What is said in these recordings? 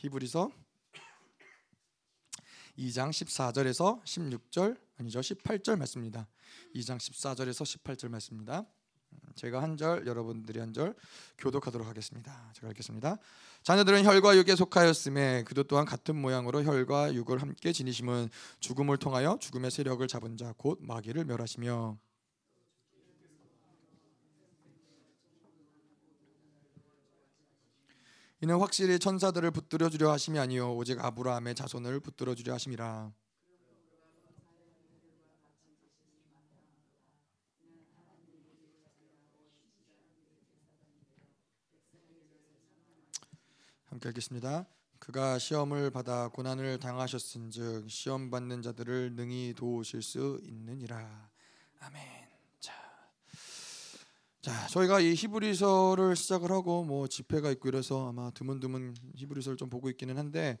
히브리서 2장 14절에서 16절 아니죠 18절 말씀입니다. 2장 14절에서 18절 말씀입니다. 제가 한 절, 여러분들이 한 절 교독하도록 하겠습니다. 제가 읽겠습니다. 자녀들은 혈과 육에 속하였음에 그도 또한 같은 모양으로 혈과 육을 함께 지니심은 죽음을 통하여 죽음의 세력을 잡은 자 곧 마귀를 멸하시며 이는 확실히 천사들을 붙들어 주려 하심이 아니요 오직 아브라함의 자손을 붙들어 주려 하심이라. 함께 읽겠습니다. 그가 시험을 받아 고난을 당하셨은즉 시험 받는 자들을 능히 도우실 수 있느니라. 아멘. 자, 자 저희가 이 히브리서를 시작을 하고 뭐 집회가 있고 이래서 아마 드문드문 히브리서를 좀 보고 있기는 한데,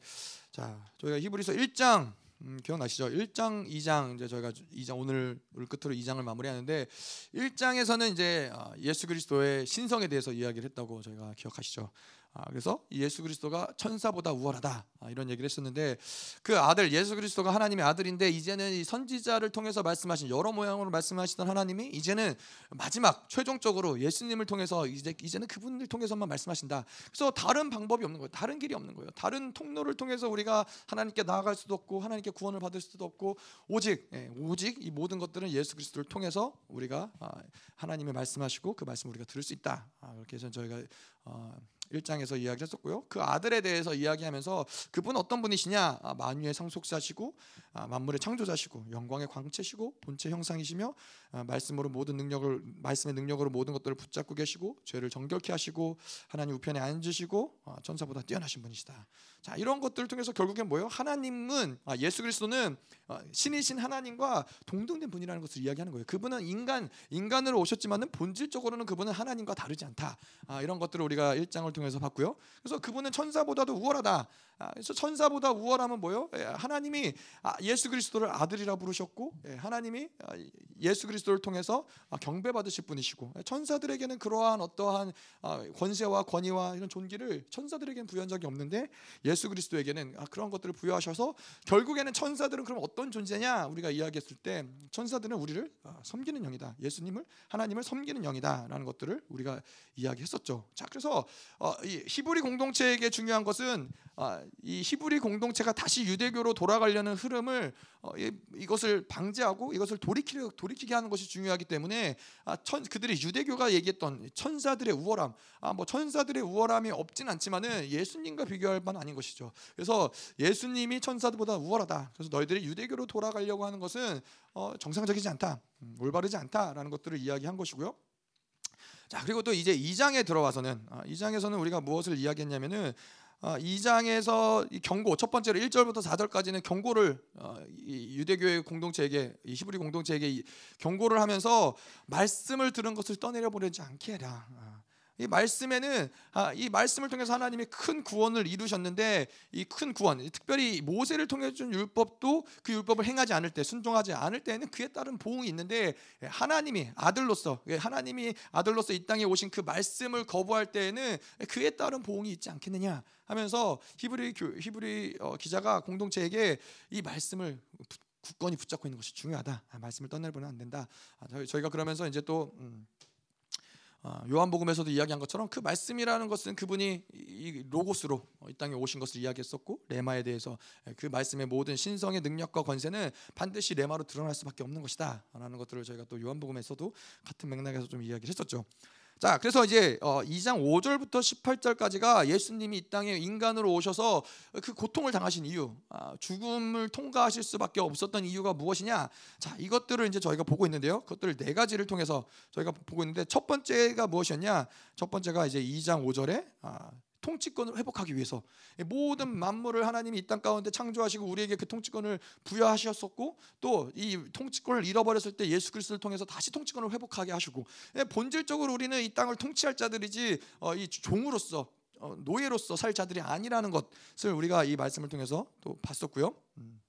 자 저희가 히브리서 1장 음, 기억나시죠? 1장, 2장 이제 저희가 2장 오늘 끝으로 2장을 마무리하는데 1장에서는 이제 어, 예수 그리스도의 신성에 대해서 이야기를 했다고 저희가 기억하시죠? 아, 그래서 예수 그리스도가 천사보다 우월하다 아, 이런 얘기를 했었는데 그 아들 예수 그리스도가 하나님의 아들인데 이제는 이 선지자를 통해서 말씀하신 여러 모양으로 말씀하시던 하나님이 이제는 마지막 최종적으로 예수님을 통해서 이제 이제는 그분을 통해서만 말씀하신다. 그래서 다른 방법이 없는 거예요. 다른 길이 없는 거예요. 다른 통로를 통해서 우리가 하나님께 나아갈 수도 없고 하나님께 구원을 받을 수도 없고 오직 예, 오직 이 모든 것들은 예수 그리스도를 통해서 우리가 아, 하나님의 말씀하시고 그 말씀을 우리가 들을 수 있다. 아, 그렇게 해서 저희가 어, 1장에서 이야기를 했었고요. 그 아들에 대해서 이야기하면서 그분 어떤 분이시냐? 아, 만유의 상속자시고 아, 만물의 창조자시고 영광의 광채시고 본체 형상이시며 아, 말씀으로 모든 능력을 말씀의 능력으로 모든 것들을 붙잡고 계시고 죄를 정결케 하시고 하나님 우편에 앉으시고 아, 천사보다 뛰어나신 분이시다. 자 이런 것들을 통해서 결국엔 뭐예요? 하나님은 아, 예수 그리스도는 어, 신이신 하나님과 동등된 분이라는 것을 이야기하는 거예요. 그분은 인간 인간으로 오셨지만은 본질적으로는 그분은 하나님과 다르지 않다. 아, 이런 것들을 우리가 일장을 통해서 봤고요. 그래서 그분은 천사보다도 우월하다. 아, 그래서 천사보다 우월함은 뭐요? 예, 하나님이 아, 예수 그리스도를 아들이라 부르셨고 예, 하나님이 아, 예수 그리스도를 통해서 경배 받으실 분이시고 예, 천사들에게는 그러한 어떠한 권세와 권위와 이런 존귀를 천사들에게는 부여한 적이 없는데 예수 그리스도에게는 그런 것들을 부여하셔서 결국에는 천사들은 그럼 어떤 존재냐? 우리가 이야기했을 때 천사들은 우리를 섬기는 영이다. 예수님을 하나님을 섬기는 영이다라는 것들을 우리가 이야기했었죠. 자 그래서 어, 히브리 공동체에게 중요한 것은 이 히브리 공동체가 다시 유대교로 돌아가려는 흐름을 어, 이, 것을 방지하고 이것을 돌이키게 하는 것이 중요하기 때문에 아, 천, 그들이 유대교가 얘기했던 천사들의 우월함, 아, 뭐 천사들의 우월함이 없진 않지만은 예수님과 비교할 바는 아닌 것이죠. 그래서 예수님이 천사들보다 우월하다. 그래서 너희들이 유대교로 돌아가려고 하는 것은 어, 정상적이지 않다, 음, 올바르지 않다라는 것들을 이야기한 것이고요. 자 그리고 또 이제 2장에 들어와서는 아, 2장에서는 우리가 무엇을 이야기했냐면은 2장에서 어, 경고 첫 번째로 1절부터 4절까지는 경고를 어, 유대교의 공동체에게 히브리 공동체에게 경고를 하면서 말씀을 들은 것을 떠내려 보내지 않게 해라. 어. 이 말씀에는 아, 이 말씀을 통해서 하나님이 큰 구원을 이루셨는데 이 큰 구원, 특별히 모세를 통해 준 율법도 그 율법을 행하지 않을 때 순종하지 않을 때는 그에 따른 보응이 있는데 하나님이 아들로서 하나님이 아들로서 이 땅에 오신 그 말씀을 거부할 때에는 그에 따른 보응이 있지 않겠느냐 하면서 히브리 히브리 어, 기자가 공동체에게 이 말씀을 굳건히 붙잡고 있는 것이 중요하다. 아, 말씀을 떠내보면 안 된다. 아, 저희가 그러면서 이제 또 음, 아, 요한복음에서도 이야기한 것처럼 그 말씀이라는 것은 그분이 이 로고스로 이 땅에 오신 것을 이야기했었고 레마에 대해서 그 말씀의 모든 신성의 능력과 권세는 반드시 레마로 드러날 수밖에 없는 것이다라는 것들을 저희가 또 요한복음에서도 같은 맥락에서 좀 이야기를 했었죠. 자, 그래서 이제 2장 어, 5절부터 18절까지가 예수님이 이 땅에 인간으로 오셔서 그 고통을 당하신 이유, 아, 죽음을 통과하실 수밖에 없었던 이유가 무엇이냐? 자, 이것들을 이제 저희가 보고 있는데요. 그것들을 네 가지를 통해서 저희가 보고 있는데 첫 번째가 무엇이었냐? 첫 번째가 이제 2장 5절에 통치권을 회복하기 위해서 모든 만물을 하나님이 이 땅 가운데 창조하시고 우리에게 그 통치권을 부여하셨었고 또 이 통치권을 잃어버렸을 때 예수 그리스도를 통해서 다시 통치권을 회복하게 하시고 예, 본질적으로 우리는 이 땅을 통치할 자들이지 어, 이 종으로서 어, 노예로서 살 자들이 아니라는 것을 우리가 이 말씀을 통해서 또 봤었고요. 음.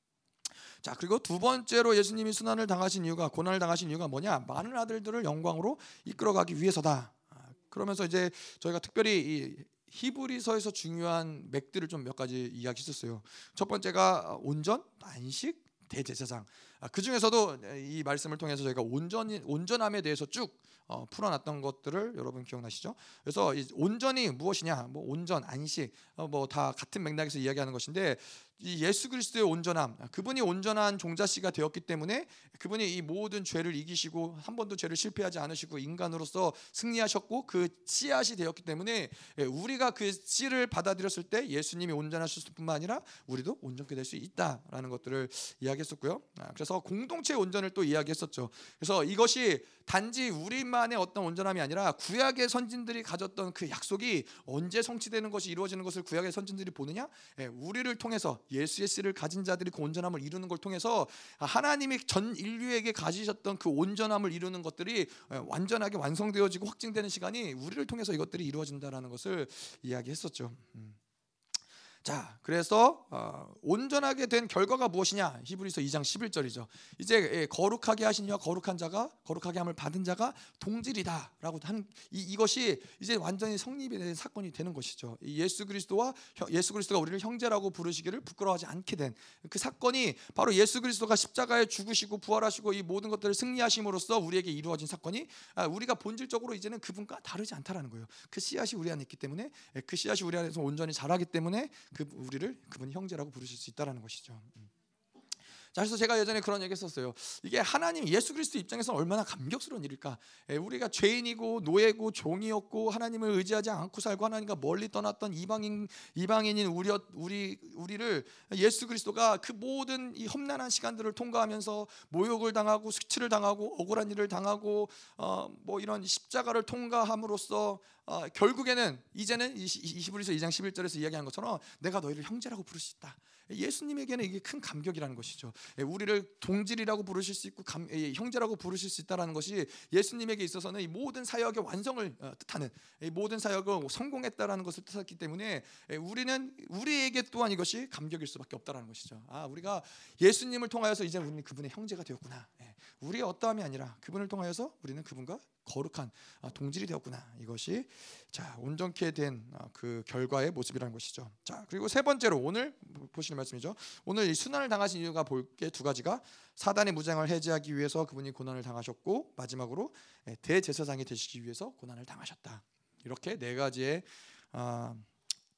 자 그리고 두 번째로 예수님이 순환을 당하신 이유가 고난을 당하신 이유가 뭐냐 많은 아들들을 영광으로 이끌어가기 위해서다. 아, 그러면서 이제 저희가 특별히 이 히브리서에서 중요한 맥들을 좀 몇 가지 이야기했었어요. 첫 번째가 온전, 안식, 대제사장. 아, 그 중에서도 이 말씀을 통해서 저희가 온전 온전함에 대해서 쭉 어, 풀어놨던 것들을 여러분 기억나시죠? 그래서 온전이 무엇이냐? 뭐 온전, 안식, 어, 뭐다 같은 맥락에서 이야기하는 것인데 이 예수 그리스도의 온전함, 그분이 온전한 종자씨가 되었기 때문에 그분이 이 모든 죄를 이기시고 한 번도 죄를 실패하지 않으시고 인간으로서 승리하셨고 그 씨앗이 되었기 때문에 예, 우리가 그 씨를 받아들였을 때 예수님이 온전하셨을 뿐만 아니라 우리도 온전케 될 수 있다라는 것들을 이야기했었고요. 아, 그래서 공동체 온전을 또 이야기했었죠. 그래서 이것이 단지 우리만의 어떤 온전함이 아니라 구약의 선진들이 가졌던 그 약속이 언제 성취되는 것이 이루어지는 것을 구약의 선진들이 보느냐? 예, 우리를 통해서 예수의 씨를 가진 자들이 그 온전함을 이루는 걸 통해서 하나님이 전 인류에게 가지셨던 그 온전함을 이루는 것들이 예, 완전하게 완성되어지고 확증되는 시간이 우리를 통해서 이것들이 이루어진다라는 것을 이야기했었죠. 음. 자, 그래서 어, 온전하게 된 결과가 무엇이냐? 히브리서 2장 11절이죠. 이제 예, 거룩하게 하신 이 거룩한 자가 거룩하게 함을 받은 자가 동질이다라고 한 이, 이것이 이제 완전히 성립이 된 사건이 되는 것이죠. 예수 그리스도와 예수 그리스도가 우리를 형제라고 부르시기를 부끄러워하지 않게 된 그 사건이 바로 예수 그리스도가 십자가에 죽으시고 부활하시고 이 모든 것들을 승리하심으로써 우리에게 이루어진 사건이 아, 우리가 본질적으로 이제는 그분과 다르지 않다라는 거예요. 그 씨앗이 우리 안에 있기 때문에 예, 그 씨앗이 우리 안에서 온전히 자라기 때문에 그 우리를 그분이 형제라고 부르실 수 있다라는 것이죠. 음. 자, 그래서 제가 예전에 그런 얘기 했었어요. 이게 하나님 예수 그리스도 입장에서 얼마나 감격스러운 일일까? 에, 예, 우리가 죄인이고 노예고 종이었고 하나님을 의지하지 않고 살고 하나님과 멀리 떠났던 이방인 이방인인 우리 우리 우리를 예수 그리스도가 그 모든 이 험난한 시간들을 통과하면서 모욕을 당하고 수치를 당하고 억울한 일을 당하고 어, 뭐 이런 십자가를 통과함으로써 어, 결국에는 이제는 히브리서 2장 11절에서 이야기한 것처럼 내가 너희를 형제라고 부를 수 있다. 예수님에게는 이게 큰 감격이라는 것이죠. 예, 우리를 동질이라고 부르실 수 있고 감, 예, 형제라고 부르실 수 있다라는 것이 예수님에게 있어서는 이 모든 사역의 완성을 어, 뜻하는 모든 사역을 성공했다라는 것을 뜻했기 때문에 예, 우리는 우리에게 또한 이것이 감격일 수밖에 없다라는 것이죠. 아, 우리가 예수님을 통하여서 이제 우리는 그분의 형제가 되었구나. 우리의 어떠함이 아니라 그분을 통하여서 우리는 그분과 거룩한 아, 동질이 되었구나. 이것이 자 온전케 된그 아, 결과의 모습이라는 것이죠. 자 그리고 세 번째로 오늘 보시는 말씀이죠. 오늘 이 순환을 당하신 이유가 볼 게 두 가지가 사단의 무장을 해제하기 위해서 그분이 고난을 당하셨고 마지막으로 예, 대제사장이 되시기 위해서 고난을 당하셨다. 이렇게 네 가지의 아,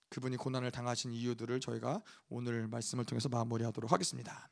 그분이 고난을 당하신 이유들을 저희가 오늘 말씀을 통해서 마무리하도록 하겠습니다.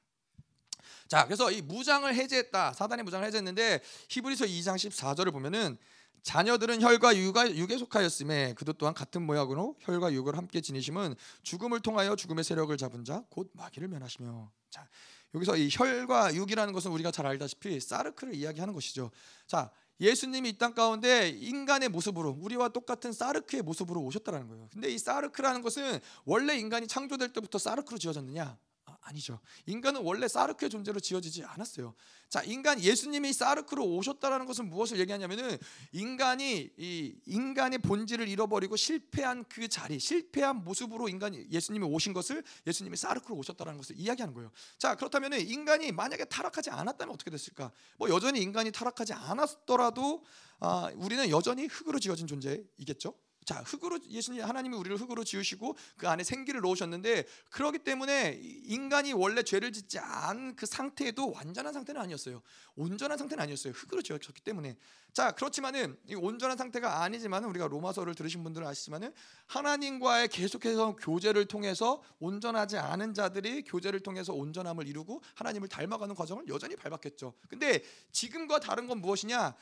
자, 그래서 이 무장을 해제했다. 사단의 무장을 해제했는데 히브리서 2장 14절을 보면은 자녀들은 혈과 육에 속하였음에 그도 또한 같은 모양으로 혈과 육을 함께 지니심은 죽음을 통하여 죽음의 세력을 잡은 자 곧 마귀를 면하시며 자 여기서 이 혈과 육이라는 것은 우리가 잘 알다시피 사르크를 이야기하는 것이죠. 자 예수님이 이 땅 가운데 인간의 모습으로 우리와 똑같은 사르크의 모습으로 오셨다라는 거예요. 근데 이 사르크라는 것은 원래 인간이 창조될 때부터 사르크로 지어졌느냐? 아니죠. 인간은 원래 사르크의 존재로 지어지지 않았어요. 자, 인간 예수님이 사르크로 오셨다라는 것은 무엇을 얘기하냐면은 인간이 이 인간의 본질을 잃어버리고 실패한 그 자리, 실패한 모습으로 인간 예수님이 오신 것을 예수님이 사르크로 오셨다라는 것을 이야기하는 거예요. 자, 그렇다면은 인간이 만약에 타락하지 않았다면 어떻게 됐을까? 뭐 여전히 인간이 타락하지 않았더라도 아, 우리는 여전히 흙으로 지어진 존재이겠죠. 자, 흙으로 예수님 하나님이 우리를 흙으로 지으시고 그 안에 생기를 넣으셨는데 그러기 때문에 인간이 원래 죄를 짓지 않은 그 상태에도 완전한 상태는 아니었어요. 온전한 상태는 아니었어요. 흙으로 지었기 때문에. 자, 그렇지만은 이 온전한 상태가 아니지만은 우리가 로마서를 들으신 분들은 아시지만은 하나님과의 계속해서 교제를 통해서 온전하지 않은 자들이 교제를 통해서 온전함을 이루고 하나님을 닮아가는 과정을 여전히 밟았겠죠. 근데 지금과 다른 건 무엇이냐?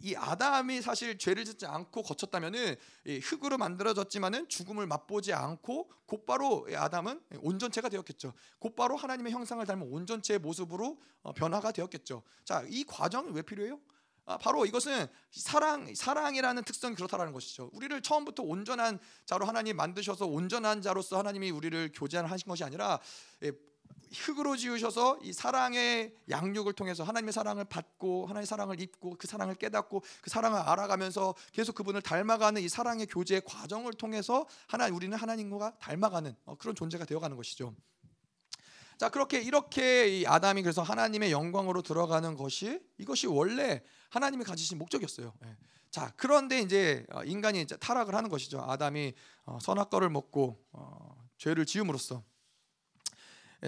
이 아담이 사실 죄를 짓지 않고 거쳤다면은 흙으로 만들어졌지만은 죽음을 맛보지 않고 곧바로 아담은 온전체가 되었겠죠. 곧바로 하나님의 형상을 닮은 온전체의 모습으로 어, 변화가 되었겠죠. 자, 이 과정이 왜 필요해요? 아, 바로 이것은 사랑 사랑이라는 특성이 그렇다라는 것이죠. 우리를 처음부터 온전한 자로 하나님 만드셔서 온전한 자로서 하나님이 우리를 교제하신 것이 아니라 예, 흙으로 지으셔서 이 사랑의 양육을 통해서 하나님의 사랑을 받고 하나님의 사랑을 입고 그 사랑을 깨닫고 그 사랑을 알아가면서 계속 그분을 닮아가는 이 사랑의 교제 과정을 통해서 하나 우리는 하나님과 닮아가는 어, 그런 존재가 되어가는 것이죠. 자 그렇게 이렇게 이 아담이 그래서 하나님의 영광으로 들어가는 것이 이것이 원래 하나님이 가지신 목적이었어요. 예. 자 그런데 이제 어, 인간이 이제 타락을 하는 것이죠. 아담이 어, 선악과를 먹고 어, 죄를 지음으로써 예,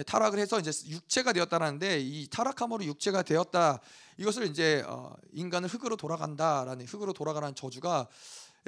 타락을 해서 이제 육체가 되었다라는데 이 타락함으로 육체가 되었다 이것을 이제 어, 인간은 흙으로 돌아간다라는 흙으로 돌아가라는 저주가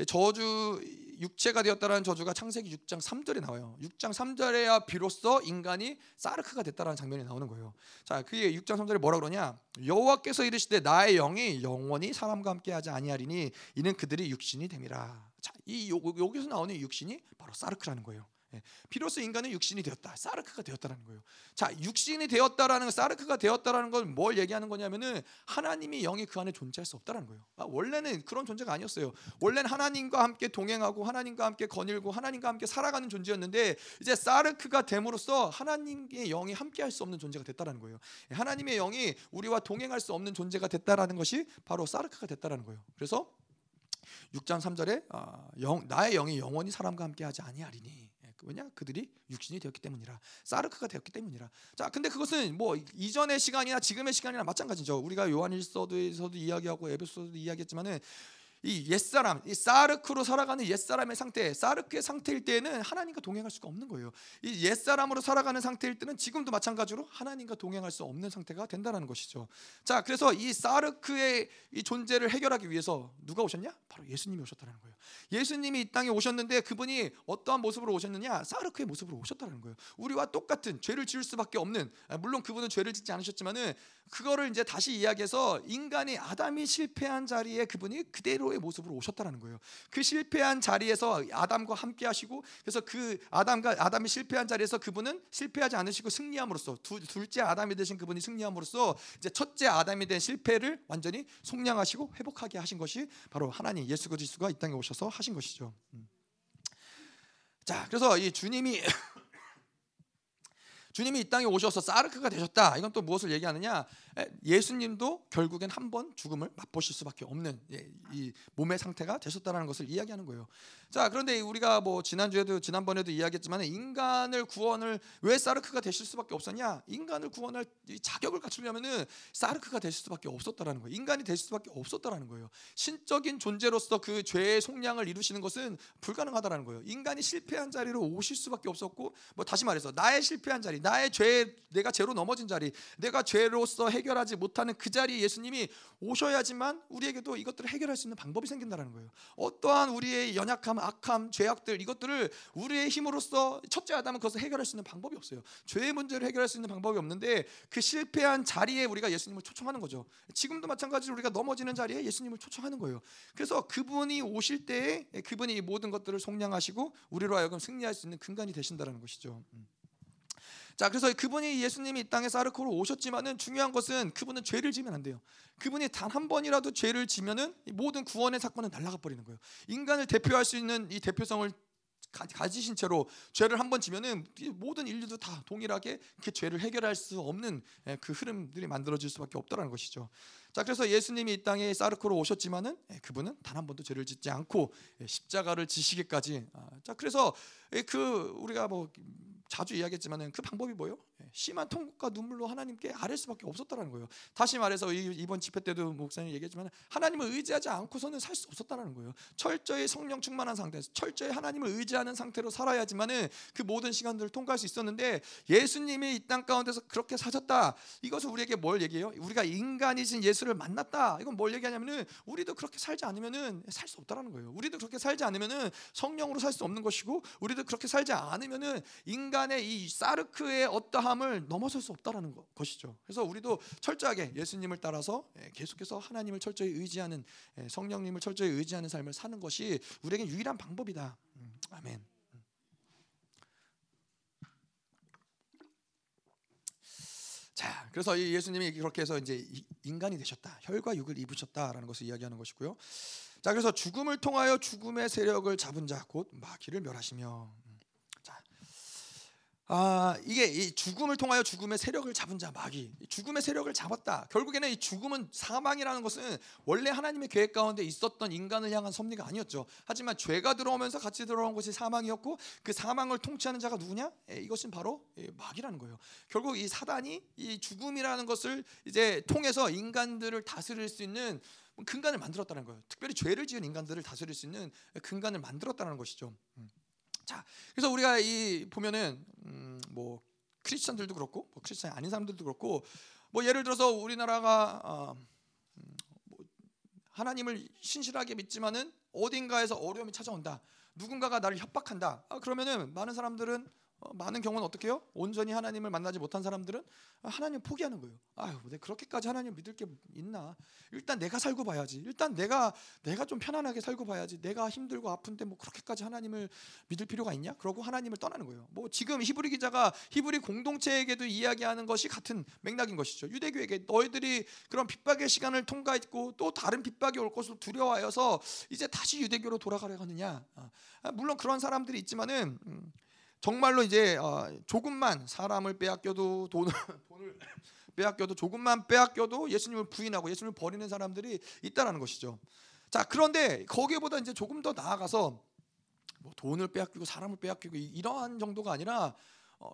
저주 육체가 되었다라는 저주가 창세기 6장 3절에 나와요. 6장 3절에야 비로소 인간이 사르크가 됐다라는 장면이 나오는 거예요. 자, 그게 6장 3절에 뭐라 그러냐? 여호와께서 이르시되 나의 영이 영원히 사람과 함께 하지 아니하리니 이는 그들이 육신이 됨이라. 자, 이 여기서 나오는 육신이 바로 사르크라는 거예요. 예, 비로소 인간은 육신이 되었다. 사르크가 되었다라는 거예요. 자, 육신이 되었다라는 사르크가 되었다라는 건 뭘 얘기하는 거냐면은 하나님이 영이 그 안에 존재할 수 없다라는 거예요. 아, 원래는 그런 존재가 아니었어요. 원래는 하나님과 함께 동행하고 하나님과 함께 거닐고 하나님과 함께 살아가는 존재였는데 이제 사르크가 됨으로써 하나님의 영이 함께 할 수 없는 존재가 됐다라는 거예요. 예, 하나님의 영이 우리와 동행할 수 없는 존재가 됐다라는 것이 바로 사르크가 됐다라는 거예요. 그래서 6장 3절에 아, 영, 나의 영이 영원히 사람과 함께 하지 아니하리니 왜냐? 그들이 육신이 되었기 때문이라. 사르크가 되었기 때문이라. 자 근데 그것은 뭐 이전의 시간이나 지금의 시간이나 마찬가지죠. 우리가 요한일서도에서도 이야기하고 에베소서도 이야기했지만은 이 옛사람, 이 사르크로 살아가는 옛사람의 상태, 사르크의 상태일 때에는 하나님과 동행할 수가 없는 거예요. 이 옛사람으로 살아가는 상태일 때는 지금도 마찬가지로 하나님과 동행할 수 없는 상태가 된다는 것이죠. 자, 그래서 이 사르크의 이 존재를 해결하기 위해서 누가 오셨냐? 바로 예수님이 오셨다는 거예요. 예수님이 이 땅에 오셨는데 그분이 어떠한 모습으로 오셨느냐? 사르크의 모습으로 오셨다는 거예요. 우리와 똑같은 죄를 지을 수밖에 없는 아, 물론 그분은 죄를 짓지 않으셨지만은 그거를 이제 다시 이야기해서 인간이 아담이 실패한 자리에 그분이 그대로의 모습으로 오셨다라는 거예요. 그 실패한 자리에서 아담과 함께 하시고 그래서 그 아담과 아담이 실패한 자리에서 그분은 실패하지 않으시고 승리함으로써 두, 둘째 아담이 되신 그분이 승리함으로써 이제 첫째 아담이 된 실패를 완전히 속량하시고 회복하게 하신 것이 바로 하나님 예수 그리스도가 이 땅에 오셔서 하신 것이죠. 음. 자, 그래서 이 주님이 주님이 이 땅에 오셔서 사르크가 되셨다. 이건 또 무엇을 얘기하느냐? 예수님도 결국엔 한 번 죽음을 맛보실 수밖에 없는 예, 이 몸의 상태가 되셨다라는 것을 이야기하는 거예요. 자, 그런데 우리가 뭐 지난주에도 지난번에도 이야기했지만 인간을 구원을 왜 사르크가 되실 수밖에 없었냐? 인간을 구원할 자격을 갖추려면은 사르크가 되실 수밖에 없었다라는 거예요. 인간이 되실 수밖에 없었다라는 거예요. 신적인 존재로서 그 죄의 속량을 이루시는 것은 불가능하다라는 거예요. 인간이 실패한 자리로 오실 수밖에 없었고 뭐 다시 말해서 나의 실패한 자리, 나의 죄 내가 죄로 넘어진 자리, 내가 죄로서 해결 해결하지 못하는 그 자리에 예수님이 오셔야지만 우리에게도 이것들을 해결할 수 있는 방법이 생긴다는 거예요. 어떠한 우리의 연약함, 악함, 죄악들 이것들을 우리의 힘으로써 첫째 아담은 그것을 해결할 수 있는 방법이 없어요. 죄의 문제를 해결할 수 있는 방법이 없는데 그 실패한 자리에 우리가 예수님을 초청하는 거죠. 지금도 마찬가지로 우리가 넘어지는 자리에 예수님을 초청하는 거예요. 그래서 그분이 오실 때에 그분이 모든 것들을 속량하시고 우리로 하여금 승리할 수 있는 근간이 되신다는 것이죠. 음. 자, 그래서 그분이 예수님이 이 땅에 사르코로 오셨지만은 중요한 것은 그분은 죄를 지면 안 돼요. 그분이 단 한 번이라도 죄를 지면은 모든 구원의 사건은 날아가 버리는 거예요. 인간을 대표할 수 있는 이 대표성을 가지신 채로 죄를 한 번 지면은 모든 인류도 다 동일하게 그 죄를 해결할 수 없는 예, 그 흐름들이 만들어질 수밖에 없다라는 것이죠. 자, 그래서 예수님이 이 땅에 사르코로 오셨지만은 예, 그분은 단 한 번도 죄를 짓지 않고 예, 십자가를 지시기까지. 아, 자, 그래서 그 우리가 뭐 자주 이야기했지만은 그 방법이 뭐요? 예, 심한 통곡과 눈물로 하나님께 아뢰 수밖에 없었다는 거예요. 다시 말해서 이번 집회 때도 목사님 얘기했지만 하나님을 의지하지 않고서는 살 수 없었다는 거예요. 철저히 성령 충만한 상태에서 철저히 하나님을 의지하는 상태로 살아야지만은 그 모든 시간들을 통과할 수 있었는데 예수님이 이 땅 가운데서 그렇게 사셨다. 이것은 우리에게 뭘 얘기해요? 우리가 인간이신 예수를 만났다. 이건 뭘 얘기하냐면은 우리도 그렇게 살지 않으면은 살 수 없다라는 거예요. 우리도 그렇게 살지 않으면은 성령으로 살 수 없는 것이고 우리도 그렇게 살지 않으면은 인간 인간의 이 사르크의 어떠 함을 넘어설 수 없다라는 것이죠. 그래서 우리도 철저하게 예수님을 따라서 예, 계속해서 하나님을 철저히 의지하는 예, 성령님을 철저히 의지하는 삶을 사는 것이 우리에게 유일한 방법이다. 음, 아멘. 자, 그래서 예수님이 그렇게 해서 이제 인간이 되셨다, 혈과 육을 입으셨다라는 것을 이야기하는 것이고요. 자, 그래서 죽음을 통하여 죽음의 세력을 잡은 자 곧 마귀를 멸하시며 아 이게 이 죽음을 통하여 죽음의 세력을 잡은 자 마귀. 죽음의 세력을 잡았다. 결국에는 이 죽음은 사망이라는 것은 원래 하나님의 계획 가운데 있었던 인간을 향한 섭리가 아니었죠. 하지만 죄가 들어오면서 같이 들어온 것이 사망이었고 그 사망을 통치하는 자가 누구냐? 예, 이것은 바로 예, 마귀라는 거예요. 결국 이 사단이 이 죽음이라는 것을 이제 통해서 인간들을 다스릴 수 있는 근간을 만들었다는 거예요. 특별히 죄를 지은 인간들을 다스릴 수 있는 근간을 만들었다는 것이죠. 음. 자, 그래서 우리가 이 보면은 음, 뭐 크리스천들도 그렇고 뭐 크리스천 아닌 사람들도 그렇고 뭐 예를 들어서 우리나라가 어, 음, 뭐 하나님을 신실하게 믿지만은 어딘가에서 어려움이 찾아온다. 누군가가 나를 협박한다. 아, 그러면은 많은 사람들은 어, 많은 경우는 어떻게 해요? 온전히 하나님을 만나지 못한 사람들은 하나님 포기하는 거예요. 아유, 내 그렇게까지 하나님 믿을 게 있나? 일단 내가 살고 봐야지. 일단 내가 내가 좀 편안하게 살고 봐야지. 내가 힘들고 아픈데 뭐 그렇게까지 하나님을 믿을 필요가 있냐? 그러고 하나님을 떠나는 거예요. 뭐 지금 히브리 기자가 히브리 공동체에게도 이야기하는 것이 같은 맥락인 것이죠. 유대교에게 너희들이 그런 핍박의 시간을 통과했고 또 다른 핍박이 올 것을 두려워하여서 이제 다시 유대교로 돌아가려 하느냐? 아, 물론 그런 사람들이 있지만은. 음, 정말로 이제 어, 조금만 사람을 빼앗겨도 돈을, 돈을 빼앗겨도 조금만 빼앗겨도 예수님을 부인하고 예수님을 버리는 사람들이 있다라는 것이죠. 자 그런데 거기보다 이제 조금 더 나아가서 뭐 돈을 빼앗기고 사람을 빼앗기고 이러한 정도가 아니라 어,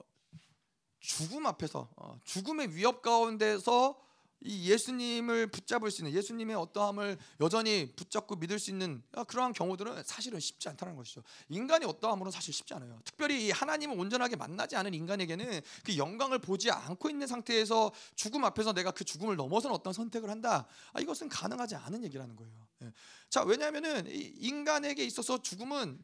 죽음 앞에서 어, 죽음의 위협 가운데서 이 예수님을 붙잡을 수 있는 예수님의 어떠함을 여전히 붙잡고 믿을 수 있는 그러한 경우들은 사실은 쉽지 않다는 것이죠. 인간이 어떠함으로 사실 쉽지 않아요. 특별히 하나님을 온전하게 만나지 않은 인간에게는 그 영광을 보지 않고 있는 상태에서 죽음 앞에서 내가 그 죽음을 넘어서는 어떤 선택을 한다. 아, 이것은 가능하지 않은 얘기라는 거예요. 예. 자, 왜냐하면은 인간에게 있어서 죽음은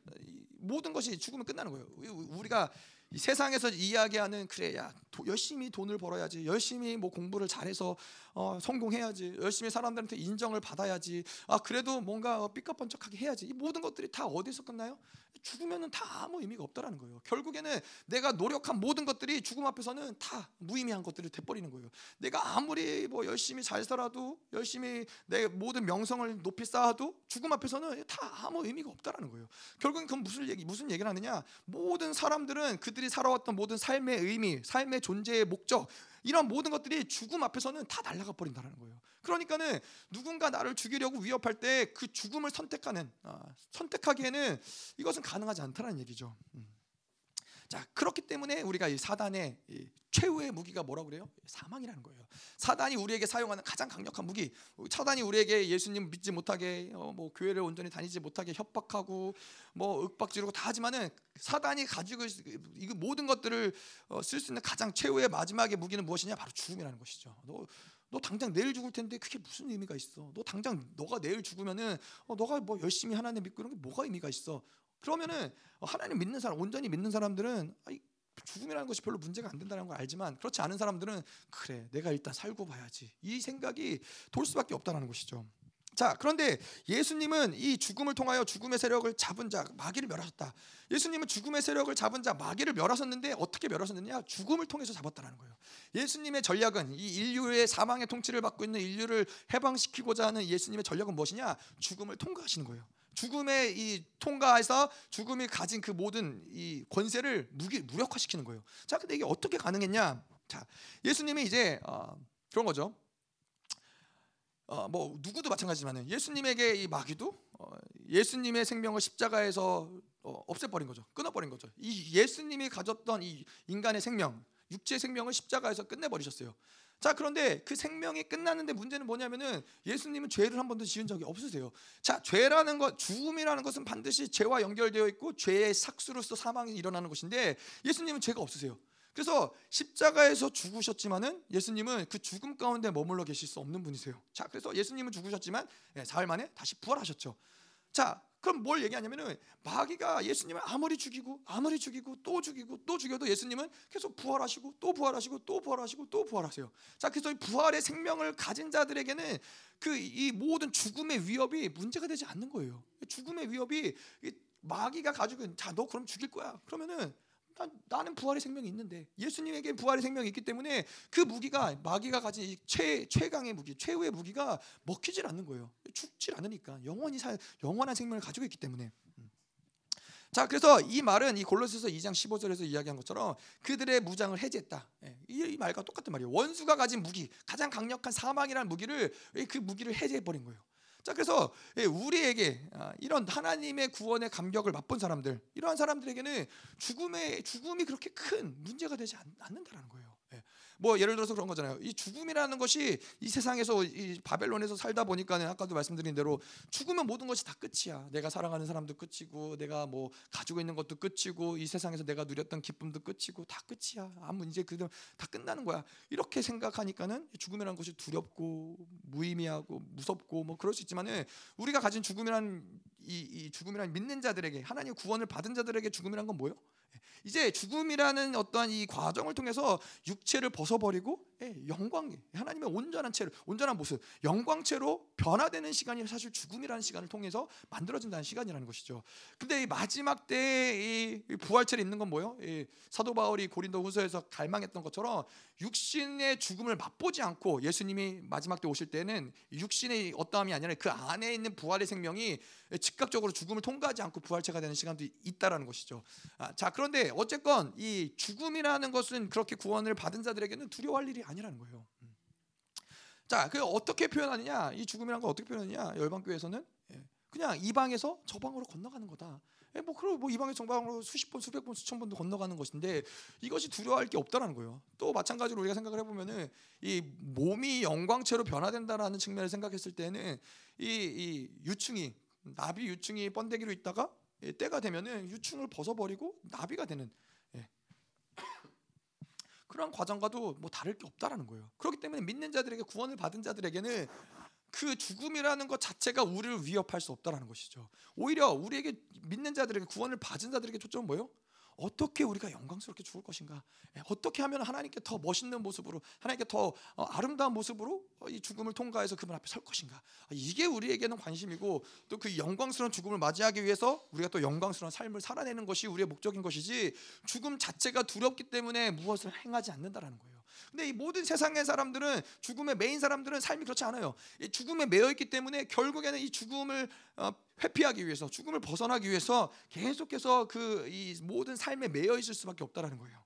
모든 것이 죽으면 끝나는 거예요. 우리가 세상에서 이야기하는 그래 야 도, 열심히 돈을 벌어야지 열심히 뭐 공부를 잘해서 어, 성공해야지 열심히 사람들한테 인정을 받아야지 아 그래도 뭔가 삐까번쩍하게 해야지 이 모든 것들이 다 어디서 끝나요? 죽으면은 다 아무 의미가 없다라는 거예요. 결국에는 내가 노력한 모든 것들이 죽음 앞에서는 다 무의미한 것들을 돼버리는 거예요. 내가 아무리 뭐 열심히 잘 살아도 열심히 내 모든 명성을 높이 쌓아도 죽음 앞에서는 다 아무 의미가 없다라는 거예요. 결국엔 그건 무슨 얘기 무슨 얘기를 하느냐? 모든 사람들은 그들 이 살아왔던 모든 삶의 의미, 삶의 존재의 목적 이런 모든 것들이 죽음 앞에서는 다 날아가 버린다는 거예요. 그러니까는 누군가 나를 죽이려고 위협할 때 그 죽음을 선택하는 아, 선택하기에는 이것은 가능하지 않다는 얘기죠. 음. 자 그렇기 때문에 우리가 이 사단의 이 최후의 무기가 뭐라고 그래요? 사망이라는 거예요. 사단이 우리에게 사용하는 가장 강력한 무기. 사단이 우리에게 예수님 믿지 못하게 어, 뭐 교회를 온전히 다니지 못하게 협박하고 뭐 윽박지르고 다 하지만은 사단이 가지고 이 모든 것들을 어, 쓸수 있는 가장 최후의 마지막의 무기는 무엇이냐? 바로 죽음이라는 것이죠. 너, 너 당장 내일 죽을 텐데 그게 무슨 의미가 있어? 너 당장 너가 내일 죽으면은 어, 너가 뭐 열심히 하나님 믿고 이런 게 뭐가 의미가 있어? 그러면은 하나님 믿는 사람 온전히 믿는 사람들은 죽음이라는 것이 별로 문제가 안 된다는 걸 알지만 그렇지 않은 사람들은 그래 내가 일단 살고 봐야지 이 생각이 돌 수밖에 없다는 것이죠. 자 그런데 예수님은 이 죽음을 통하여 죽음의 세력을 잡은 자 마귀를 멸하셨다. 예수님은 죽음의 세력을 잡은 자 마귀를 멸하셨는데 어떻게 멸하셨느냐? 죽음을 통해서 잡았다는 거예요. 예수님의 전략은 이 인류의 사망의 통치를 받고 있는 인류를 해방시키고자 하는 예수님의 전략은 무엇이냐? 죽음을 통과하시는 거예요. 죽음의 이 통과해서 죽음이 가진 그 모든 이 권세를 무기, 무력화시키는 거예요. 자, 근데 이게 어떻게 가능했냐? 자, 예수님이 이제 어, 그런 거죠. 어, 뭐 누구도 마찬가지지만 예수님에게 이 마귀도 어, 예수님의 생명을 십자가에서 어, 없애버린 거죠. 끊어버린 거죠. 이 예수님이 가졌던 이 인간의 생명, 육체 생명을 십자가에서 끝내버리셨어요. 자 그런데 그 생명이 끝났는데 문제는 뭐냐면은 예수님은 죄를 한 번도 지은 적이 없으세요. 자 죄라는 것 죽음이라는 것은 반드시 죄와 연결되어 있고 죄의 삭수로서 사망이 일어나는 것인데 예수님은 죄가 없으세요. 그래서 십자가에서 죽으셨지만은 예수님은 그 죽음 가운데 머물러 계실 수 없는 분이세요. 자 그래서 예수님은 죽으셨지만 예, 사흘 만에 다시 부활하셨죠. 자 그럼 뭘 얘기하냐면은 마귀가 예수님을 아무리 죽이고 아무리 죽이고 또 죽이고 또 죽여도 예수님은 계속 부활하시고 또 부활하시고 또 부활하시고 또 부활하세요. 자 그래서 이 부활의 생명을 가진 자들에게는 그 이 모든 죽음의 위협이 문제가 되지 않는 거예요. 죽음의 위협이 마귀가 가지고 자 너 그럼 죽일 거야. 그러면은 나 는 부활의 생명이 있는데 예수님에게 부활의 생명이 있기 때문에 그 무기가 마귀가 가진 최 최강의 무기, 최후의 무기가 먹히질 않는 거예요. 죽질 않으니까 영원히 살 영원한 생명을 가지고 있기 때문에. 음. 자, 그래서 이 말은 이 골로새서 2장 15절에서 이야기한 것처럼 그들의 무장을 해제했다. 예, 이 말과 똑같은 말이에요. 원수가 가진 무기, 가장 강력한 사망이라는 무기를 그 무기를 해제해 버린 거예요. 자, 그래서 예, 우리에게 아, 이런 하나님의 구원의 감격을 맛본 사람들, 이러한 사람들에게는 죽음의 죽음이 그렇게 큰 문제가 되지 않 는다라는 거예요. 뭐 예를 들어서 그런 거잖아요. 이 죽음이라는 것이 이 세상에서 이 바벨론에서 살다 보니까는 아까도 말씀드린 대로 죽으면 모든 것이 다 끝이야. 내가 사랑하는 사람도 끝이고 내가 뭐 가지고 있는 것도 끝이고 이 세상에서 내가 누렸던 기쁨도 끝이고 다 끝이야. 아무 이제 그다 끝나는 거야. 이렇게 생각하니까는 죽음이라는 것이 두렵고 무의미하고 무섭고 뭐 그럴 수 있지만은 우리가 가진 죽음이란 이, 이 죽음이란 믿는 자들에게 하나님 구원을 받은 자들에게 죽음이란 건 뭐예요? 이제 죽음이라는 어떠한 이 과정을 통해서 육체를 벗어버리고 예, 영광 하나님의 온전한 채로 온전한 모습 영광체로 변화되는 시간이 사실 죽음이라는 시간을 통해서 만들어진다는 시간이라는 것이죠. 근데 이 마지막 때이 부활체를 입는 건 뭐예요? 사도 바울이 고린도후서에서 갈망했던 것처럼 육신의 죽음을 맛보지 않고 예수님이 마지막 때 오실 때는 육신의 어떠함이 아니라 그 안에 있는 부활의 생명이 즉 각적으로 죽음을 통과하지 않고 부활체가 되는 시간도 있다라는 것이죠. 아, 자 그런데 어쨌건 이 죽음이라는 것은 그렇게 구원을 받은 자들에게는 두려워할 일이 아니라는 거예요. 음. 자, 그 어떻게 표현하느냐? 이 죽음이란 걸 어떻게 표현하느냐? 열방교에서는 예, 그냥 이 방에서 저 방으로 건너가는 거다. 예, 뭐 그리고 뭐이 방에서 저 방으로 수십 번, 수백 번, 수천 번도 건너가는 것인데 이것이 두려워할 게 없다라는 거예요. 또 마찬가지로 우리가 생각을 해보면은 이 몸이 영광체로 변화된다라는 측면을 생각했을 때는 이, 이 유충이 나비 유충이 번데기로 있다가 때가 되면은 유충을 벗어버리고 나비가 되는 그런 과정과도 뭐 다를 게 없다라는 거예요. 그렇기 때문에 믿는 자들에게 구원을 받은 자들에게는 그 죽음이라는 것 자체가 우리를 위협할 수 없다라는 것이죠. 오히려 우리에게 믿는 자들에게 구원을 받은 자들에게 초점은 뭐예요? 어떻게 우리가 영광스럽게 죽을 것인가? 예, 어떻게 하면 하나님께 더 멋있는 모습으로 하나님께 더 어, 아름다운 모습으로 어, 이 죽음을 통과해서 그분 앞에 설 것인가? 아, 이게 우리에게는 관심이고 또 그 영광스러운 죽음을 맞이하기 위해서 우리가 또 영광스러운 삶을 살아내는 것이 우리의 목적인 것이지 죽음 자체가 두렵기 때문에 무엇을 행하지 않는다라는 거예요. 근데 이 모든 세상의 사람들은 죽음의 메인 사람들은 삶이 그렇지 않아요. 죽음에 매여 있기 때문에 결국에는 이 죽음을 어, 회피하기 위해서 죽음을 벗어나기 위해서 계속해서 그 이 모든 삶에 매여 있을 수밖에 없다라는 거예요.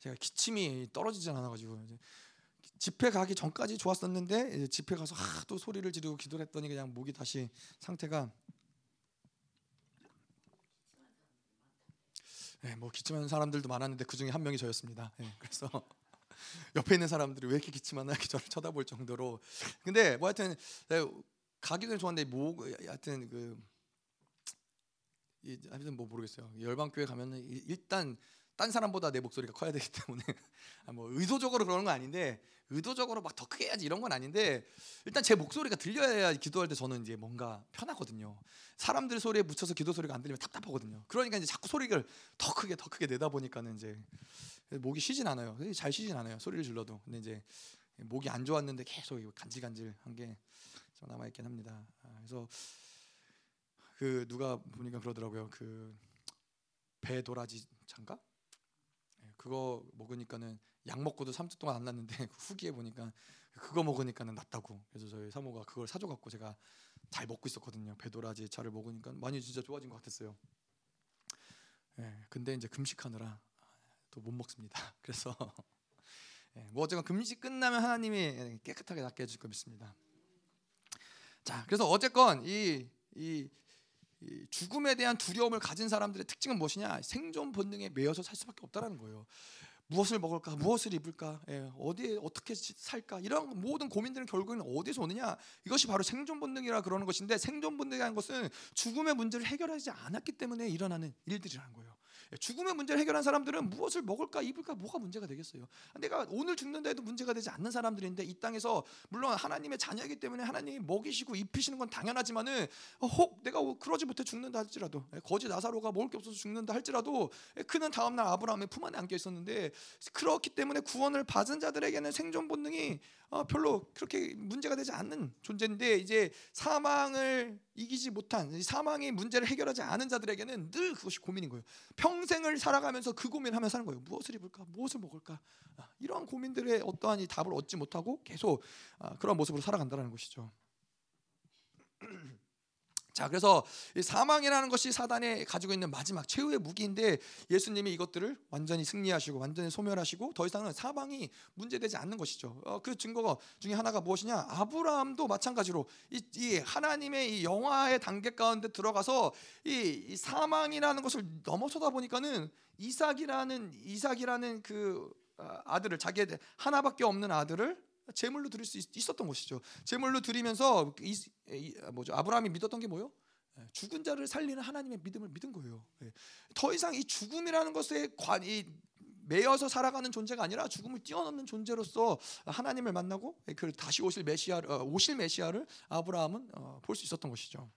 제가 기침이 떨어지지 않아 가지고 집회 가기 전까지 좋았었는데 집회 가서 또 소리를 지르고 기도했더니 그냥 목이 다시 상태가 네, 뭐 기침하는 사람들도 많았는데 그 중에 한 명이 저였습니다. 네, 그래서 옆에 있는 사람들이 왜 이렇게 기침하나 이렇게 저를 쳐다볼 정도로. 근데 뭐 하여튼 네, 가기도 좋았는데 뭐 하여튼 그 하여튼 뭐 모르겠어요. 열방교회 가면은 일단 딴 사람보다 내 목소리가 커야 되기 때문에 아, 뭐 의도적으로 그러는 건 아닌데 의도적으로 막 더 크게 해야지 이런 건 아닌데 일단 제 목소리가 들려야 기도할 때 저는 이제 뭔가 편하거든요. 사람들 소리에 묻혀서 기도 소리가 안 들리면 답답하거든요. 그러니까 이제 자꾸 소리를 더 크게 더 크게 내다 보니까는 이제 목이 쉬진 않아요. 잘 쉬진 않아요. 소리를 질러도. 근데 이제 목이 안 좋았는데 계속 간질간질한 게 남아 있긴 합니다. 아, 그래서 그 누가 보니까 그러더라고요. 그 배 도라지 장가 그거 먹으니까는 약 먹고도 3주 동안 안 났는데 그 후기에 보니까 그거 먹으니까는 낫다고. 그래서 저희 사모가 그걸 사줘 갖고 제가 잘 먹고 있었거든요. 배도라지 차를 먹으니까 많이 진짜 좋아진 것 같았어요. 예, 근데 이제 금식하느라 또 못 먹습니다. 그래서 예, 뭐 어쨌건 금식 끝나면 하나님이 깨끗하게 낫게 해줄 거 믿습니다. 자, 그래서 어쨌건 이, 이 죽음에 대한 두려움을 가진 사람들의 특징은 무엇이냐? 생존 본능에 매여서 살 수밖에 없다라는 거예요. 무엇을 먹을까, 무엇을 입을까, 예, 어디에 어떻게 살까 이런 모든 고민들은 결국에는 어디서 오느냐? 이것이 바로 생존 본능이라 그러는 것인데 생존 본능이라는 것은 죽음의 문제를 해결하지 않았기 때문에 일어나는 일들이라는 거예요. 예, 죽음의 문제를 해결한 사람들은 무엇을 먹을까 입을까 뭐가 문제가 되겠어요. 내가 오늘 죽는데도 문제가 되지 않는 사람들인데 이 땅에서 물론 하나님의 자녀이기 때문에 하나님이 먹이시고 입히시는 건 당연하지만은 어, 혹 내가 그러지 못해 죽는다 할지라도 예, 거지 나사로가 먹을 게 없어서 죽는다 할지라도 예, 그는 다음 날 아브라함의 품 안에 안겨 있었는데 그렇기 때문에 구원을 받은 자들에게는 생존 본능이 어, 별로 그렇게 문제가 되지 않는 존재인데 이제 사망을 이기지 못한 사망의 문제를 해결하지 않은 자들에게는 늘 그것이 고민인 거예요. 평 생을 살아가면서 그 고민하며 사는 거예요. 무엇을 입을까, 무엇을 먹을까 아, 이러한 고민들의 어떠한 이 답을 얻지 못하고 계속 아, 그런 모습으로 살아간다는 것이죠. 자, 그래서 사망이라는 것이 사단이 가지고 있는 마지막 최후의 무기인데 예수님이 이것들을 완전히 승리하시고 완전히 소멸하시고 더 이상은 사망이 문제되지 않는 것이죠. 어, 그 증거 중에 하나가 무엇이냐? 아브라함도 마찬가지로 이, 이 하나님의 이 영화의 단계 가운데 들어가서 이, 이 사망이라는 것을 넘어서다 보니까는 이삭이라는 이삭이라는 그 아, 아들을 자기의 하나밖에 없는 아들을 제물로 드릴 수 있 었던 것이죠. 제물로 드리면서 이, 이, 뭐죠? 아브라함이 믿었던 게 뭐요? 예, 죽은 자를 살리는 하나님의 믿음을 믿은 거예요. 예. 더 이상 이 죽음이라는 것에 관이 매여서 살아가는 존재가 아니라 죽음을 뛰어넘는 존재로서 하나님을 만나고 그 다시 오실 메시아 어, 오실 메시아를 아브라함은 어, 볼수 있었던 것이죠.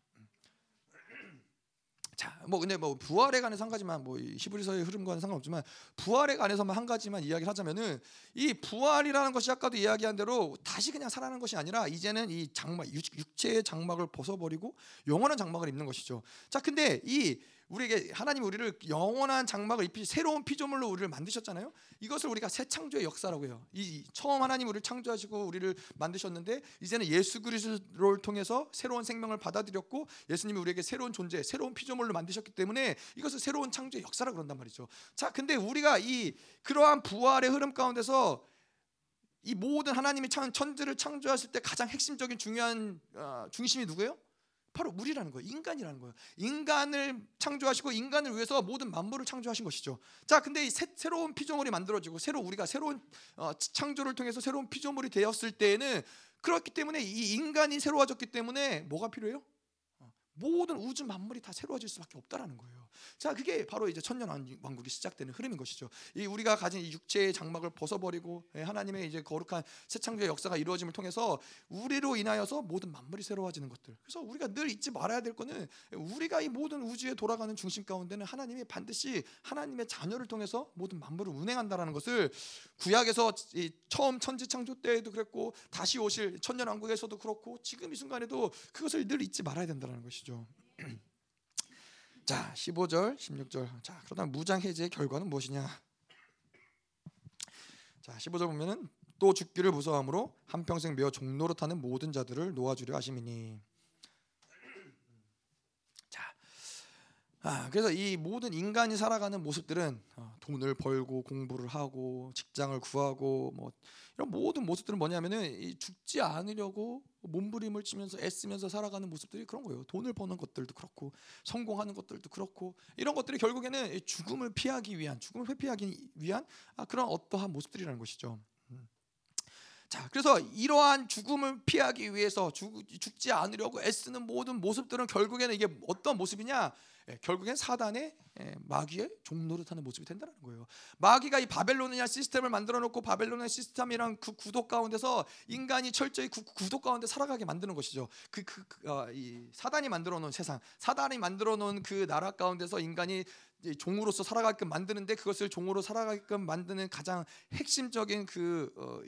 자, 뭐 근데 뭐 부활에 관해서 한 가지만 뭐 히브리서의 흐름과는 상관없지만 부활에 관해서만 한 가지만 이야기를 하자면은 이 부활이라는 것이 아까도 이야기한 대로 다시 그냥 살아나는 것이 아니라 이제는 이 장막 육체의 장막을 벗어버리고 영원한 장막을 입는 것이죠. 자, 근데 이 우리에게 하나님 우리를 영원한 장막을 입히 새로운 피조물로 우리를 만드셨잖아요. 이것을 우리가 새 창조의 역사라고 해요. 이 처음 하나님 우리를 창조하시고 우리를 만드셨는데 이제는 예수 그리스도를 통해서 새로운 생명을 받아들였고 예수님이 우리에게 새로운 존재, 새로운 피조물로 만드셨기 때문에 이것을 새로운 창조의 역사라 그런단 말이죠. 자, 근데 우리가 이 그러한 부활의 흐름 가운데서 이 모든 하나님이 천지를 창조하실 때 가장 핵심적인 중요한 어, 중심이 누구예요? 바로 우리라는 거예요. 인간이라는 거예요. 인간을 창조하시고 인간을 위해서 모든 만물을 창조하신 것이죠. 자, 근데 이 새, 로운 피조물이 만들어지고 새로 우리가 새로운 어, 창조를 통해서 새로운 피조물이 되었을 때에는 그렇기 때문에 이 인간이 새로워졌기 때문에 뭐가 필요해요? 모든 우주 만물이 다 새로워질 수밖에 없다라는 거예요. 자, 그게 바로 이제 천년 왕국이 시작되는 흐름인 것이죠. 이 우리가 가진 이 육체의 장막을 벗어버리고 예, 하나님의 이제 거룩한 새 창조의 역사가 이루어짐을 통해서 우리로 인하여서 모든 만물이 새로워지는 것들. 그래서 우리가 늘 잊지 말아야 될 거는 우리가 이 모든 우주에 돌아가는 중심 가운데는 하나님이 반드시 하나님의 자녀를 통해서 모든 만물을 운행한다라는 것을 구약에서 처음 천지 창조 때에도 그랬고 다시 오실 천년 왕국에서도 그렇고 지금 이 순간에도 그것을 늘 잊지 말아야 된다는 것이죠. 자, 15절, 16절. 자, 그러다 무장 해제의 결과는 무엇이냐? 자, 15절 보면은 또 죽기를 무서함으로 한 평생 종로로 타는 모든 자들을 놓아주려 하심이니. 아, 그래서 이 모든 인간이 살아가는 모습들은 어, 돈을 벌고 공부를 하고 직장을 구하고 뭐 이런 모든 모습들은 뭐냐면은 죽지 않으려고 몸부림을 치면서 애쓰면서 살아가는 모습들이 그런 거예요. 돈을 버는 것들도 그렇고 성공하는 것들도 그렇고 이런 것들이 결국에는 죽음을 피하기 위한 죽음을 회피하기 위한 아, 그런 어떠한 모습들이라는 것이죠. 음. 자, 그래서 이러한 죽음을 피하기 위해서 죽, 죽지 않으려고 애쓰는 모든 모습들은 결국에는 이게 어떤 모습이냐? 예, 결국엔 사단의 예, 마귀의 종노릇하는 모습이 된다는 거예요. 마귀가 이 바벨로니아 시스템을 만들어 놓고 바벨로니아 시스템이랑 그 구도 가운데서 인간이 철저히 구, 구도 가운데 살아가게 만드는 것이죠. 그, 그, 그 어, 사단이 만들어 놓은 세상, 사단이 만들어 놓은 그 나라 가운데서 인간이 종으로서 살아가게끔 만드는데 그것을 종으로 살아가게끔 만드는 가장 핵심적인 그 어,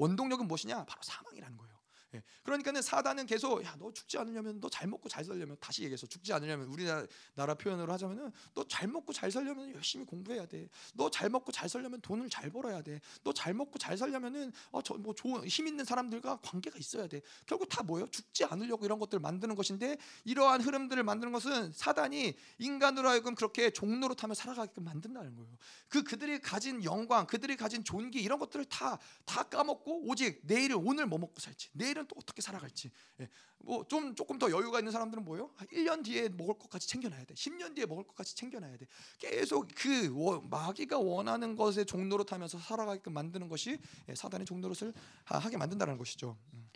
원동력은 무엇이냐? 바로 사망이라는 거예요. 예. 그러니까는 사단은 계속 야 너 죽지 않으려면 너 잘 먹고 잘 살려면 다시 얘기해서 죽지 않으려면 우리나라 나라 표현으로 하자면은 너 잘 먹고 잘 살려면 열심히 공부해야 돼. 너 잘 먹고 잘 살려면 돈을 잘 벌어야 돼. 너 잘 먹고 잘 살려면은 어저뭐 좋은 힘 있는 사람들과 관계가 있어야 돼. 결국 다 뭐예요? 죽지 않으려고 이런 것들을 만드는 것인데 이러한 흐름들을 만드는 것은 사단이 인간으로 하여금 그렇게 종로로 타며 살아가게끔 만든다는 거예요. 그 그들이 가진 영광, 그들이 가진 존귀 이런 것들을 다 다 까먹고 오직 내일을 오늘 뭐 먹고 살지. 내일 내일은 또 어떻게 살아갈지. 예. 뭐좀 조금 더 여유가 있는 사람들은 뭐요? 1년 뒤에 먹을 것까지 챙겨놔야 돼. 10년 뒤에 먹을 것까지 챙겨놔야 돼. 계속 그 마귀가 원하는 것에 종로로 타면서 살아가게끔 만드는 것이 예, 사단의 종로릇을 하게 만든다는 것이죠. 음.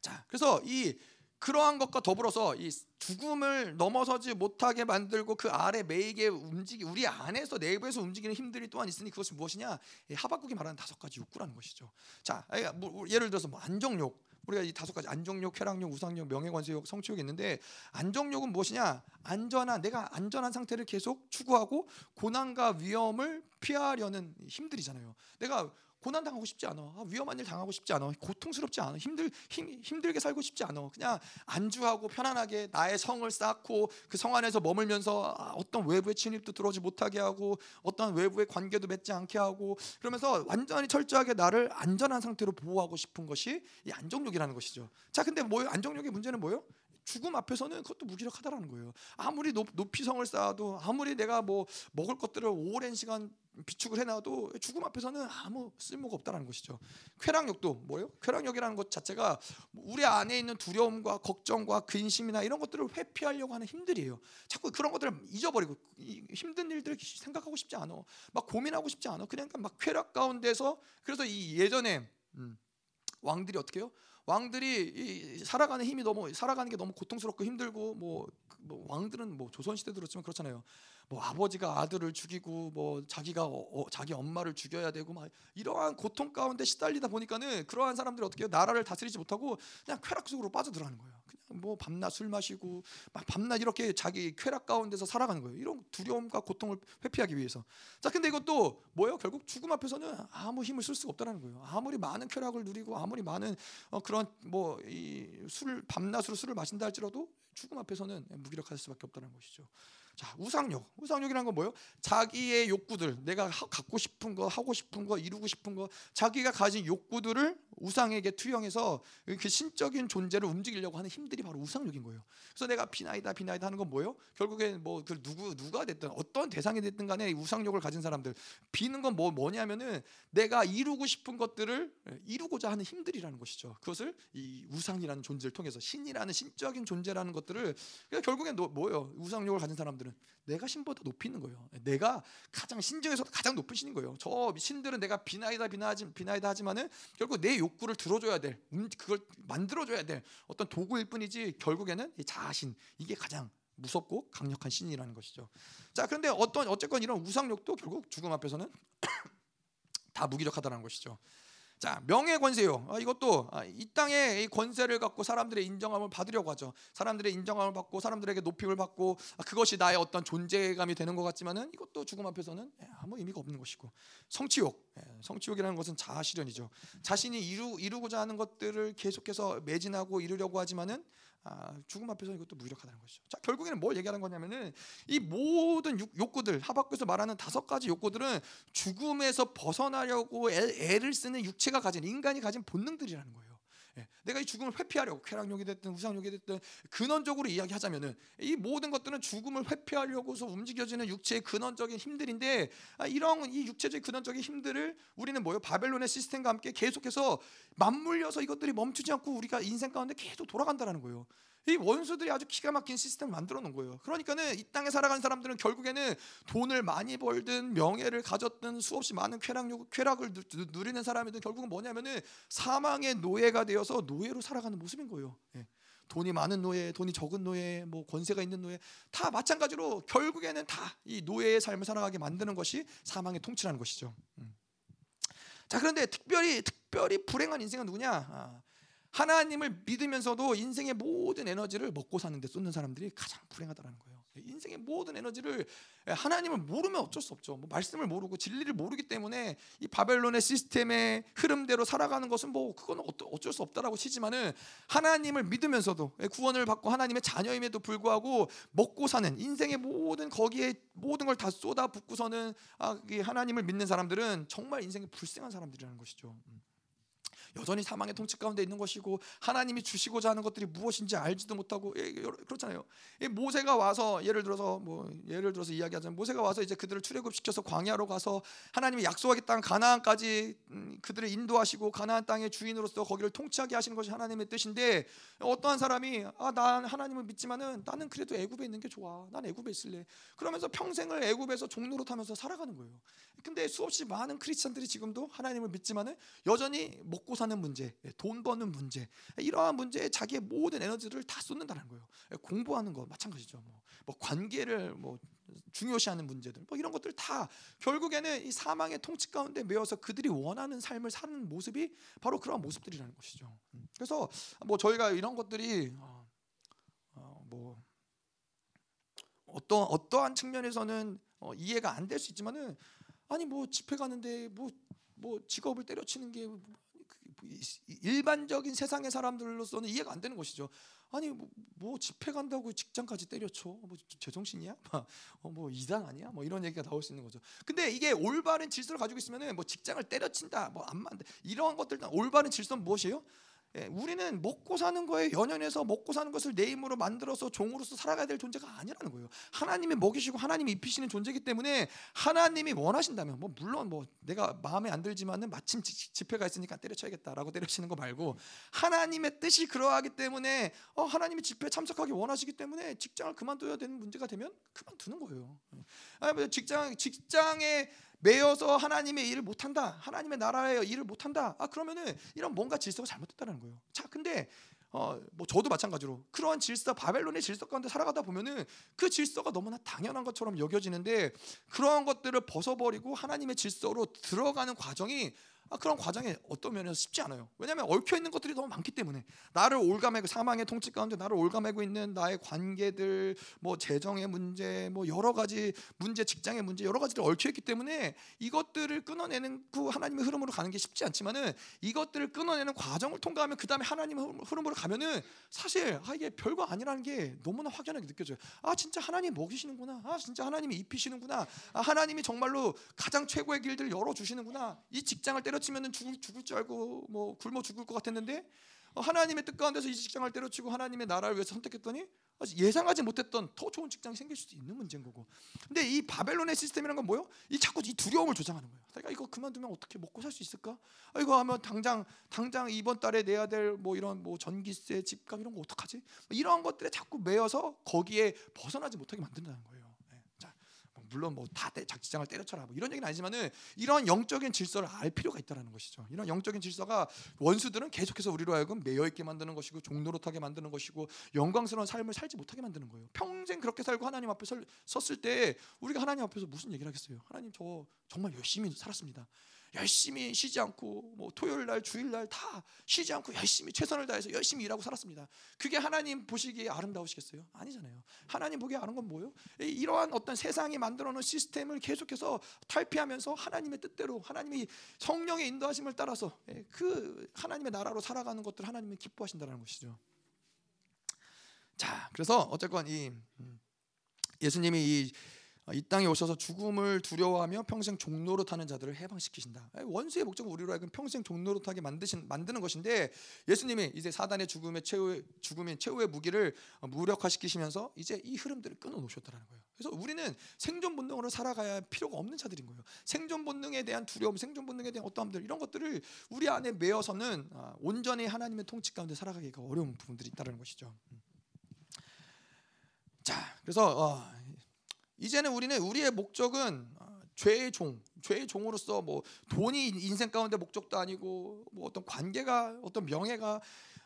자, 그래서 이 그러한 것과 더불어서 이 죽음을 넘어서지 못하게 만들고 그 아래 매이게 움직이 우리 안에서 내부에서 움직이는 힘들이 또한 있으니 그것이 무엇이냐? 하박국이 말하는 다섯 가지 욕구라는 것이죠. 자, 뭐 예를 들어서 뭐 안정욕 우리가 이 다섯 가지 안정욕, 쾌락욕, 우상욕, 명예관세욕, 성취욕이 있는데 안정욕은 무엇이냐? 안전한 내가 안전한 상태를 계속 추구하고 고난과 위험을 피하려는 힘들이잖아요. 내가 고난 당하고 싶지 않아. 아, 위험한 일 당하고 싶지 않아. 고통스럽지 않아. 힘들 힘, 힘들게 살고 싶지 않아. 그냥 안주하고 편안하게 나의 성을 쌓고 그 성 안에서 머물면서 아, 어떤 외부의 침입도 들어오지 못하게 하고 어떤 외부의 관계도 맺지 않게 하고 그러면서 완전히 철저하게 나를 안전한 상태로 보호하고 싶은 것이 이 안정욕이라는 것이죠. 자, 근데 뭐요? 안정욕의 문제는 뭐요? 죽음 앞에서는 그것도 무기력하다라는 거예요. 아무리 높, 높이 성을 쌓아도 아무리 내가 뭐 먹을 것들을 오랜 시간 비축을 해놔도 죽음 앞에서는 아무 쓸모가 없다라는 것이죠. 쾌락욕도 뭐예요? 쾌락욕이라는 것 자체가 우리 안에 있는 두려움과 걱정과 근심이나 이런 것들을 회피하려고 하는 힘들이에요. 자꾸 그런 것들을 잊어버리고 힘든 일들을 생각하고 싶지 않아. 막 고민하고 싶지 않아. 그냥 막 쾌락 가운데서 그래서 이 예전에 음, 왕들이 어떻게 해요? 왕들이 살아가는 힘이 너무 살아가는 게 너무 고통스럽고 힘들고 뭐, 뭐 왕들은 뭐 조선 시대 들었지만 그렇잖아요. 뭐 아버지가 아들을 죽이고 뭐 자기가 어, 어, 자기 엄마를 죽여야 되고 막 이러한 고통 가운데 시달리다 보니까는 그러한 사람들이 어떻게 해요? 나라를 다스리지 못하고 그냥 쾌락 속으로 빠져들어가는 거예요. 그냥 뭐 밤낮 술 마시고 막 밤낮 이렇게 자기 쾌락 가운데서 살아가는 거예요. 이런 두려움과 고통을 회피하기 위해서. 자, 근데 이것도 뭐예요? 결국 죽음 앞에서는 아무 힘을 쓸 수가 없다는 거예요. 아무리 많은 쾌락을 누리고 아무리 많은 어, 그런 뭐 이 술 밤낮으로 술을 마신다 할지라도 죽음 앞에서는 무기력할 수밖에 없다는 것이죠. 자, 우상욕. 우상욕이란 건 뭐예요? 자기의 욕구들, 내가 갖고 싶은 거, 하고 싶은 거, 이루고 싶은 거, 자기가 가진 욕구들을 우상에게 투영해서 그 신적인 존재를 움직이려고 하는 힘들이 바로 우상욕인 거예요. 그래서 내가 비나이다 비나이다 하는 건 뭐예요? 결국엔 뭐 그 누구 누가 됐든 어떤 대상이 됐든 간에 우상욕을 가진 사람들 비는 건 뭐 뭐냐면은 내가 이루고 싶은 것들을 이루고자 하는 힘들이라는 것이죠. 그것을 이 우상이라는 존재를 통해서 신이라는 신적인 존재라는 것들을 그러니까 결국엔 뭐예요? 우상욕을 가진 사람들은 내가 신보다 높이는 거예요. 내가 가장 신 중에서 가장 높은 신인 거예요. 저 신들은 내가 비나이다 비나하지 비나이다 하지만은 결국 내 욕구를 들어줘야 될, 음, 그걸 만들어줘야 될 어떤 도구일 뿐이지 결국에는 이 자신 이게 가장 무섭고 강력한 신이라는 것이죠. 자, 그런데 어떤 어쨌건 이런 우상욕도 결국 죽음 앞에서는 다 무기력하다는 것이죠. 자 명예 권세요. 아, 이것도 아, 이 땅의 권세를 갖고 사람들의 인정함을 받으려고 하죠. 사람들의 인정함을 받고 사람들에게 높임을 받고 아, 그것이 나의 어떤 존재감이 되는 것 같지만은 이것도 죽음 앞에서는 예, 아무 의미가 없는 것이고 성취욕. 예, 성취욕이라는 것은 자아 실현이죠. 자신이 이루 이루고자 하는 것들을 계속해서 매진하고 이루려고 하지만은 아, 죽음 앞에서 이것도 무력하다는 것이죠. 자 결국에는 뭘 얘기하는 거냐면은 이 모든 욕구들 하박국에서 말하는 다섯 가지 욕구들은 죽음에서 벗어나려고 애, 를 쓰는 육체가 가진 인간이 가진 본능들이라는 거예요. 예, 내가 이 죽음을 회피하려고 쾌락욕이 됐든 우상욕이 됐든 근원적으로 이야기하자면은 이 모든 것들은 죽음을 회피하려고서 움직여지는 육체의 근원적인 힘들인데 아, 이런 이 육체적인 근원적인 힘들을 우리는 뭐요 바벨론의 시스템과 함께 계속해서 맞물려서 이것들이 멈추지 않고 우리가 인생 가운데 계속 돌아간다라는 거예요. 이 원수들이 아주 기가 막힌 시스템을 만들어 놓은 거예요. 그러니까는 이 땅에 살아가는 사람들은 결국에는 돈을 많이 벌든 명예를 가졌든 수없이 많은 쾌락 쾌락을 누리는 사람이든 결국은 뭐냐면은 사망의 노예가 되어서 노예로 살아가는 모습인 거예요. 예. 돈이 많은 노예, 돈이 적은 노예, 뭐 권세가 있는 노예 다 마찬가지로 결국에는 다 이 노예의 삶을 살아가게 만드는 것이 사망의 통치라는 것이죠. 음. 자 그런데 특별히 특별히 불행한 인생은 누구냐? 아, 하나님을 믿으면서도 인생의 모든 에너지를 먹고 사는데 쏟는 사람들이 가장 불행하다는 거예요. 인생의 모든 에너지를 하나님을 모르면 어쩔 수 없죠. 뭐 말씀을 모르고 진리를 모르기 때문에 이 바벨론의 시스템의 흐름대로 살아가는 것은 뭐 그건 어쩔 수 없다라고 치지만은 하나님을 믿으면서도 구원을 받고 하나님의 자녀임에도 불구하고 먹고 사는 인생의 모든 거기에 모든 걸 다 쏟아 붓고서는 아, 하나님을 믿는 사람들은 정말 인생이 불쌍한 사람들이라는 것이죠. 음. 여전히 사망의 통치 가운데 있는 것이고 하나님이 주시고자 하는 것들이 무엇인지 알지도 못하고 예, 그렇잖아요. 모세가 와서 예를 들어서 뭐 예를 들어서 이야기하자면 모세가 와서 이제 그들을 출애굽시켜서 광야로 가서 하나님이 약속하기 땅 가나안까지 음, 그들을 인도하시고 가나안 땅의 주인으로서 거기를 통치하게 하시는 것이 하나님의 뜻인데 어떠한 사람이 아 난 하나님을 믿지만은 나는 그래도 애굽에 있는 게 좋아. 난 애굽에 있을래. 그러면서 평생을 애굽에서 종로로 타면서 살아가는 거예요. 근데 수없이 많은 크리스천들이 지금도 하나님을 믿지만은 여전히 먹고 사는 문제, 예, 돈 버는 문제, 이러한 문제에 자기의 모든 에너지를 다 쏟는다는 거예요. 예, 공부하는 거 마찬가지죠. 뭐, 뭐 관계를 뭐 중요시하는 문제들, 뭐 이런 것들 다 결국에는 이 사망의 통치 가운데 매여서 그들이 원하는 삶을 사는 모습이 바로 그러한 모습들이라는 것이죠. 음, 그래서 뭐 저희가 이런 것들이 어, 어, 뭐 어떠 어떠한 측면에서는 어, 이해가 안 될 수 있지만은 아니 뭐 집회 가는데 뭐뭐 뭐 직업을 때려치는 게 일반적인 세상의 사람들로서는 이해가 안 되는 것이죠. 아니 뭐, 뭐 집회 간다고 직장까지 때려쳐? 뭐 제정신이야? 어, 뭐 이단 아니야? 뭐 이런 얘기가 나올 수 있는 거죠. 근데 이게 올바른 질서를 가지고 있으면은 뭐 직장을 때려친다, 뭐 안 만다 이런 것들 올바른 질서는 무엇이에요? 예, 우리는 먹고 사는 거에 연연해서 먹고 사는 것을 내 힘으로 만들어서 종으로서 살아가야 될 존재가 아니라는 거예요. 하나님이 먹이시고 하나님이 입히시는 존재이기 때문에 하나님이 원하신다면 뭐 물론 뭐 내가 마음에 안 들지만은 마침 집회가 있으니까 때려쳐야겠다라고 때려치는 거 말고 하나님의 뜻이 그러하기 때문에 어 하나님이 집회 참석하기 원하시기 때문에 직장을 그만둬야 되는 문제가 되면 그만두는 거예요. 아, 뭐 직장 직장에 매여서 하나님의 일을 못한다. 하나님의 나라의 일을 못한다. 아 그러면은 이런 뭔가 질서가 잘못됐다는 거예요. 자, 근데 어, 뭐 저도 마찬가지로 그러한 질서 바벨론의 질서 가운데 살아가다 보면은 그 질서가 너무나 당연한 것처럼 여겨지는데 그러한 것들을 벗어버리고 하나님의 질서로 들어가는 과정이 아, 그런 과정에 어떤 면에서 쉽지 않아요. 왜냐하면 얽혀 있는 것들이 너무 많기 때문에 나를 올가매고 사망의 통치 가운데 나를 올가매고 있는 나의 관계들, 뭐 재정의 문제, 뭐 여러 가지 문제, 직장의 문제 여러 가지들 얽혀 있기 때문에 이것들을 끊어내는 그 하나님의 흐름으로 가는 게 쉽지 않지만은 이것들을 끊어내는 과정을 통과하면 그 다음에 하나님의 흐름으로 가면은 사실 아 이게 별거 아니라는 게 너무나 확연하게 느껴져요. 아 진짜 하나님 먹이시는구나. 아 진짜 하나님이 입히시는구나. 아 하나님이 정말로 가장 최고의 길들을 열어 주시는구나. 이 직장을 때려 때려치면 죽을, 죽을 줄 알고 뭐 굶어 죽을 것 같았는데 어, 하나님의 뜻 가운데서 이 직장을 때려치고 하나님의 나라를 위해서 선택했더니 예상하지 못했던 더 좋은 직장이 생길 수도 있는 문제인 거고. 근데 이 바벨론의 시스템이란 건 뭐요? 이 자꾸 이 두려움을 조장하는 거예요. 내가 이거 그만두면 어떻게 먹고 살 수 있을까? 아, 이거 하면 당장 당장 이번 달에 내야 될 뭐 이런 뭐 전기세, 집값 이런 거 어떡하지? 뭐 이런 것들에 자꾸 매여서 거기에 벗어나지 못하게 만든다는 거예요. 물론 뭐 다 작지장을 때려쳐라 뭐 이런 얘기는 아니지만은 이런 영적인 질서를 알 필요가 있다라는 것이죠. 이런 영적인 질서가 원수들은 계속해서 우리로 하여금 매여 있게 만드는 것이고 종노릇하게 만드는 것이고 영광스러운 삶을 살지 못하게 만드는 거예요. 평생 그렇게 살고 하나님 앞에 섰을 때 우리가 하나님 앞에서 무슨 얘기를 하겠어요? 하나님 저 정말 열심히 살았습니다. 열심히 쉬지 않고 뭐 토요일 날 주일 날 다 쉬지 않고 열심히 최선을 다해서 열심히 일하고 살았습니다. 그게 하나님 보시기에 아름다우시겠어요? 아니잖아요. 하나님 보기에 아는 건 뭐예요? 이러한 어떤 세상이 만들어 놓은 시스템을 계속해서 탈피하면서 하나님의 뜻대로 하나님이 성령의 인도하심을 따라서 예, 그 하나님의 나라로 살아가는 것들 하나님이 기뻐하신다는 것이죠. 자, 그래서 어쨌건 이 음, 예수님이 이 아, 이 땅에 오셔서 죽음을 두려워하며 평생 종노릇하는 자들을 해방시키신다. 원수의 목적은 우리로 하여금 평생 종노릇하게 만드신 만드는 것인데 예수님이 이제 사단의 죽음의 최후의 죽음인 최후의 무기를 무력화시키시면서 이제 이 흐름들을 끊어 놓으셨다는 거예요. 그래서 우리는 생존 본능으로 살아가야 필요가 없는 자들인 거예요. 생존 본능에 대한 두려움, 생존 본능에 대한 어떠함들 이런 것들을 우리 안에 메어서는 아, 온전히 하나님의 통치 가운데 살아가기가 어려운 부분들이 있다는 것이죠. 음. 자, 그래서 어, 이제는 우리는 우리의 목적은 어, 죄의 종, 죄의 종으로서 뭐 돈이 인생 가운데 목적도 아니고 뭐 어떤 관계가 어떤 명예가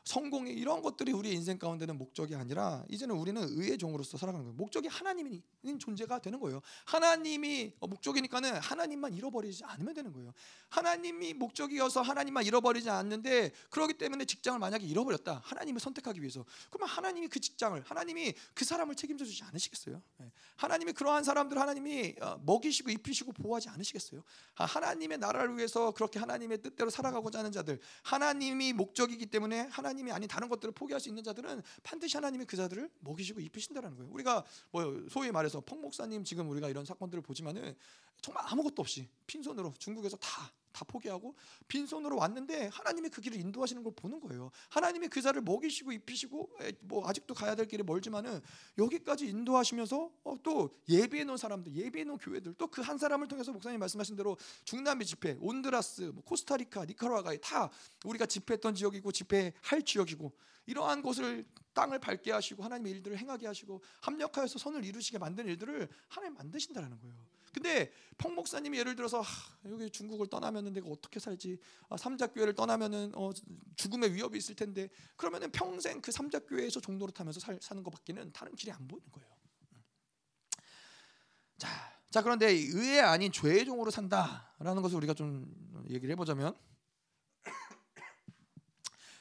성공이 이런 것들이 우리 인생 가운데는 목적이 아니라 이제는 우리는 의의 종으로서 살아가는 거예요. 목적이 하나님인 존재가 되는 거예요. 하나님이 어, 목적이니까는 하나님만 잃어버리지 않으면 되는 거예요. 하나님이 목적이어서 하나님만 잃어버리지 않는데 그러기 때문에 직장을 만약에 잃어버렸다. 하나님을 선택하기 위해서 그러면 하나님이 그 직장을 하나님이 그 사람을 책임져 주지 않으시겠어요? 네. 하나님이 그러한 사람들 하나님이 어, 먹이시고 입히시고 보호하지 않으시겠어요? 아, 하나님의 나라를 위해서 그렇게 하나님의 뜻대로 살아가고자 하는 자들 하나님이 목적이기 때문에 하나님 하나님이 아닌 다른 것들을 포기할 수 있는 자들은 반드시 하나님이 그 자들을 먹이시고 입히신다라는 거예요. 우리가 뭐 소위 말해서 펑 목사님 지금 우리가 이런 사건들을 보지만은 정말 아무것도 없이 빈손으로 중국에서 다 다 포기하고 빈손으로 왔는데 하나님이 그 길을 인도하시는 걸 보는 거예요. 하나님이 그 자를 먹이시고 입히시고 뭐 아직도 가야 될 길이 멀지만은 여기까지 인도하시면서 어, 또 예비해 놓은 사람들, 예비해 놓은 교회들 또 그 한 사람을 통해서 목사님 말씀하신 대로 중남미 집회, 온드라스, 뭐 코스타리카, 니카라과에 다 우리가 집회했던 지역이고 집회할 지역이고 이러한 곳을 땅을 밟게 하시고 하나님의 일들을 행하게 하시고 합력하여서 선을 이루시게 만드는 일들을 하나님 만드신다는 거예요. 근데 펑 목사님이 예를 들어서 하, 여기 중국을 떠나면은 내가 어떻게 살지? 아, 삼작교회를 떠나면은 어, 죽음의 위협이 있을 텐데 그러면은 평생 그 삼작교회에서 종로를 타면서 살, 사는 것밖에는 다른 길이 안 보이는 거예요. 자, 자 그런데 의의 아닌 죄의 종으로 산다라는 것을 우리가 좀 얘기를 해보자면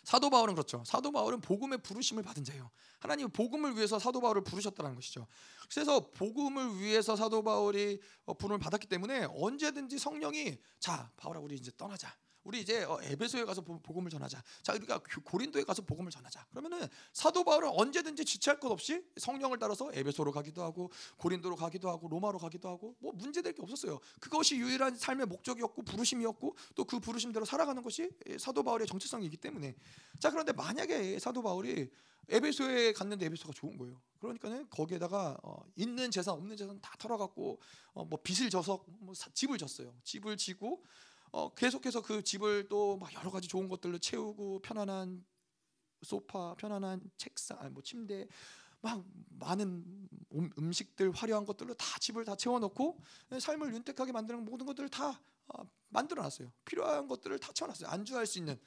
사도 바울은 그렇죠. 사도 바울은 복음의 부르심을 받은 자예요. 하나님 복음을 위해서 사도 바울을 부르셨다는 것이죠. 그래서 복음을 위해서 사도 바울이 어, 부름을 받았기 때문에 언제든지 성령이 자 바울아 우리 이제 떠나자. 우리 이제 어, 에베소에 가서 복음을 전하자. 자, 우리가 고린도에 가서 복음을 전하자. 그러면은 사도 바울은 언제든지 지체할 것 없이 성령을 따라서 에베소로 가기도 하고 고린도로 가기도 하고 로마로 가기도 하고 뭐 문제될 게 없었어요. 그것이 유일한 삶의 목적이었고 부르심이었고 또 그 부르심대로 살아가는 것이 사도 바울의 정체성이기 때문에 자 그런데 만약에 사도 바울이 에베소에 갔는데 에베소가 좋은 거예요. 그러니까는 거기에다가 어, 있는 재산 없는 재산 다 털어갖고 어, 뭐 빚을 져서 뭐 사, 집을 졌어요. 집을 지고 어, 계속해서 그 집을 또 막 여러 가지 좋은 것들로 채우고 편안한 소파, 편안한 책상, 아니 뭐 침대, 막 많은 음식들 화려한 것들로 다 집을 다 채워놓고 삶을 윤택하게 만드는 모든 것들을 다 어, 만들어놨어요. 필요한 것들을 다 채워놨어요. 안주할 수 있는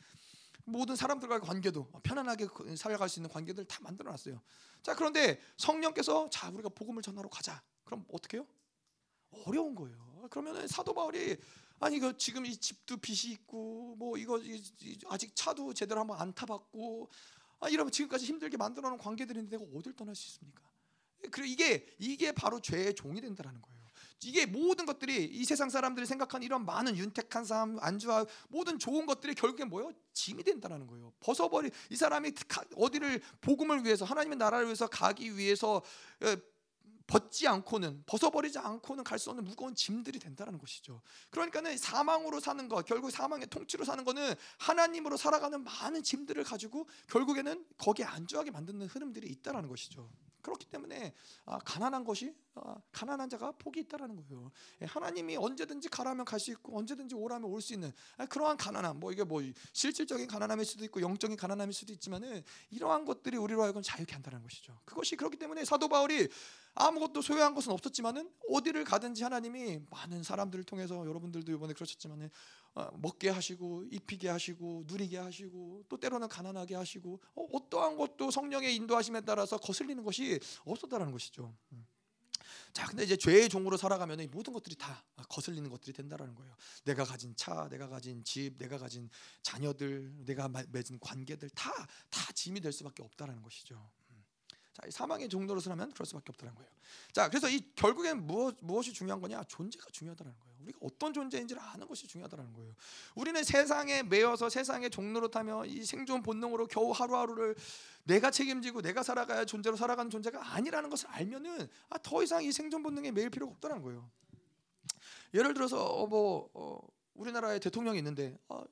모든 사람들과의 관계도 편안하게 그 살아갈 수 있는 관계들 다 만들어놨어요. 자 그런데 성령께서 자 우리가 복음을 전하러 가자. 그럼 어떻게 해요? 어려운 거예요. 그러면 사도 바울이 아니 그 지금 이 집도 빚이 있고 뭐 이거 아직 차도 제대로 한번 안 타봤고 아 이러면 지금까지 힘들게 만들어 놓은 관계들인데 내가 어딜 떠날 수 있습니까? 그리고 이게 이게 바로 죄의 종이 된다라는 거예요. 이게 모든 것들이 이 세상 사람들이 생각하는 이런 많은 윤택한 삶, 안주와 모든 좋은 것들이 결국엔 뭐예요? 짐이 된다는 거예요. 벗어버리 이 사람이 어디를 복음을 위해서 하나님의 나라를 위해서 가기 위해서 벗지 않고는 벗어버리지 않고는 갈 수 없는 무거운 짐들이 된다는 것이죠. 그러니까는 사망으로 사는 것, 결국 사망의 통치로 사는 것은 하나님으로 살아가는 많은 짐들을 가지고 결국에는 거기에 안주하게 만드는 흐름들이 있다라는 것이죠. 그렇기 때문에 아, 가난한 것이 아, 가난한 자가 복이 있다라는 거예요. 예, 하나님이 언제든지 가라면 갈 수 있고 언제든지 오라면 올 수 있는 아, 그러한 가난함, 뭐 이게 뭐 실질적인 가난함일 수도 있고 영적인 가난함일 수도 있지만은 이러한 것들이 우리로 하여금 자유케 한다는 것이죠. 그것이 그렇기 때문에 사도 바울이 아무것도 소유한 것은 없었지만은 어디를 가든지 하나님이 많은 사람들을 통해서 여러분들도 이번에 그러셨지만은 어, 먹게 하시고 입히게 하시고 누리게 하시고 또 때로는 가난하게 하시고 어, 떠한 것도 성령의 인도하심에 따라서 거슬리는 것이 없었다라는 것이죠. 음. 자, 근데 이제 죄의 종으로 살아가면 이 모든 것들이 다 거슬리는 것들이 된다라는 거예요. 내가 가진 차, 내가 가진 집, 내가 가진 자녀들, 내가 맺은 관계들 다 다 짐이 될 수밖에 없다라는 것이죠. 자, 사망의 종로로서 하면 그럴 수밖에 없다는 거예요. 자, 그래서 이 결국엔 무엇, 무엇이 중요한 거냐? 존재가 중요하다는 거예요. 우리가 어떤 존재인지를 아는 것이 중요하다는 거예요. 우리는 세상에 매여서 세상의 종로로 타며 이 생존 본능으로 겨우 하루하루를 내가 책임지고 내가 살아가야 존재로 살아가는 존재가 아니라는 것을 알면은 아, 더 이상 이 생존 본능에 매일 필요가 없다는 거예요. 예를 들어서 어, 뭐 어, 우리나라에 대통령이 있는데 어,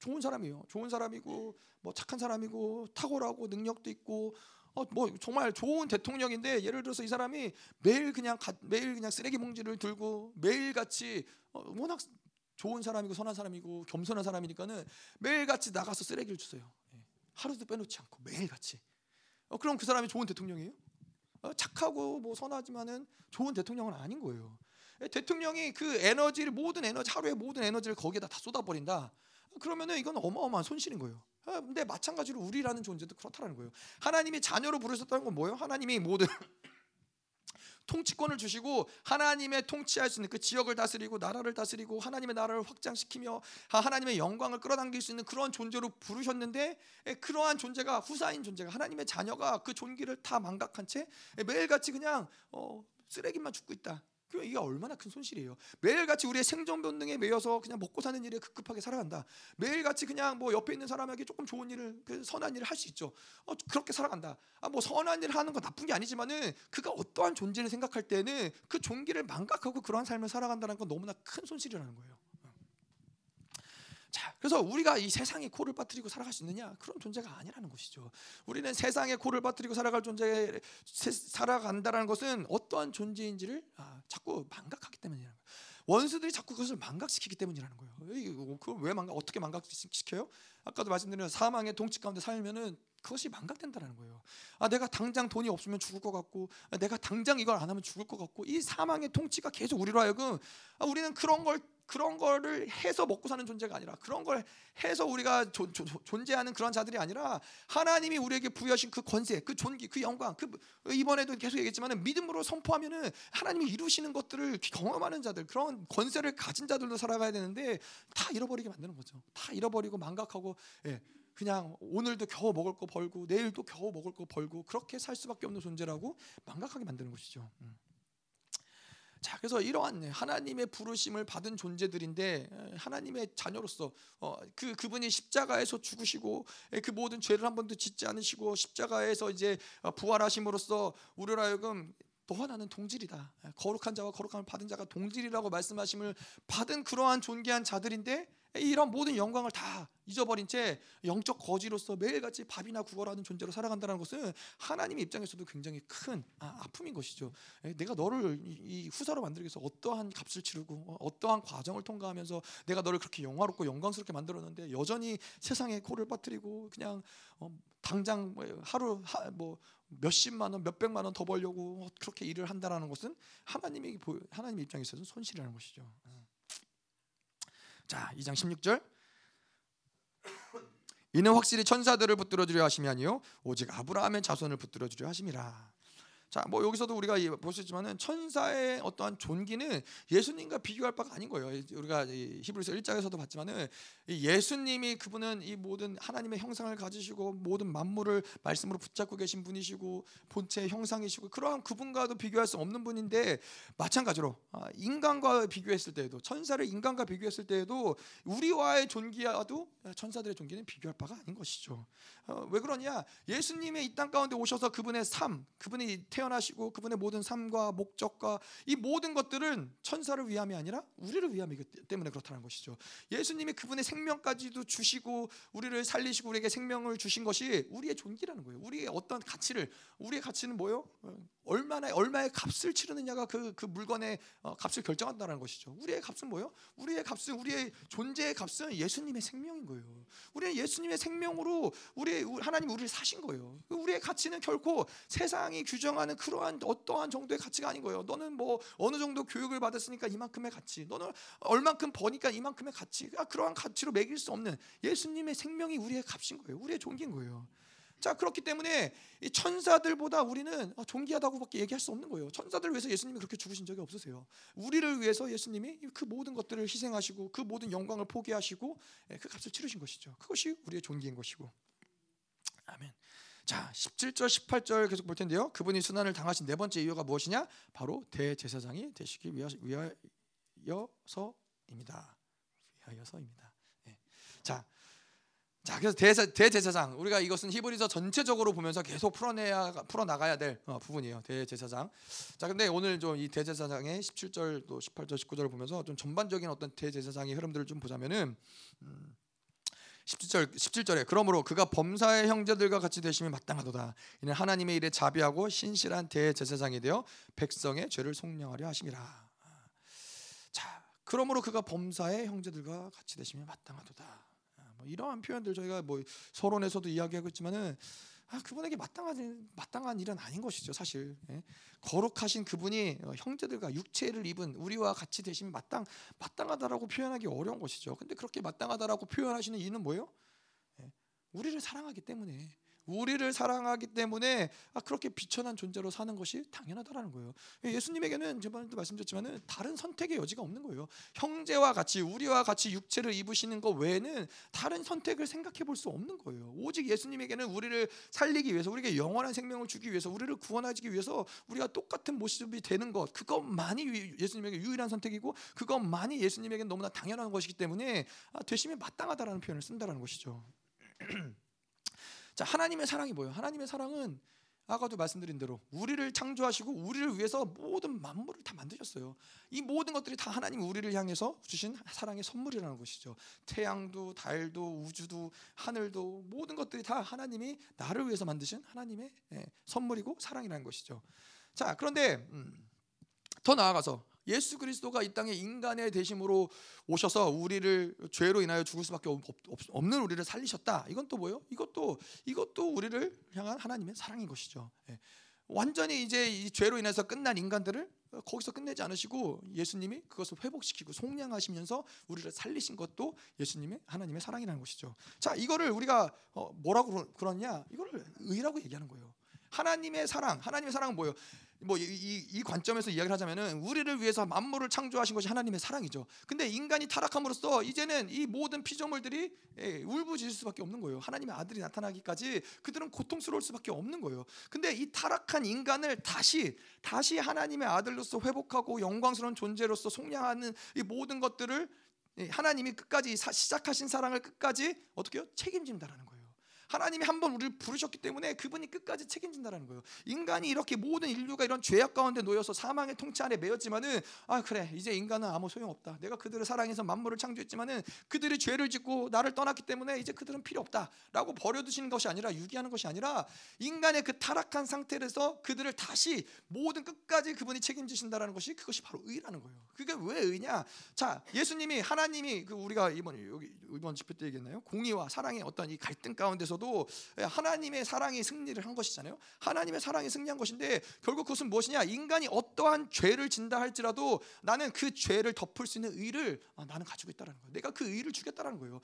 좋은 사람이에요. 좋은 사람이고 뭐 착한 사람이고 탁월하고 능력도 있고 어, 뭐 정말 좋은 대통령인데 예를 들어서 이 사람이 매일 그냥 가, 매일 그냥 쓰레기 봉지를 들고 매일 같이 어, 워낙 좋은 사람이고 선한 사람이고 겸손한 사람이니까는 매일 같이 나가서 쓰레기를 주세요. 예. 하루도 빼놓지 않고 매일 같이. 어, 그럼 그 사람이 좋은 대통령이에요? 어, 착하고 뭐 선하지만은 좋은 대통령은 아닌 거예요. 예, 대통령이 그 에너지를 모든 에너지 하루의 모든 에너지를 거기에다 다 쏟아버린다. 그러면은 이건 어마어마한 손실인 거예요. 아, 근데 마찬가지로 우리라는 존재도 그렇다는 거예요. 하나님이 자녀로 부르셨다는 건 뭐예요? 하나님이 모든 통치권을 주시고 하나님의 통치할 수 있는 그 지역을 다스리고 나라를 다스리고 하나님의 나라를 확장시키며 하나님의 영광을 끌어당길 수 있는 그런 존재로 부르셨는데 그러한 존재가 후사인 존재가 하나님의 자녀가 그 존귀를 다 망각한 채 매일같이 그냥 어, 쓰레기만 죽고 있다. 그 이게 얼마나 큰 손실이에요. 매일같이 우리의 생존 본능에 매여서 그냥 먹고 사는 일에 급급하게 살아간다. 매일같이 그냥 뭐 옆에 있는 사람에게 조금 좋은 일을 그 선한 일을 할 수 있죠. 어, 그렇게 살아간다. 아, 뭐 선한 일을 하는 건 나쁜 게 아니지만은 그가 어떠한 존재를 생각할 때는 그 존귀를 망각하고 그러한 삶을 살아간다는 건 너무나 큰 손실이라는 거예요. 자, 그래서 우리가 이 세상에 코를 빠뜨리고 살아갈 수 있느냐? 그런 존재가 아니라는 것이죠. 우리는 세상에 코를 빠뜨리고 살아갈 존재 살아간다라는 것은 어떠한 존재인지를 아, 자꾸 망각하기 때문이라는 거예요. 원수들이 자꾸 그것을 망각시키기 때문이라는 거예요. 그걸 왜 망각? 어떻게 망각시켜요? 아까도 말씀드린 사망의 동치 가운데 살면은 그것이 망각된다는 거예요. 아 내가 당장 돈이 없으면 죽을 것 같고, 아, 내가 당장 이걸 안 하면 죽을 것 같고, 이 사망의 통치가 계속 우리로 하여금 아, 우리는 그런 걸 그런 거를 해서 먹고 사는 존재가 아니라 그런 걸 해서 우리가 조, 조, 존재하는 그런 자들이 아니라 하나님이 우리에게 부여하신 그 권세, 그 존귀, 그 영광, 그 이번에도 계속 얘기했지만 믿음으로 선포하면은 하나님이 이루시는 것들을 경험하는 자들, 그런 권세를 가진 자들로 살아가야 되는데 다 잃어버리게 만드는 거죠. 다 잃어버리고 망각하고 예, 그냥 오늘도 겨우 먹을 거 벌고 내일도 겨우 먹을 거 벌고 그렇게 살 수밖에 없는 존재라고 망각하게 만드는 것이죠. 음. 자, 그래서 이러한 하나님의 부르심을 받은 존재들인데 하나님의 자녀로서 어, 그 그분이 십자가에서 죽으시고 그 모든 죄를 한 번도 짓지 않으시고 십자가에서 이제 어, 부활하심으로써 우리로 하여금 너와 나는 동질이다. 거룩한 자와 거룩함을 받은 자가 동질이라고 말씀하심을 받은 그러한 존귀한 자들인데 이런 모든 영광을 다 잊어버린 채 영적 거지로서 매일같이 밥이나 구걸하는 존재로 살아간다는 것은 하나님의 입장에서도 굉장히 큰 아, 아픔인 것이죠. 내가 너를 이 후사로 만들기 위해서 어떠한 값을 치르고 어, 어떠한 과정을 통과하면서 내가 너를 그렇게 영화롭고 영광스럽게 만들었는데 여전히 세상에 코를 빠뜨리고 그냥 어, 당장 뭐 하루 뭐 몇십만 원, 몇백만 원 더 벌려고 그렇게 일을 한다라는 것은 하나님의 하나님 입장에서는 손실이라는 것이죠. 자, 2장 16절. 이는 확실히 천사들을 붙들어 주려 하심이 아니요 오직 아브라함의 자손을 붙들어 주려 하심이라. 자, 뭐 여기서도 우리가 보셨지만은 천사의 어떠한 존귀는 예수님과 비교할 바가 아닌 거예요. 우리가 히브리서 1장에서도 봤지만은 예수님이 그분은 이 모든 하나님의 형상을 가지시고 모든 만물을 말씀으로 붙잡고 계신 분이시고 본체의 형상이시고 그러한 그분과도 비교할 수 없는 분인데 마찬가지로 아, 인간과 비교했을 때에도 천사를 인간과 비교했을 때에도 우리와의 존귀와도 천사들의 존귀는 비교할 바가 아닌 것이죠. 어, 왜 그러냐? 예수님의 이 땅 가운데 오셔서 그분의 삶, 그분이 태어나시고 그분의 모든 삶과 목적과 이 모든 것들은 천사를 위함이 아니라 우리를 위함이기 때문에 그렇다는 것이죠. 예수님이 그분의 생명까지도 주시고 우리를 살리시고 우리에게 생명을 주신 것이 우리의 존귀라는 거예요. 우리의 어떤 가치를 우리의 가치는 뭐요? 어, 얼마나 얼마의 값을 치르느냐가 그, 그 물건의 어, 값을 결정한다는 것이죠. 우리의 값은 뭐요? 우리의 값은 우리의 존재의 값은 예수님의 생명인 거예요. 우리는 예수님의 생명으로 우리 하나님 우리를 사신 거예요. 우리의 가치는 결코 세상이 규정하는 그러한 어떠한 정도의 가치가 아닌 거예요. 너는 뭐 어느 정도 교육을 받았으니까 이만큼의 가치, 너는 얼만큼 버니까 이만큼의 가치, 아, 그러한 가치로 매길 수 없는 예수님의 생명이 우리의 값인 거예요. 우리의 존귀인 거예요. 자 그렇기 때문에 이 천사들보다 우리는 아, 존귀하다고밖에 얘기할 수 없는 거예요. 천사들 위해서 예수님이 그렇게 죽으신 적이 없으세요. 우리를 위해서 예수님이 그 모든 것들을 희생하시고 그 모든 영광을 포기하시고 예, 그 값을 치르신 것이죠. 그것이 우리의 존귀인 것이고. 아멘. 자, 17절, 18절 계속 볼 텐데요. 그분이 순환을 당하신 네 번째 이유가 무엇이냐? 바로 대제사장이 되시기 위하여서입니다. 위하여서입니다. 네. 자, 자, 그래서 대제, 대제 사장 우리가 이것은 히브리서 전체적으로 보면서 계속 풀어내야 풀어 나가야 될 어, 부분이에요. 대제사장. 자, 근데 오늘 좀 이 대제사장의 17절 또 18절 19절을 보면서 좀 전반적인 어떤 대제사장의 흐름들을 좀 보자면은 음, 17절 17절에 그러므로 그가 범사의 형제들과 같이 되심이 마땅하도다. 이는 하나님의 일에 자비하고 신실한 대제사장이 되어 백성의 죄를 속량하려 하심이라. 자, 그러므로 그가 범사의 형제들과 같이 되심이 마땅하도다. 뭐 이러한 표현들 저희가 뭐 서론에서도 이야기하고 있지만은 아, 그분에게 마땅한 마땅한 일은 아닌 것이죠, 사실. 예. 거룩하신 그분이 어, 형제들과 육체를 입은 우리와 같이 되시면 마땅 마땅하다라고 표현하기 어려운 것이죠. 근데 그렇게 마땅하다라고 표현하시는 이유는 뭐예요? 예. 우리를 사랑하기 때문에 우리를 사랑하기 때문에 아, 그렇게 비천한 존재로 사는 것이 당연하다라는 거예요. 예수님에게는 저번에도 말씀드렸지만은 다른 선택의 여지가 없는 거예요. 형제와 같이 우리와 같이 육체를 입으시는 것 외에는 다른 선택을 생각해 볼 수 없는 거예요. 오직 예수님에게는 우리를 살리기 위해서 우리에게 영원한 생명을 주기 위해서 우리를 구원하기 위해서 우리가 똑같은 모습이 되는 것 그것만이 예수님에게 유일한 선택이고 그것만이 예수님에게 너무나 당연한 것이기 때문에 아, 되심이 마땅하다라는 표현을 쓴다라는 것이죠. 자, 하나님의 사랑이 뭐예요? 하나님의 사랑은 아까도 말씀드린 대로 우리를 창조하시고 우리를 위해서 모든 만물을 다 만드셨어요. 이 모든 것들이 다 하나님 우리를 향해서 주신 사랑의 선물이라는 것이죠. 태양도 달도 우주도 하늘도 모든 것들이 다 하나님이 나를 위해서 만드신 하나님의 예, 선물이고 사랑이라는 것이죠. 자, 그런데 음, 더 나아가서 예수 그리스도가 이 땅에 인간의 대심으로 오셔서 우리를 죄로 인하여 죽을 수밖에 없 는 우리를 살리셨다. 이건 또 뭐예요? 이것도 이것도 우리를 향한 하나님의 사랑인 것이죠. 예. 완전히 이제 이 죄로 인해서 끝난 인간들을 거기서 끝내지 않으시고 예수님이 그것을 회복시키고 속량하시면서 우리를 살리신 것도 예수님의 하나님의 사랑이라는 것이죠. 자, 이거를 우리가 어, 뭐라고 그러냐? 이거를 의라고 얘기하는 거예요. 하나님의 사랑, 하나님의 사랑은 뭐예요? 뭐이 이, 이 관점에서 이야기를 하자면은 우리를 위해서 만물을 창조하신 것이 하나님의 사랑이죠. 근데 인간이 타락함으로써 이제는 이 모든 피조물들이 예, 울부짖을 수밖에 없는 거예요. 하나님의 아들이 나타나기까지 그들은 고통스러울 수밖에 없는 거예요. 근데 이 타락한 인간을 다시 다시 하나님의 아들로서 회복하고 영광스러운 존재로서 속량하는 이 모든 것들을 하나님이 끝까지 시작하신 사랑을 끝까지 어떻게요? 책임진다라는 거예요. 하나님이 한 번 우리를 부르셨기 때문에 그분이 끝까지 책임진다라는 거예요. 인간이 이렇게 모든 인류가 이런 죄악 가운데 놓여서 사망의 통치 안에 매였지만은 아 그래 이제 인간은 아무 소용 없다. 내가 그들을 사랑해서 만물을 창조했지만은 그들이 죄를 짓고 나를 떠났기 때문에 이제 그들은 필요 없다라고 버려두시는 것이 아니라 유기하는 것이 아니라 인간의 그 타락한 상태에서 그들을 다시 모든 끝까지 그분이 책임지신다라는 것이 그것이 바로 의라는 거예요. 그게 왜 의냐? 자 예수님이 하나님이 그 우리가 이번 여기 이번 집회 때 얘기했나요? 공의와 사랑의 어떤 이 갈등 가운데서 중에서도 하나님의 사랑이 승리를 한 것이잖아요. 하나님의 사랑이 승리한 것인데 결국 그것은 무엇이냐? 인간이 어떠한 죄를 진다 할지라도 나는 그 죄를 덮을 수 있는 의를 아, 나는 가지고 있다라는 거예요. 내가 그 의를 주겠다라는 거예요.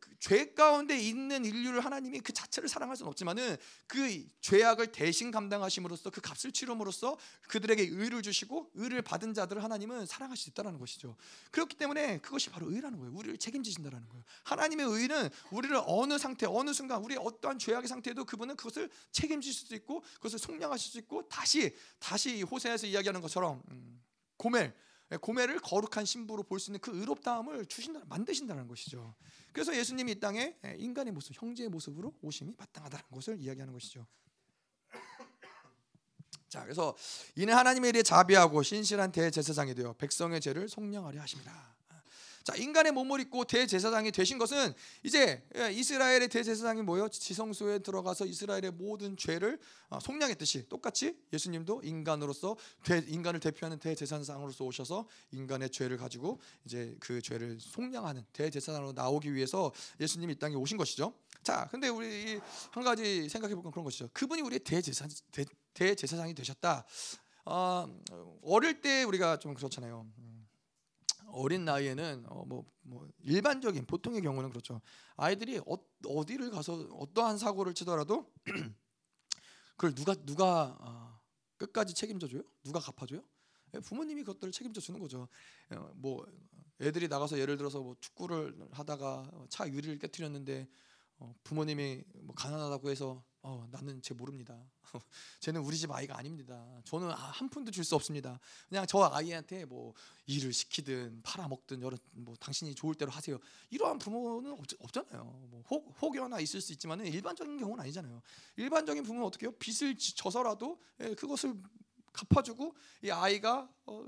그죄 가운데 있는 인류를 하나님이 그 자체를 사랑할 수는 없지만은 그 죄악을 대신 감당하심으로써 그 값을 치름으로써 그들에게 의를 주시고 의를 받은 자들을 하나님은 사랑할 수 있다라는 것이죠. 그렇기 때문에 그것이 바로 의라는 거예요. 우리를 책임지신다라는 거예요. 하나님의 의는 우리를 어느 상태, 어느 순간 우리 어떠한 죄악의 상태에도 그분은 그것을 책임지실 수 있고 그것을 속량하실 수 있고 다시 다시 호세에서 이야기하는 것처럼 음, 고멜 고멜을 거룩한 신부로 볼 수 있는 그 의롭다함을 주신다 만드신다는 것이죠. 그래서 예수님이 이 땅에 인간의 모습, 형제의 모습으로 오심이 마땅하다는 것을 이야기하는 것이죠. 자, 그래서 이는 하나님의 일에 자비하고 신실한 대제사장이 되어 백성의 죄를 속량하려 하십니다. 자, 인간의 몸을 입고 대제사장이 되신 것은 이제 예, 이스라엘의 대제사장이 뭐요? 지성소에 들어가서 이스라엘의 모든 죄를 어, 속량했듯이 똑같이 예수님도 인간으로서 대, 인간을 대표하는 대제사장으로서 오셔서 인간의 죄를 가지고 이제 그 죄를 속량하는 대제사장으로 나오기 위해서 예수님이 이 땅에 오신 것이죠. 자, 근데 우리 한 가지 생각해 보면 그런 것이죠. 그분이 우리의 대제사 대, 대제사장이 되셨다. 어, 어릴 때 우리가 좀 그렇잖아요. 어린 나이에는 어, 뭐, 뭐 일반적인 보통의 경우는 그렇죠. 아이들이 어, 디를 가서 어떠한 사고를 치더라도 그걸 누가 누가 어, 끝까지 책임져 줘요? 누가 갚아 줘요? 예, 부모님이 그것들을 책임져 주는 거죠. 어, 뭐 애들이 나가서 예를 들어서 뭐 축구를 하다가 차 유리를 깨뜨렸는데 어, 부모님이 뭐 가난하다고 해서 어, 나는 쟤 모릅니다. 쟤는 우리 집 아이가 아닙니다. 저는 아, 한 푼도 줄 수 없습니다. 그냥 저 아이한테 뭐 일을 시키든 팔아먹든 여러 뭐 당신이 좋을 대로 하세요. 이러한 부모는 없, 잖아요 뭐 혹, 혹여나 있을 수 있지만 일반적인 경우는 아니잖아요. 일반적인 부모는 어떻게 해요? 빚을 져서라도 예, 그것을 갚아주고 이 아이가 어,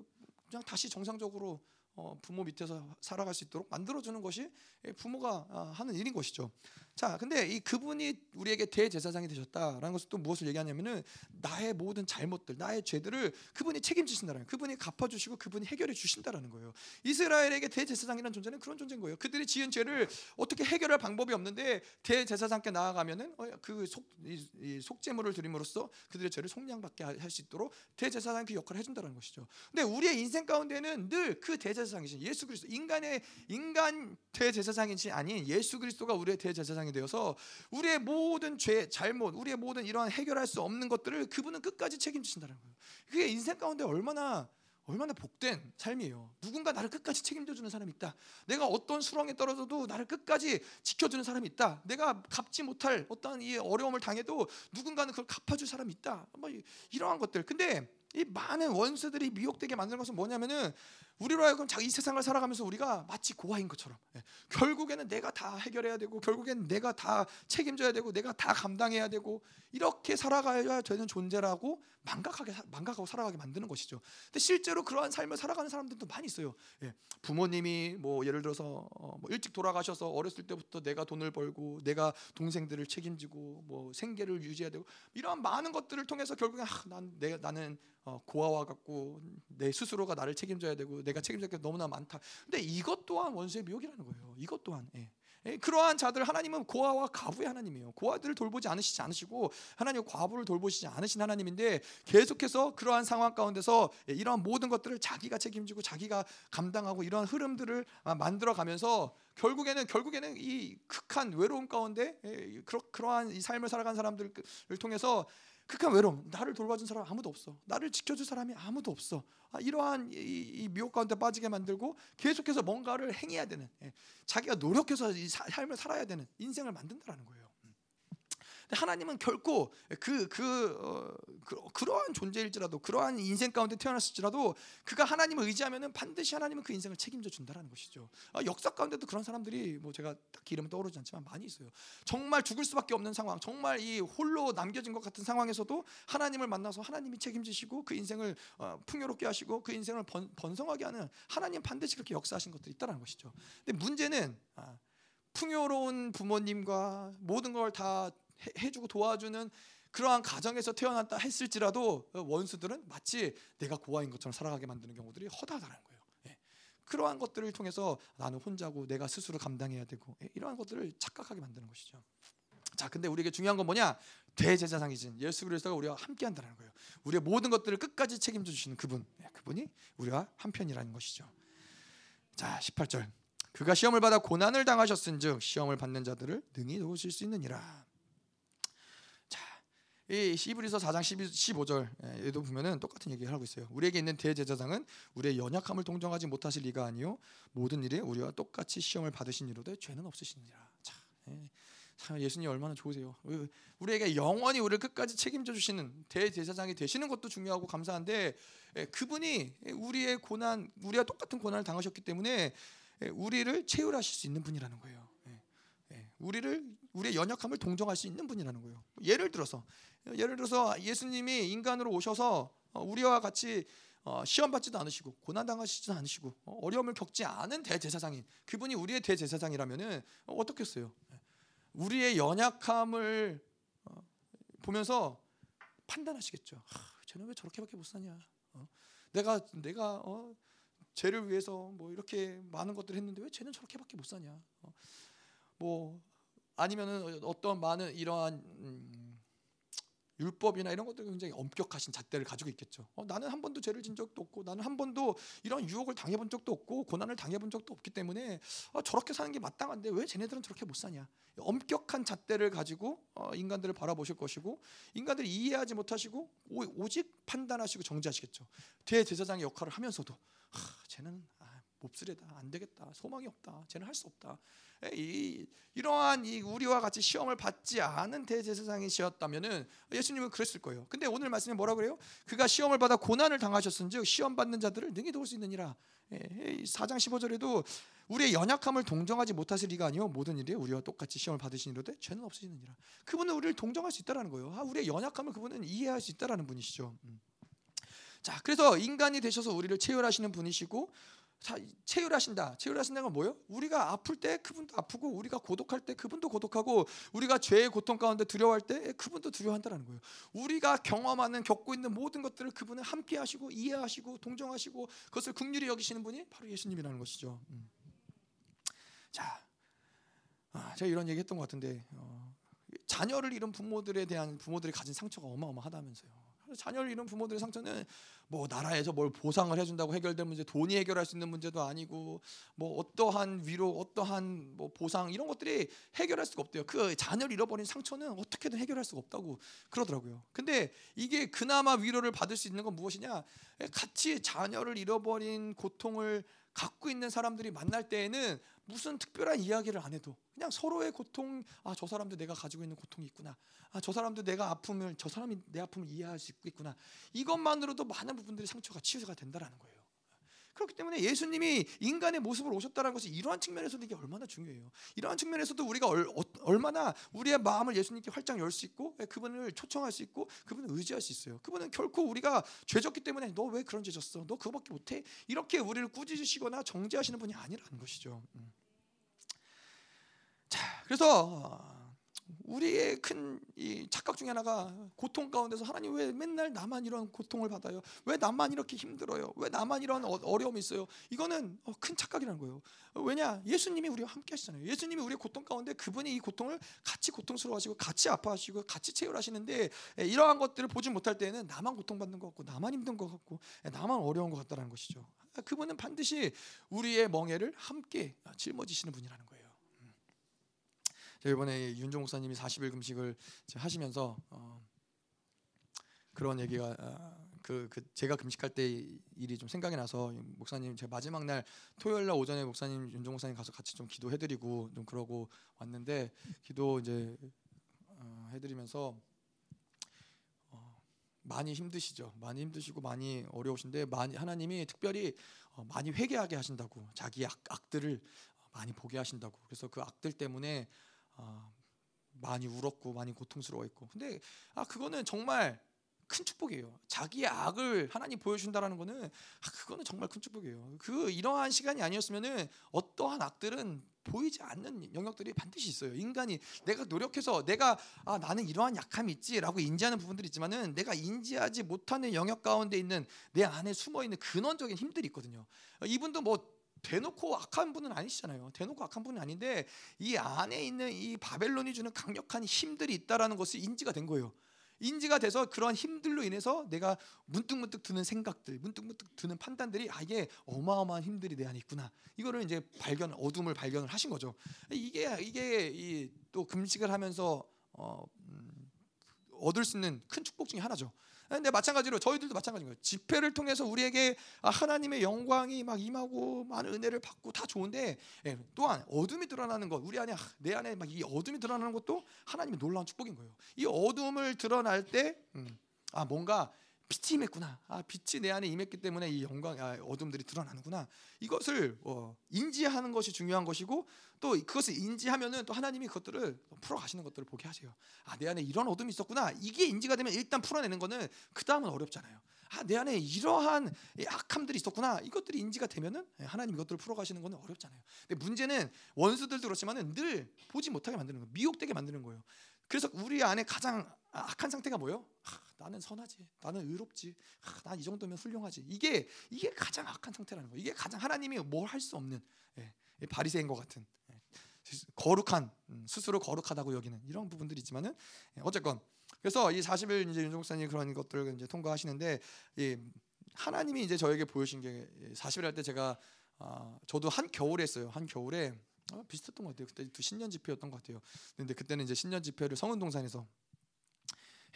그냥 다시 정상적으로 어, 부모 밑에서 살아갈 수 있도록 만들어주는 것이 부모가 아, 하는 일인 것이죠. 자, 근데 이 그분이 우리에게 대제사장이 되셨다라는 것은 또 무엇을 얘기하냐면은 나의 모든 잘못들, 나의 죄들을 그분이 책임지신다라는 그분이 갚아주시고 그분이 해결해 주신다라는 거예요. 이스라엘에게 대제사장이라는 존재는 그런 존재인 거예요. 그들이 지은 죄를 어떻게 해결할 방법이 없는데 대제사장께 나아가면은 어, 그 속, 이, 속죄물을 드림으로써 그들의 죄를 속량받게 할 수 있도록 대제사장이 그 역할을 해준다는 것이죠. 근데 우리의 인생 가운데는 늘 그 대제사장이신 예수 그리스도 인간의 인간 대제사장이신 아닌 예수 그리스도가 우리의 대제사장이 대상이 되어서 우리의 모든 죄, 잘못, 우리의 모든 이러한 해결할 수 없는 것들을 그분은 끝까지 책임지신다는 거예요. 그게 인생 가운데 얼마나 얼마나 복된 삶이에요. 누군가 나를 끝까지 책임져 주는 사람이 있다. 내가 어떤 수렁에 떨어져도 나를 끝까지 지켜주는 사람이 있다. 내가 갚지 못할 어떤 이 어려움을 당해도 누군가는 그걸 갚아줄 사람이 있다. 뭐 이러한 것들. 근데 이 많은 원수들이 미혹되게 만드는 것은 뭐냐면은 우리로 하여금 이 세상을 살아가면서 우리가 마치 고아인 것처럼 예, 결국에는 내가 다 해결해야 되고 결국에는 내가 다 책임져야 되고 내가 다 감당해야 되고 이렇게 살아가야 되는 존재라고 망각하게 망각하고 살아가게 만드는 것이죠. 근데 실제로 그러한 삶을 살아가는 사람들도 많이 있어요. 예, 부모님이 뭐 예를 들어서 어, 뭐 일찍 돌아가셔서 어렸을 때부터 내가 돈을 벌고 내가 동생들을 책임지고 뭐 생계를 유지해야 되고 이러한 많은 것들을 통해서 결국엔 아, 난 내가 나는 어, 고아와 같고 내 스스로가 나를 책임져야 되고 내가 책임질 게 너무나 많다. 근데 이것 또한 원수의 미혹이라는 거예요. 이것 또한. 예. 예, 그러한 자들 하나님은 고아와 과부의 하나님이에요. 고아들을 돌보지 않으시지 않으시고 하나님 과부를 돌보시지 않으신 하나님인데 계속해서 그러한 상황 가운데서 예, 이러한 모든 것들을 자기가 책임지고 자기가 감당하고 이러한 흐름들을 아, 만들어 가면서 결국에는 결국에는 이 극한 외로움 가운데 예, 그러, 그러한 이 삶을 살아간 사람들을 통해서 극한 외로움. 나를 돌봐준 사람 아무도 없어. 나를 지켜줄 사람이 아무도 없어. 아, 이러한 이, 이 미혹 가운데 빠지게 만들고 계속해서 뭔가를 행해야 되는 예, 자기가 노력해서 이 사, 삶을 살아야 되는 인생을 만든다라는 거예요. 하나님은 결코 그, 그, 어, 그 그러한 존재일지라도 그러한 인생 가운데 태어났을지라도 그가 하나님을 의지하면은 반드시 하나님은 그 인생을 책임져 준다라는 것이죠. 아, 역사 가운데도 그런 사람들이 뭐 제가 딱 이름은 떠오르지 않지만 많이 있어요. 정말 죽을 수밖에 없는 상황, 정말 이 홀로 남겨진 것 같은 상황에서도 하나님을 만나서 하나님이 책임지시고 그 인생을 어, 풍요롭게 하시고 그 인생을 번, 번성하게 하는 하나님 반드시 그렇게 역사하신 것들이 있다는 것이죠. 근데 문제는 아, 풍요로운 부모님과 모든 걸 다 해주고 도와주는 그러한 가정에서 태어났다 했을지라도 원수들은 마치 내가 고아인 것처럼 살아가게 만드는 경우들이 허다하다는 거예요. 예. 그러한 것들을 통해서 나는 혼자고 내가 스스로 감당해야 되고 예. 이러한 것들을 착각하게 만드는 것이죠. 자, 근데 우리에게 중요한 건 뭐냐? 대제사장이신 예수 그리스도가 우리와 함께 한다는 거예요. 우리의 모든 것들을 끝까지 책임져 주시는 그분. 예. 그분이 우리와 한편이라는 것이죠. 자, 18절. 그가 시험을 받아 고난을 당하셨은즉 시험을 받는 자들을 능히 도우실 수 있느니라. 이 히브리서 4장 12, 15절 에도 보면은 똑같은 얘기를 하고 있어요. 우리에게 있는 대제사장은 우리의 연약함을 동정하지 못하실 리가 아니요 모든 일에 우리와 똑같이 시험을 받으신 이로되 죄는 없으시니라. 자, 예. 예수님 얼마나 좋으세요. 우리에게 영원히 우리를 끝까지 책임져 주시는 대제사장이 되시는 것도 중요하고 감사한데 예, 그분이 우리의 고난, 우리와 똑같은 고난을 당하셨기 때문에 예, 우리를 체휼하실 수 있는 분이라는 거예요. 예, 우리를 우리의 연약함을 동정할 수 있는 분이라는 거예요. 예를 들어서 예를 들어서 예수님이 인간으로 오셔서 어, 우리와 같이 어, 시험 받지도 않으시고 고난 당하시지도 않으시고 어, 어려움을 겪지 않은 대제사장인 그분이 우리의 대제사장이라면은 어떻겠어요? 우리의 연약함을 보면서 판단하시겠죠. 쟤는 왜 저렇게밖에 못 사냐? 내가 내가 어, 죄를 위해서 뭐 이렇게 많은 것들을 했는데 왜 쟤는 저렇게밖에 못 사냐? 뭐 아니면은 어떤 많은 이러한 음, 율법이나 이런 것들 굉장히 엄격하신 잣대를 가지고 있겠죠. 어, 나는 한 번도 죄를 진 적도 없고 나는 한 번도 이런 유혹을 당해본 적도 없고 고난을 당해본 적도 없기 때문에 어, 저렇게 사는 게 마땅한데 왜 쟤네들은 저렇게 못 사냐? 엄격한 잣대를 가지고 어, 인간들을 바라보실 것이고 인간들이 이해하지 못하시고 오, 직 판단하시고 정지하시겠죠. 대제사장의 역할을 하면서도 하, 쟤는 아, 몹쓸이다 안 되겠다 소망이 없다 쟤는 할 수 없다 이, 이러한 이 우리와 같이 시험을 받지 않은 대제사장이셨다면은 예수님은 그랬을 거예요. 근데 오늘 말씀에 뭐라 그래요? 그가 시험을 받아 고난을 당하셨은즉 시험 받는 자들을 능히 도울 수 있느니라. 예, 4장 15절에도 우리의 연약함을 동정하지 못하실 리가 아니요 모든 일에 우리와 똑같이 시험을 받으시니로되 죄는 없으시느니라. 그분은 우리를 동정할 수 있다라는 거예요. 아, 우리의 연약함을 그분은 이해할 수 있다라는 분이시죠. 음. 자, 그래서 인간이 되셔서 우리를 체휼하시는 분이시고 체휼하신다. 체휼하신다는 건 뭐예요? 우리가 아플 때 그분도 아프고 우리가 고독할 때 그분도 고독하고 우리가 죄의 고통 가운데 두려워할 때 그분도 두려워한다는 거예요. 우리가 경험하는 겪고 있는 모든 것들을 그분은 함께 하시고 이해하시고 동정하시고 그것을 긍휼히 여기시는 분이 바로 예수님이라는 것이죠. 음. 자, 아, 제가 이런 얘기했던 것 같은데 어, 자녀를 잃은 부모들에 대한 부모들이 가진 상처가 어마어마하다면서요. 자녀를 잃은 부모들의 상처는 뭐 나라에서 뭘 보상을 해준다고 해결될 문제, 돈이 해결할 수 있는 문제도 아니고 뭐 어떠한 위로, 어떠한 뭐 보상 이런 것들이 해결할 수가 없대요. 그 자녀를 잃어버린 상처는 어떻게든 해결할 수가 없다고 그러더라고요. 근데 이게 그나마 위로를 받을 수 있는 건 무엇이냐? 같이 자녀를 잃어버린 고통을 갖고 있는 사람들이 만날 때에는 무슨 특별한 이야기를 안 해도 그냥 서로의 고통 아 저 사람도 내가 가지고 있는 고통이 있구나 아 저 사람도 내가 아픔을 저 사람이 내 아픔을 이해할 수 있겠구나 이것만으로도 많은 부분들이 상처가 치유가 된다라는 거예요. 그렇기 때문에 예수님이 인간의 모습으로 오셨다는 것이 이러한 측면에서도 이게 얼마나 중요해요. 이러한 측면에서도 우리가 얼, 어, 마나 우리의 마음을 예수님께 활짝 열 수 있고 예, 그분을 초청할 수 있고 그분을 의지할 수 있어요. 그분은 결코 우리가 죄졌기 때문에 너 왜 그런 죄 졌어? 너 그거밖에 못해? 이렇게 우리를 꾸짖으시거나 정죄하시는 분이 아니라는 것이죠. 음. 자, 그래서 우리의 큰 착각 중에 하나가 고통 가운데서 하나님 왜 맨날 나만 이런 고통을 받아요? 왜 나만 이렇게 힘들어요? 왜 나만 이런 어, 어려움이 있어요? 이거는 어, 큰 착각이라는 거예요. 왜냐? 예수님이 우리와 함께 하시잖아요. 예수님이 우리의 고통 가운데 그분이 이 고통을 같이 고통스러워하시고 같이 아파하시고 같이 체휼하시는데 이러한 것들을 보지 못할 때는 나만 고통받는 것 같고 나만 힘든 것 같고 나만 어려운 것 같다는 것이죠. 그분은 반드시 우리의 멍에를 함께 짊어지시는 분이라는 거예요. 제가 이번에 윤종 목사님이 40일 금식을 하시면서 어, 그런 얘기가 아, 그, 그 제가 금식할 때 일이 좀 생각이 나서 목사님 제가 마지막 날 토요일 날 오전에 목사님 윤종 목사님 가서 같이 좀 기도해드리고 좀 그러고 왔는데 기도 이제 어, 해드리면서 어, 많이 힘드시죠. 많이 힘드시고 많이 어려우신데 많이 하나님이 특별히 어, 많이 회개하게 하신다고 자기 악, 악들을 많이 보게 하신다고 그래서 그 악들 때문에 어, 많이 울었고 많이 고통스러워했고 근데 아 그거는 정말 큰 축복이에요. 자기의 악을 하나님 보여준다라는 거는 아, 그거는 정말 큰 축복이에요. 그 이러한 시간이 아니었으면은 어떠한 악들은 보이지 않는 영역들이 반드시 있어요. 인간이 내가 노력해서 내가 아 나는 이러한 약함이 있지라고 인지하는 부분들이 있지만은 내가 인지하지 못하는 영역 가운데 있는 내 안에 숨어 있는 근원적인 힘들이 있거든요. 이분도 뭐 대놓고 악한 분은 아니시잖아요. 대놓고 악한 분은 아닌데 이 안에 있는 이 바벨론이 주는 강력한 힘들이 있다라는 것이 인지가 된 거예요. 인지가 돼서 그러한 힘들로 인해서 내가 문득문득 드는 생각들, 문득문득 드는 판단들이 아 이게 어마어마한 힘들이 내 안에 있구나. 이거를 이제 발견, 어둠을 발견을 하신 거죠. 이게 이게 이 또 금식을 하면서 어, 음, 얻을 수 있는 큰 축복 중에 하나죠. 근데 마찬가지로 저희들도 마찬가지인 거예요. 집회를 통해서 우리에게 아, 하나님의 영광이 막 임하고 많은 은혜를 받고 다 좋은데 예, 또한 어둠이 드러나는 것, 우리 안에 내 안에 막 이 어둠이 드러나는 것도 하나님의 놀라운 축복인 거예요. 이 어둠을 드러날 때, 음, 아 뭔가 빛이 임했구나. 아 빛이 내 안에 임했기 때문에 이 영광, 아, 어둠들이 드러나는구나. 이것을 어, 인지하는 것이 중요한 것이고 또 그것을 인지하면은 또 하나님이 그것들을 풀어가시는 것들을 보게 하세요. 아 내 안에 이런 어둠이 있었구나. 이게 인지가 되면 일단 풀어내는 거는 그 다음은 어렵잖아요. 아 내 안에 이러한 악함들이 있었구나. 이것들이 인지가 되면은 하나님 이것들을 풀어가시는 거는 어렵잖아요. 근데 문제는 원수들도 그렇지만은 늘 보지 못하게 만드는 거예요. 미혹되게 만드는 거예요. 그래서 우리 안에 가장 악한 상태가 뭐예요? 아, 나는 선하지, 나는 의롭지, 아, 난이 정도면 훌륭하지. 이게 이게 가장 악한 상태라는 거예요. 이게 가장 하나님이 뭘 할 수 없는 예, 바리새인 것 같은 예, 거룩한 음, 스스로 거룩하다고 여기는 이런 부분들이 있지만은 예, 어쨌건 그래서 이 40일 이제 윤종사님 그런 것들을 이제 통과하시는데 이 하나님이 이제 저에게 보여신 게 40일 할 때 제가 아, 저도 한 겨울에 했어요. 한 겨울에 아, 비슷했던 것 같아요. 그때 신년 집회였던 것 같아요. 근데 그때는 이제 신년 집회를 성은동산에서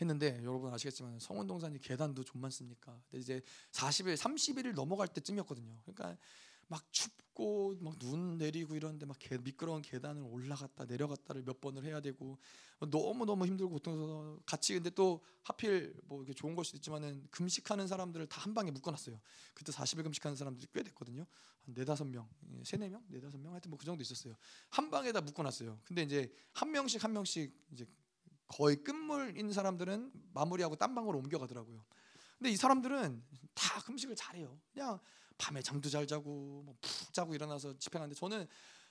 했는데 여러분 아시겠지만 성원동산이 계단도 좀 많습니까? 근데 이제 40일, 30일을 넘어갈 때쯤이었거든요. 그러니까 막 춥고 막 눈 내리고 이런데 막 개, 미끄러운 계단을 올라갔다 내려갔다를 몇 번을 해야 되고 너무 너무 힘들고 고통스러워 같이 근데 또 하필 뭐 이렇게 좋은 걸 수도 있지만은 금식하는 사람들을 다 한 방에 묶어놨어요. 그때 40일 금식하는 사람들이 꽤 됐거든요. 한 네다섯 명, 세네 명, 네다섯 명 하여튼 뭐 그 정도 있었어요. 한 방에 다 묶어놨어요. 근데 이제 한 명씩 한 명씩 이제 거의 끝물인 사람들은 마무리하고 딴 방으로 옮겨가더라고요. 근데 이 사람들은 다 금식을 잘해요. 그냥 밤에 잠도 잘 자고 뭐 푹 자고 일어나서 집회 가는데 저는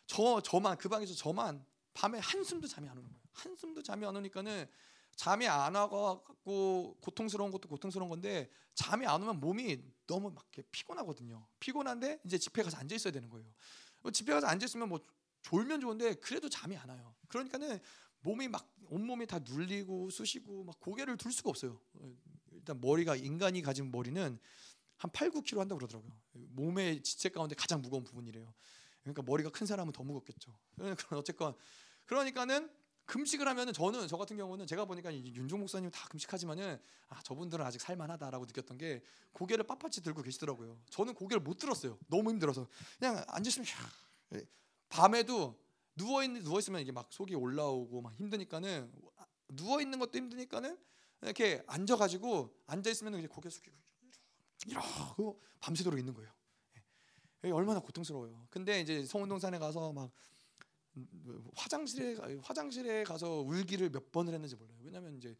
저 저만 그 방에서 저만 밤에 한숨도 잠이 안 오는 거예요. 한숨도 잠이 안 오니까는 잠이 안 와갖고 고통스러운 것도 고통스러운 건데 잠이 안 오면 몸이 너무 막 피곤하거든요. 피곤한데 이제 집회 가서 앉아 있어야 되는 거예요. 집회 가서 앉아 있으면 뭐 졸면 좋은데 그래도 잠이 안 와요. 그러니까는 몸이 막 온몸이 다 눌리고 쑤시고 막 고개를 들 수가 없어요. 일단 머리가 인간이 가진 머리는 한 8, 9kg 한다고 그러더라고요. 몸의 지체 가운데 가장 무거운 부분이래요. 그러니까 머리가 큰 사람은 더 무겁겠죠. 그러니까 어쨌건 그러니까는 금식을 하면은 저는 저 같은 경우는 제가 보니까 윤종 목사님 다 금식하지만은 아 저분들은 아직 살만하다라고 느꼈던 게 고개를 빳빳이 들고 계시더라고요. 저는 고개를 못 들었어요. 너무 힘들어서 그냥 앉으시면 밤에도 누워 있는 누워 있으면 이게 막 속이 올라오고 막 힘드니까는 누워 있는 것도 힘드니까는 이렇게 앉아가지고 앉아 있으면 이제 고개 숙이고 이러고 밤새도록 있는 거예요. 예. 얼마나 고통스러워요. 근데 이제 성운동산에 가서 막 화장실에 화장실에 가서 울기를 몇 번을 했는지 몰라요. 왜냐면 이제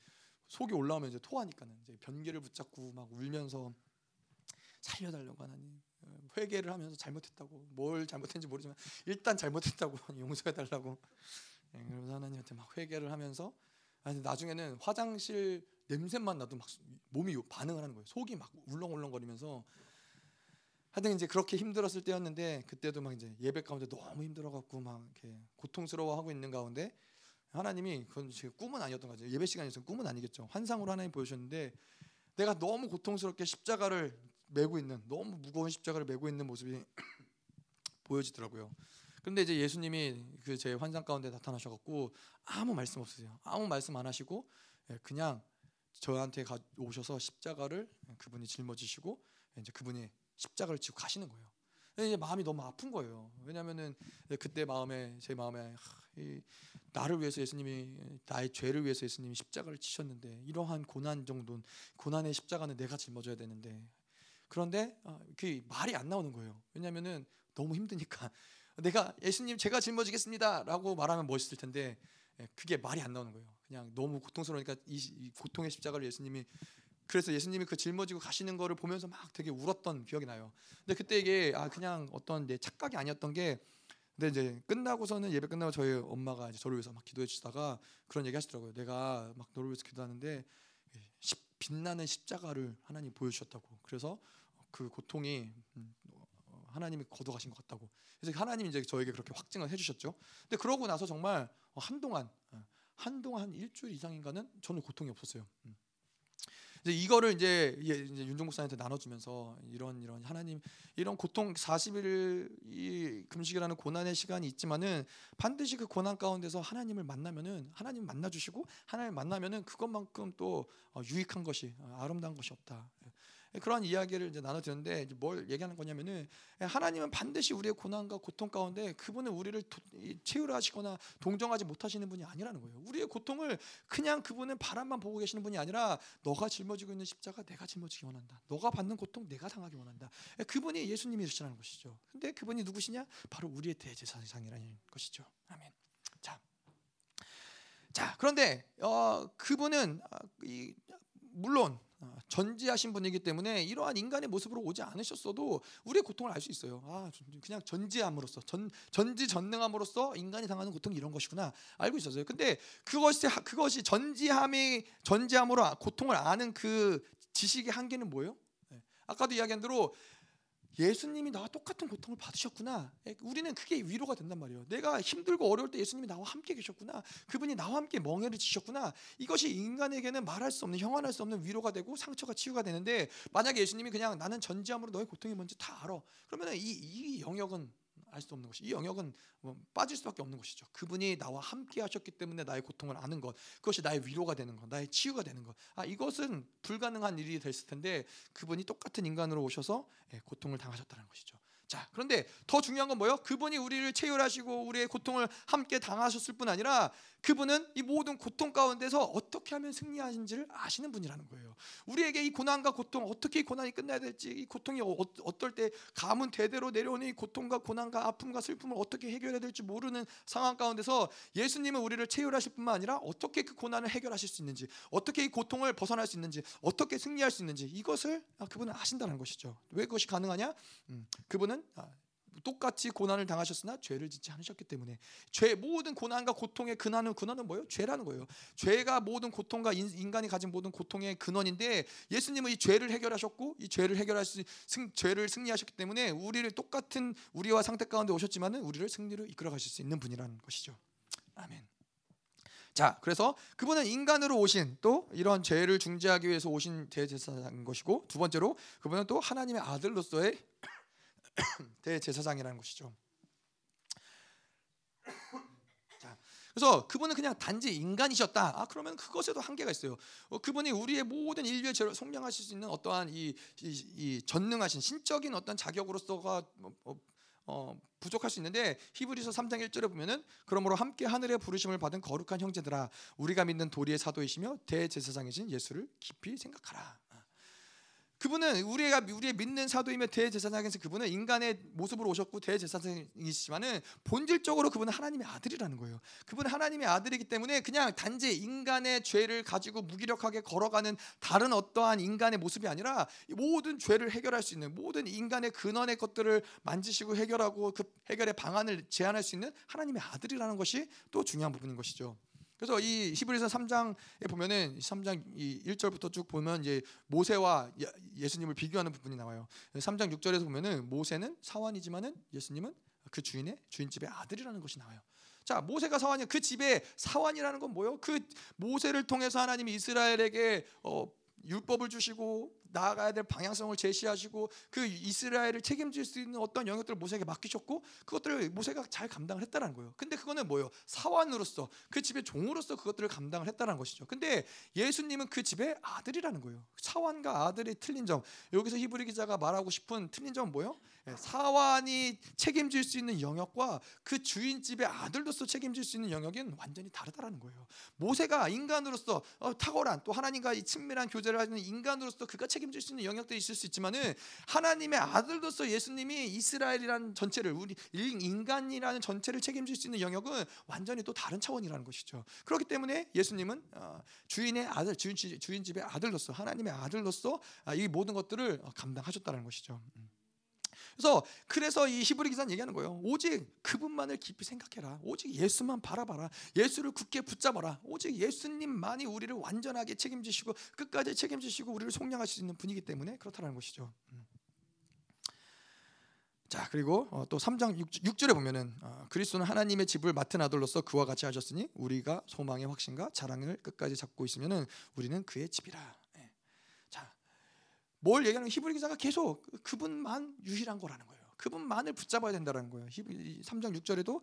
속이 올라오면 이제 토하니까는 이제 변기를 붙잡고 막 울면서 살려달라고 하나님 회개를 하면서 잘못했다고 뭘 잘못했는지 모르지만 일단 잘못했다고 용서해 달라고 예, 그래서 하나님한테 막 회개를 하면서 나중에는 화장실 냄새만 나도 막 몸이 반응을 하는 거예요. 속이 막 울렁울렁거리면서 하여튼 이제 그렇게 힘들었을 때였는데 그때도 막 이제 예배 가운데 너무 힘들어갖고 막 이렇게 고통스러워하고 있는 가운데 하나님이 그건 제 꿈은 아니었던 거죠. 예배 시간에서 꿈은 아니겠죠. 환상으로 하나님 보여주셨는데 내가 너무 고통스럽게 십자가를 메고 있는 너무 무거운 십자가를 메고 있는 모습이 보여지더라고요. 근데 이제 예수님이 그 제 환상 가운데 나타나셔갖고 아무 말씀 없으세요. 아무 말씀 안 하시고 예, 그냥 저한테 가, 오셔서 십자가를 그분이 짊어지시고 이제 그분이 십자가를 지고 가시는 거예요. 이제 마음이 너무 아픈 거예요. 왜냐하면은 그때 마음에 제 마음에 나를 위해서 예수님이 나의 죄를 위해서 예수님이 십자가를 치셨는데 이러한 고난 정도는 고난의 십자가는 내가 짊어져야 되는데 그런데 어, 그 말이 안 나오는 거예요. 왜냐하면은 너무 힘드니까 내가 예수님 제가 짊어지겠습니다라고 말하면 멋있을 텐데 예, 그게 말이 안 나오는 거예요. 그냥 너무 고통스러우니까 이, 고통의 십자가를 예수님이 그래서 예수님이 그 짊어지고 가시는 거를 보면서 막 되게 울었던 기억이 나요. 근데 그때 이게 아 그냥 어떤 내 착각이 아니었던 게 근데 이제 끝나고서는 예배 끝나고 저희 엄마가 이제 저를 위해서 막 기도해 주시다가 그런 얘기 하시더라고요. 내가 막 너를 위해서 기도하는데 빛나는 십자가를 하나님 보여주셨다고. 그래서 그 고통이 음, 어, 하나님이 거둬가신 것 같다고. 그래서 하나님이 이제 저에게 그렇게 확증을 해주셨죠. 근데 그러고 나서 정말 한동안 어, 한동안 한 일주일 이상인가는 저는 고통이 없었어요. 음. 이제 이거를 이제, 이제 윤종 목사한테 나눠주면서 이런 이런 하나님 이런 고통 40일 이 금식이라는 고난의 시간이 있지만은 반드시 그 고난 가운데서 하나님을 만나면은 하나님 만나 주시고 하나님 만나면은 그것만큼 또 어, 유익한 것이 어, 아름다운 것이 없다. 그런 이야기를 이제 나눠드렸는데 뭘 얘기하는 거냐면은 하나님은 반드시 우리의 고난과 고통 가운데 그분은 우리를 채우려 하시거나 동정하지 못하시는 분이 아니라는 거예요. 우리의 고통을 그냥 그분은 바람만 보고 계시는 분이 아니라 너가 짊어지고 있는 십자가 내가 짊어지기 원한다. 너가 받는 고통 내가 당하기 원한다. 그분이 예수님이시라는 것이죠. 근데 그분이 누구시냐? 바로 우리의 대제사장이라는 것이죠. 아멘. 자, 자 그런데 어, 그분은 어, 이, 물론 어, 전지하신 분이기 때문에 이러한 인간의 모습으로 오지 않으셨어도 우리의 고통을 알 수 있어요. 아, 그냥 전지함으로써 전 전지 전능함으로써 인간이 당하는 고통이 이런 것이구나 알고 있었어요. 근데 그것이 그것이 전지함이 전지함으로 고통을 아는 그 지식의 한계는 뭐예요? 네. 아까도 이야기한 대로 예수님이 나와 똑같은 고통을 받으셨구나. 예, 우리는 그게 위로가 된단 말이에요. 내가 힘들고 어려울 때 예수님이 나와 함께 계셨구나. 그분이 나와 함께 멍에를 지셨구나. 이것이 인간에게는 말할 수 없는 형언할 수 없는 위로가 되고 상처가 치유가 되는데 만약에 예수님이 그냥 나는 전지함으로 너의 고통이 뭔지 다 알아. 그러면 이, 이 영역은 알 수 없는 것이 이 영역은 뭐 빠질 수밖에 없는 것이죠. 그분이 나와 함께 하셨기 때문에 나의 고통을 아는 것, 그것이 나의 위로가 되는 것, 나의 치유가 되는 것. 아 이것은 불가능한 일이 됐을 텐데 그분이 똑같은 인간으로 오셔서 예, 고통을 당하셨다는 것이죠. 자, 그런데 더 중요한 건 뭐예요? 그분이 우리를 체휼하시고 우리의 고통을 함께 당하셨을 뿐 아니라 그분은 이 모든 고통 가운데서 어떻게 하면 승리하신지를 아시는 분이라는 거예요. 우리에게 이 고난과 고통 어떻게 이 고난이 끝나야 될지 이 고통이 어, 어떨 때 가문 대대로 내려오는 이 고통과 고난과 아픔과 슬픔을 어떻게 해결해야 될지 모르는 상황 가운데서 예수님은 우리를 체휼하실 뿐만 아니라 어떻게 그 고난을 해결하실 수 있는지 어떻게 이 고통을 벗어날 수 있는지 어떻게 승리할 수 있는지 이것을 아, 그분은 아신다는 것이죠. 왜 그것이 가능하냐? 음, 그분은 아, 똑같이 고난을 당하셨으나 죄를 짓지 않으셨기 때문에 죄 모든 고난과 고통의 근원은 근원은 뭐예요? 죄라는 거예요. 죄가 모든 고통과 인 간이 가진 모든 고통의 근원인데 예수님은 이 죄를 해결하셨고 이 죄를 해결할 수 승, 죄를 승리하셨기 때문에 우리를 똑같은 우리와 상태 가운데 오셨지만은 우리를 승리로 이끌어 가실 수 있는 분이라는 것이죠. 아멘. 자, 그래서 그분은 인간으로 오신 또 이런 죄를 중재하기 위해서 오신 대제사장인 것이고 두 번째로 그분은 또 하나님의 아들로서의 대제사장이라는 것이죠. 자, 그래서 그분은 그냥 단지 인간이셨다. 아 그러면 그것에도 한계가 있어요. 어, 그분이 우리의 모든 인류의 죄를 속량하실 수 있는 어떠한 이, 이, 이 전능하신 신적인 어떤 자격으로서가 뭐, 어, 어, 부족할 수 있는데 히브리서 3장 1절에 보면은 그러므로 함께 하늘의 부르심을 받은 거룩한 형제들아 우리가 믿는 도리의 사도이시며 대제사장이신 예수를 깊이 생각하라. 그분은 우리가 우리의 믿는 사도이며 대제사장에서 그분은 인간의 모습으로 오셨고 대제사장이시지만은 본질적으로 그분은 하나님의 아들이라는 거예요. 그분은 하나님의 아들이기 때문에 그냥 단지 인간의 죄를 가지고 무기력하게 걸어가는 다른 어떠한 인간의 모습이 아니라 모든 죄를 해결할 수 있는 모든 인간의 근원의 것들을 만지시고 해결하고 그 해결의 방안을 제안할 수 있는 하나님의 아들이라는 것이 또 중요한 부분인 것이죠. 그래서 이 히브리서 3장에 보면은 3장 이 1절부터 쭉 보면 이제 모세와 예수님을 비교하는 부분이 나와요. 3장 6절에서 보면은 모세는 사환이지만은 예수님은 그 주인의 주인집의 아들이라는 것이 나와요. 자, 모세가 사환이 그 집에 사환이라는 건 뭐예요? 그 모세를 통해서 하나님이 이스라엘에게 어, 율법을 주시고 나아가야 될 방향성을 제시하시고 그 이스라엘을 책임질 수 있는 어떤 영역들을 모세에게 맡기셨고 그것들을 모세가 잘 감당을 했다는 거예요. 근데 그거는 뭐예요? 사원으로서 그 집의 종으로서 그것들을 감당을 했다는 것이죠. 근데 예수님은 그 집의 아들이라는 거예요. 사원과 아들의 틀린 점. 여기서 히브리 기자가 말하고 싶은 틀린 점은 뭐예요? 예, 사원이 책임질 수 있는 영역과 그 주인집의 아들로서 책임질 수 있는 영역은 완전히 다르다라는 거예요. 모세가 인간으로서 어, 탁월한 또 하나님과 이 친밀한 교제를 하는 인간으로서 그가 책임 질 수 있는 영역들이 있을 수 있지만은 하나님의 아들로서 예수님이 이스라엘이라는 전체를 우리 인간이라는 전체를 책임질 수 있는 영역은 완전히 또 다른 차원이라는 것이죠. 그렇기 때문에 예수님은 어, 주인의 아들, 주인, 주인 집의 아들로서 하나님의 아들로서 아, 이 모든 것들을 감당하셨다는 것이죠. 음. 그래서 그래서 이 히브리 기사는 얘기하는 거예요. 오직 그분만을 깊이 생각해라. 오직 예수만 바라봐라. 예수를 굳게 붙잡아라. 오직 예수님만이 우리를 완전하게 책임지시고 끝까지 책임지시고 우리를 속량하실 수 있는 분이기 때문에 그렇다는 것이죠. 음. 자 그리고 어, 또 3장 6, 절에 보면은 어, 그리스도는 하나님의 집을 맡은 아들로서 그와 같이 하셨으니 우리가 소망의 확신과 자랑을 끝까지 잡고 있으면은 우리는 그의 집이라. 뭘 얘기하는 히브리 기자가 계속 그분만 유일한 거라는 거예요. 그분만을 붙잡아야 된다는 거예요. 3장 6절에도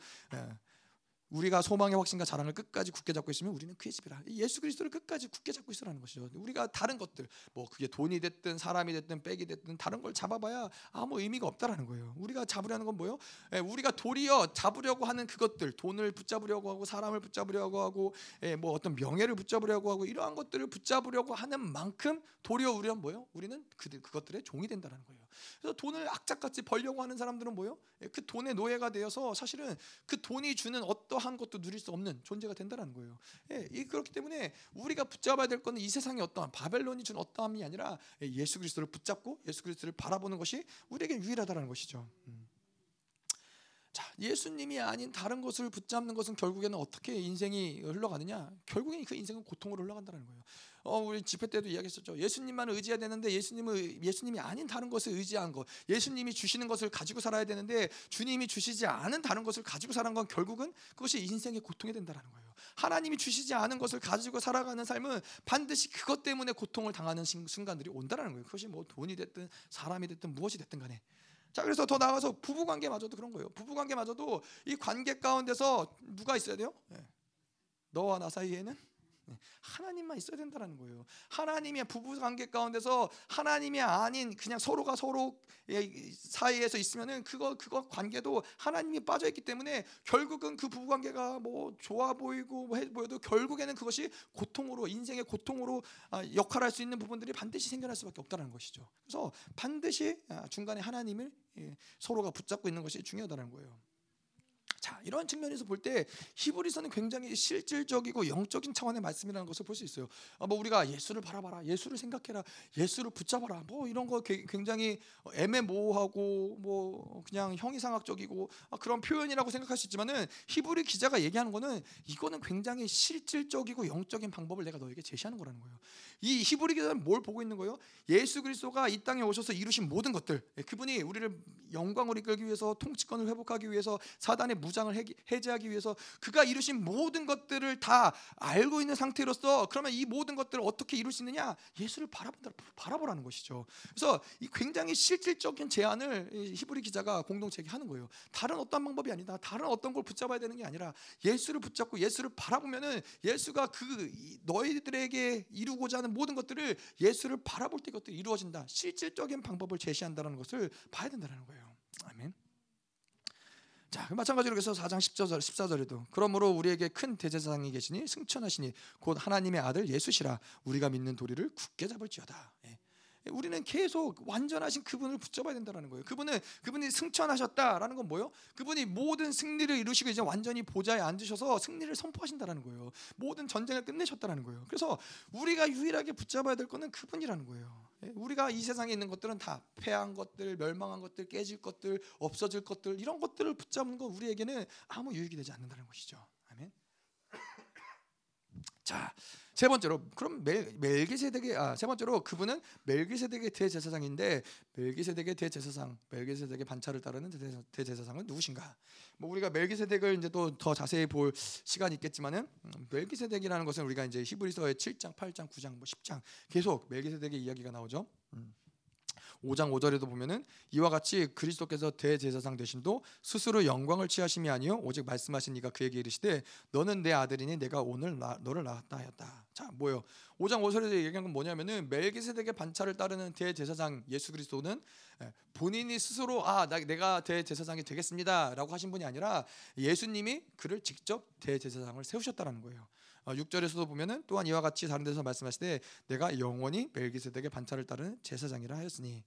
우리가 소망의 확신과 자랑을 끝까지 굳게 잡고 있으면 우리는 그의 집이라. 예수 그리스도를 끝까지 굳게 잡고 있으라는 것이죠. 우리가 다른 것들, 뭐 그게 돈이 됐든 사람이 됐든 백이 됐든 다른 걸 잡아봐야 아무 의미가 없다라는 거예요. 우리가 잡으려는 건 뭐예요? 예, 우리가 도리어 잡으려고 하는 그것들, 돈을 붙잡으려고 하고 사람을 붙잡으려고 하고, 예, 뭐 어떤 명예를 붙잡으려고 하고 이러한 것들을 붙잡으려고 하는 만큼 도리어 우리는 뭐예요? 우리는 그 그것들의 종이 된다는 거예요. 그래서 돈을 악착같이 벌려고 하는 사람들은 뭐예요? 예, 그 돈의 노예가 되어서 사실은 그 돈이 주는 어떠한 것도 누릴 수 없는 존재가 된다는 거예요. 예, 그렇기 때문에 우리가 붙잡아야 될 것은 이 세상의 어떠한 바벨론이 준 어떠함이 아니라 예, 예수 그리스도를 붙잡고 예수 그리스도를 바라보는 것이 우리에게 유일하다는 것이죠. 음. 자, 예수님이 아닌 다른 것을 붙잡는 것은 결국에는 어떻게 인생이 흘러가느냐? 결국엔 그 인생은 고통으로 흘러간다는 거예요. 어, 우리 집회 때도 이야기했었죠. 예수님만 의지해야 되는데 예수님을 예수님이 아닌 다른 것을 의지한 것, 예수님이 주시는 것을 가지고 살아야 되는데 주님이 주시지 않은 다른 것을 가지고 사는 건 결국은 그것이 인생의 고통이 된다는 거예요. 하나님이 주시지 않은 것을 가지고 살아가는 삶은 반드시 그것 때문에 고통을 당하는 순간들이 온다는 거예요. 그것이 뭐 돈이 됐든 사람이 됐든 무엇이 됐든 간에. 자 그래서 더 나아가서 부부 관계마저도 그런 거예요. 부부 관계마저도 이 관계 가운데서 누가 있어야 돼요? 네. 너와 나 사이에는 네. 하나님만 있어야 된다는 거예요. 하나님의 부부 관계 가운데서 하나님이 아닌 그냥 서로가 서로 사이에서 있으면은 그거 그거 관계도 하나님이 빠져 있기 때문에 결국은 그 부부 관계가 뭐 좋아 보이고 뭐 해 보여도 결국에는 그것이 고통으로 인생의 고통으로 아, 역할할 수 있는 부분들이 반드시 생겨날 수밖에 없다는 것이죠. 그래서 반드시 아, 중간에 하나님을 예, 서로가 붙잡고 있는 것이 중요하다는 거예요. 자, 이런 측면에서 볼 때 히브리서는 굉장히 실질적이고 영적인 차원의 말씀이라는 것을 볼 수 있어요. 아, 뭐 우리가 예수를 바라봐라, 예수를 생각해라, 예수를 붙잡아라, 뭐 이런 거 굉장히 애매모호하고 뭐 그냥 형이상학적이고 아, 그런 표현이라고 생각할 수 있지만은 히브리 기자가 얘기하는 거는 이거는 굉장히 실질적이고 영적인 방법을 내가 너에게 제시하는 거라는 거예요. 이 히브리 기자는 뭘 보고 있는 거예요? 예수 그리스도가 이 땅에 오셔서 이루신 모든 것들, 예, 그분이 우리를 영광으로 이끌기 위해서 통치권을 회복하기 위해서 사단의 무 장을 해제하기 위해서 그가 이루신 모든 것들을 다 알고 있는 상태로서 그러면 이 모든 것들을 어떻게 이룰 수 있느냐? 예수를 바라본다, 바라보라는 것이죠. 그래서 이 굉장히 실질적인 제안을 히브리 기자가 공동체에게 하는 거예요. 다른 어떤 방법이 아니다. 다른 어떤 걸 붙잡아야 되는 게 아니라 예수를 붙잡고 예수를 바라보면은 예수가 그 너희들에게 이루고자 하는 모든 것들을 예수를 바라볼 때 이것들이 이루어진다. 실질적인 방법을 제시한다는 것을 봐야 된다는 거예요. 아멘. 자, 그 마찬가지로 그래서 4장 10절 14절에도 그러므로 우리에게 큰 대제사장이 계시니 승천하시니 곧 하나님의 아들 예수시라 우리가 믿는 도리를 굳게 잡을지어다. 예. 우리는 계속 완전하신 그분을 붙잡아야 된다는 거예요. 그분은 그분이 승천하셨다라는 건 뭐예요? 그분이 모든 승리를 이루시고 이제 완전히 보좌에 앉으셔서 승리를 선포하신다는 거예요. 모든 전쟁을 끝내셨다는 거예요. 그래서 우리가 유일하게 붙잡아야 될 것은 그분이라는 거예요. 예, 우리가 이 세상에 있는 것들은 다 패한 것들, 멸망한 것들, 깨질 것들, 없어질 것들 이런 것들을 붙잡는 건 우리에게는 아무 유익이 되지 않는다는 것이죠. 아멘. 자, 세 번째로 그럼 멜, 멜기세덱의 아, 세 번째로 그분은 멜기세덱의 대제사장인데 멜기세덱의 대제사장, 멜기세덱의 반차를 따르는 대제사장은 누구신가? 뭐 우리가 멜기세덱을 이제 또 더 자세히 볼 시간이 있겠지만은 음, 멜기세덱이라는 것은 우리가 이제 히브리서의 7장, 8장, 9장, 뭐 10장 계속 멜기세덱의 이야기가 나오죠. 5장 5절에도 보면은 이와 같이 그리스도께서 대제사장 되심도 스스로 영광을 취하심이 아니요 오직 말씀하신 이가 그에게 이르시되 너는 내 아들이니 내가 오늘 나, 너를 낳았다 하였다. 자, 뭐요? 5장 5절에서 얘기한 건 뭐냐면은 멜기세덱의 반차를 따르는 대제사장 예수 그리스도는 예, 본인이 스스로 아 나, 내가 대제사장이 되겠습니다라고 하신 분이 아니라 예수님이 그를 직접 대제사장을 세우셨다라는 거예요. 6절에서도 어, 보면은 또한 이와 같이 다른 데서 말씀하시되 내가 영원히 멜기세덱의 반차를 따르는 제사장이라 하였으니.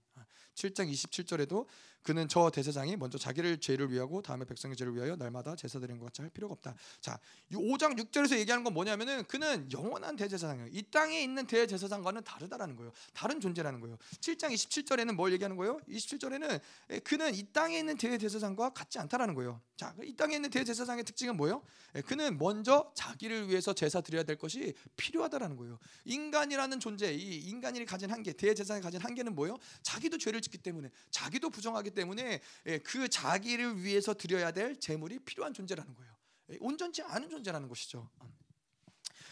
7장 27절에도 그는 저 대제사장이 먼저 자기를 죄를 위하고 다음에 백성의 죄를 위하여 날마다 제사 드리는 것 같이 할 필요가 없다. 자, 5장 6절에서 얘기하는 건 뭐냐면은 그는 영원한 대제사장이에요. 이 땅에 있는 대제사장과는 다르다라는 거예요. 다른 존재라는 거예요. 7장 27절에는 뭘 얘기하는 거예요? 27절에는 그는 이 땅에 있는 대제사장과 같지 않다라는 거예요. 자, 이 땅에 있는 대제사장의 특징은 뭐예요? 그는 먼저 자기를 위해서 제사 드려야 될 것이 필요하다라는 거예요. 인간이라는 존재, 이 인간이 가진 한계, 대제사장이 가진 한계는 뭐예요? 자기도 죄를 짓기 때문에, 자기도 부정하기 때문에 예, 그 자기를 위해서 드려야 될 재물이 필요한 존재라는 거예요. 예, 온전치 않은 존재라는 것이죠.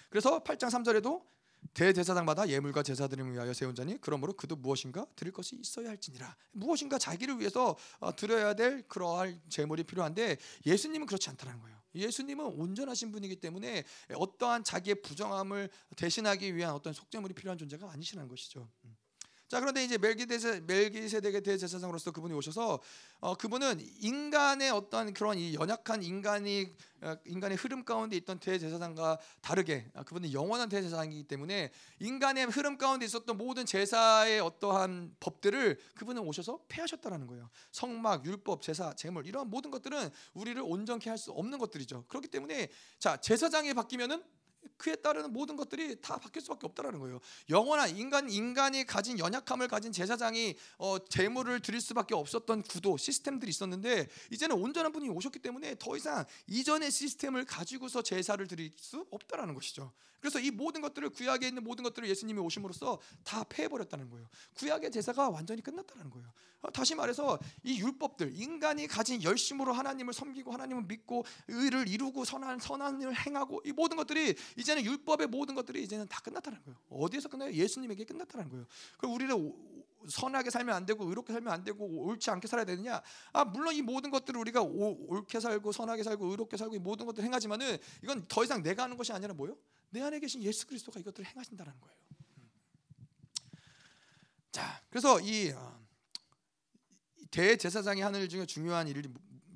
그래서 8장 3절에도 대제사장마다 예물과 제사 드림을 위하여 세운 자니 그러므로 그도 무엇인가 드릴 것이 있어야 할지니라 무엇인가 자기를 위해서 어, 드려야 될 그러할 재물이 필요한데 예수님은 그렇지 않다는 거예요. 예수님은 온전하신 분이기 때문에 어떠한 자기의 부정함을 대신하기 위한 어떤 속죄물이 필요한 존재가 아니시라는 것이죠. 음. 자 그런데 이제 멜기세덱 멜기세덱의 대제사장으로서 그분이 오셔서 어, 그분은 인간의 어떤 그런 이 연약한 인간이 어, 인간의 흐름 가운데 있던 대제사장과 다르게 아, 그분은 영원한 대제사장이기 때문에 인간의 흐름 가운데 있었던 모든 제사의 어떠한 법들을 그분은 오셔서 폐하셨다라는 거예요. 성막, 율법, 제사, 제물 이러한 모든 것들은 우리를 온전케 할 수 없는 것들이죠. 그렇기 때문에 자 제사장이 바뀌면은 그에 따르는 모든 것들이 다 바뀔 수밖에 없다라는 거예요. 영원한 인간 인간이 가진 연약함을 가진 제사장이 어, 제물을 드릴 수밖에 없었던 구도 시스템들이 있었는데 이제는 온전한 분이 오셨기 때문에 더 이상 이전의 시스템을 가지고서 제사를 드릴 수 없다라는 것이죠. 그래서 이 모든 것들을 구약에 있는 모든 것들을 예수님이 오심으로써 다 폐해버렸다는 거예요. 구약의 제사가 완전히 끝났다는 거예요. 어, 다시 말해서 이 율법들 인간이 가진 열심으로 하나님을 섬기고 하나님을 믿고 의를 이루고 선한 선한을 행하고 이 모든 것들이 이제는 율법의 모든 것들이 이제는 다 끝났다는 거예요. 어디에서 끝나요? 예수님에게 끝났다는 거예요. 그 우리를 선하게 살면 안 되고 의롭게 살면 안 되고 옳지 않게 살아야 되느냐? 아 물론 이 모든 것들을 우리가 옳게 살고 선하게 살고 의롭게 살고 이 모든 것들 행하지만은 이건 더 이상 내가 하는 것이 아니라 뭐요? 내 안에 계신 예수 그리스도가 이것들을 행하신다는 거예요. 자, 그래서 이 어, 대제사장이 하는 일 중에 중요한 일이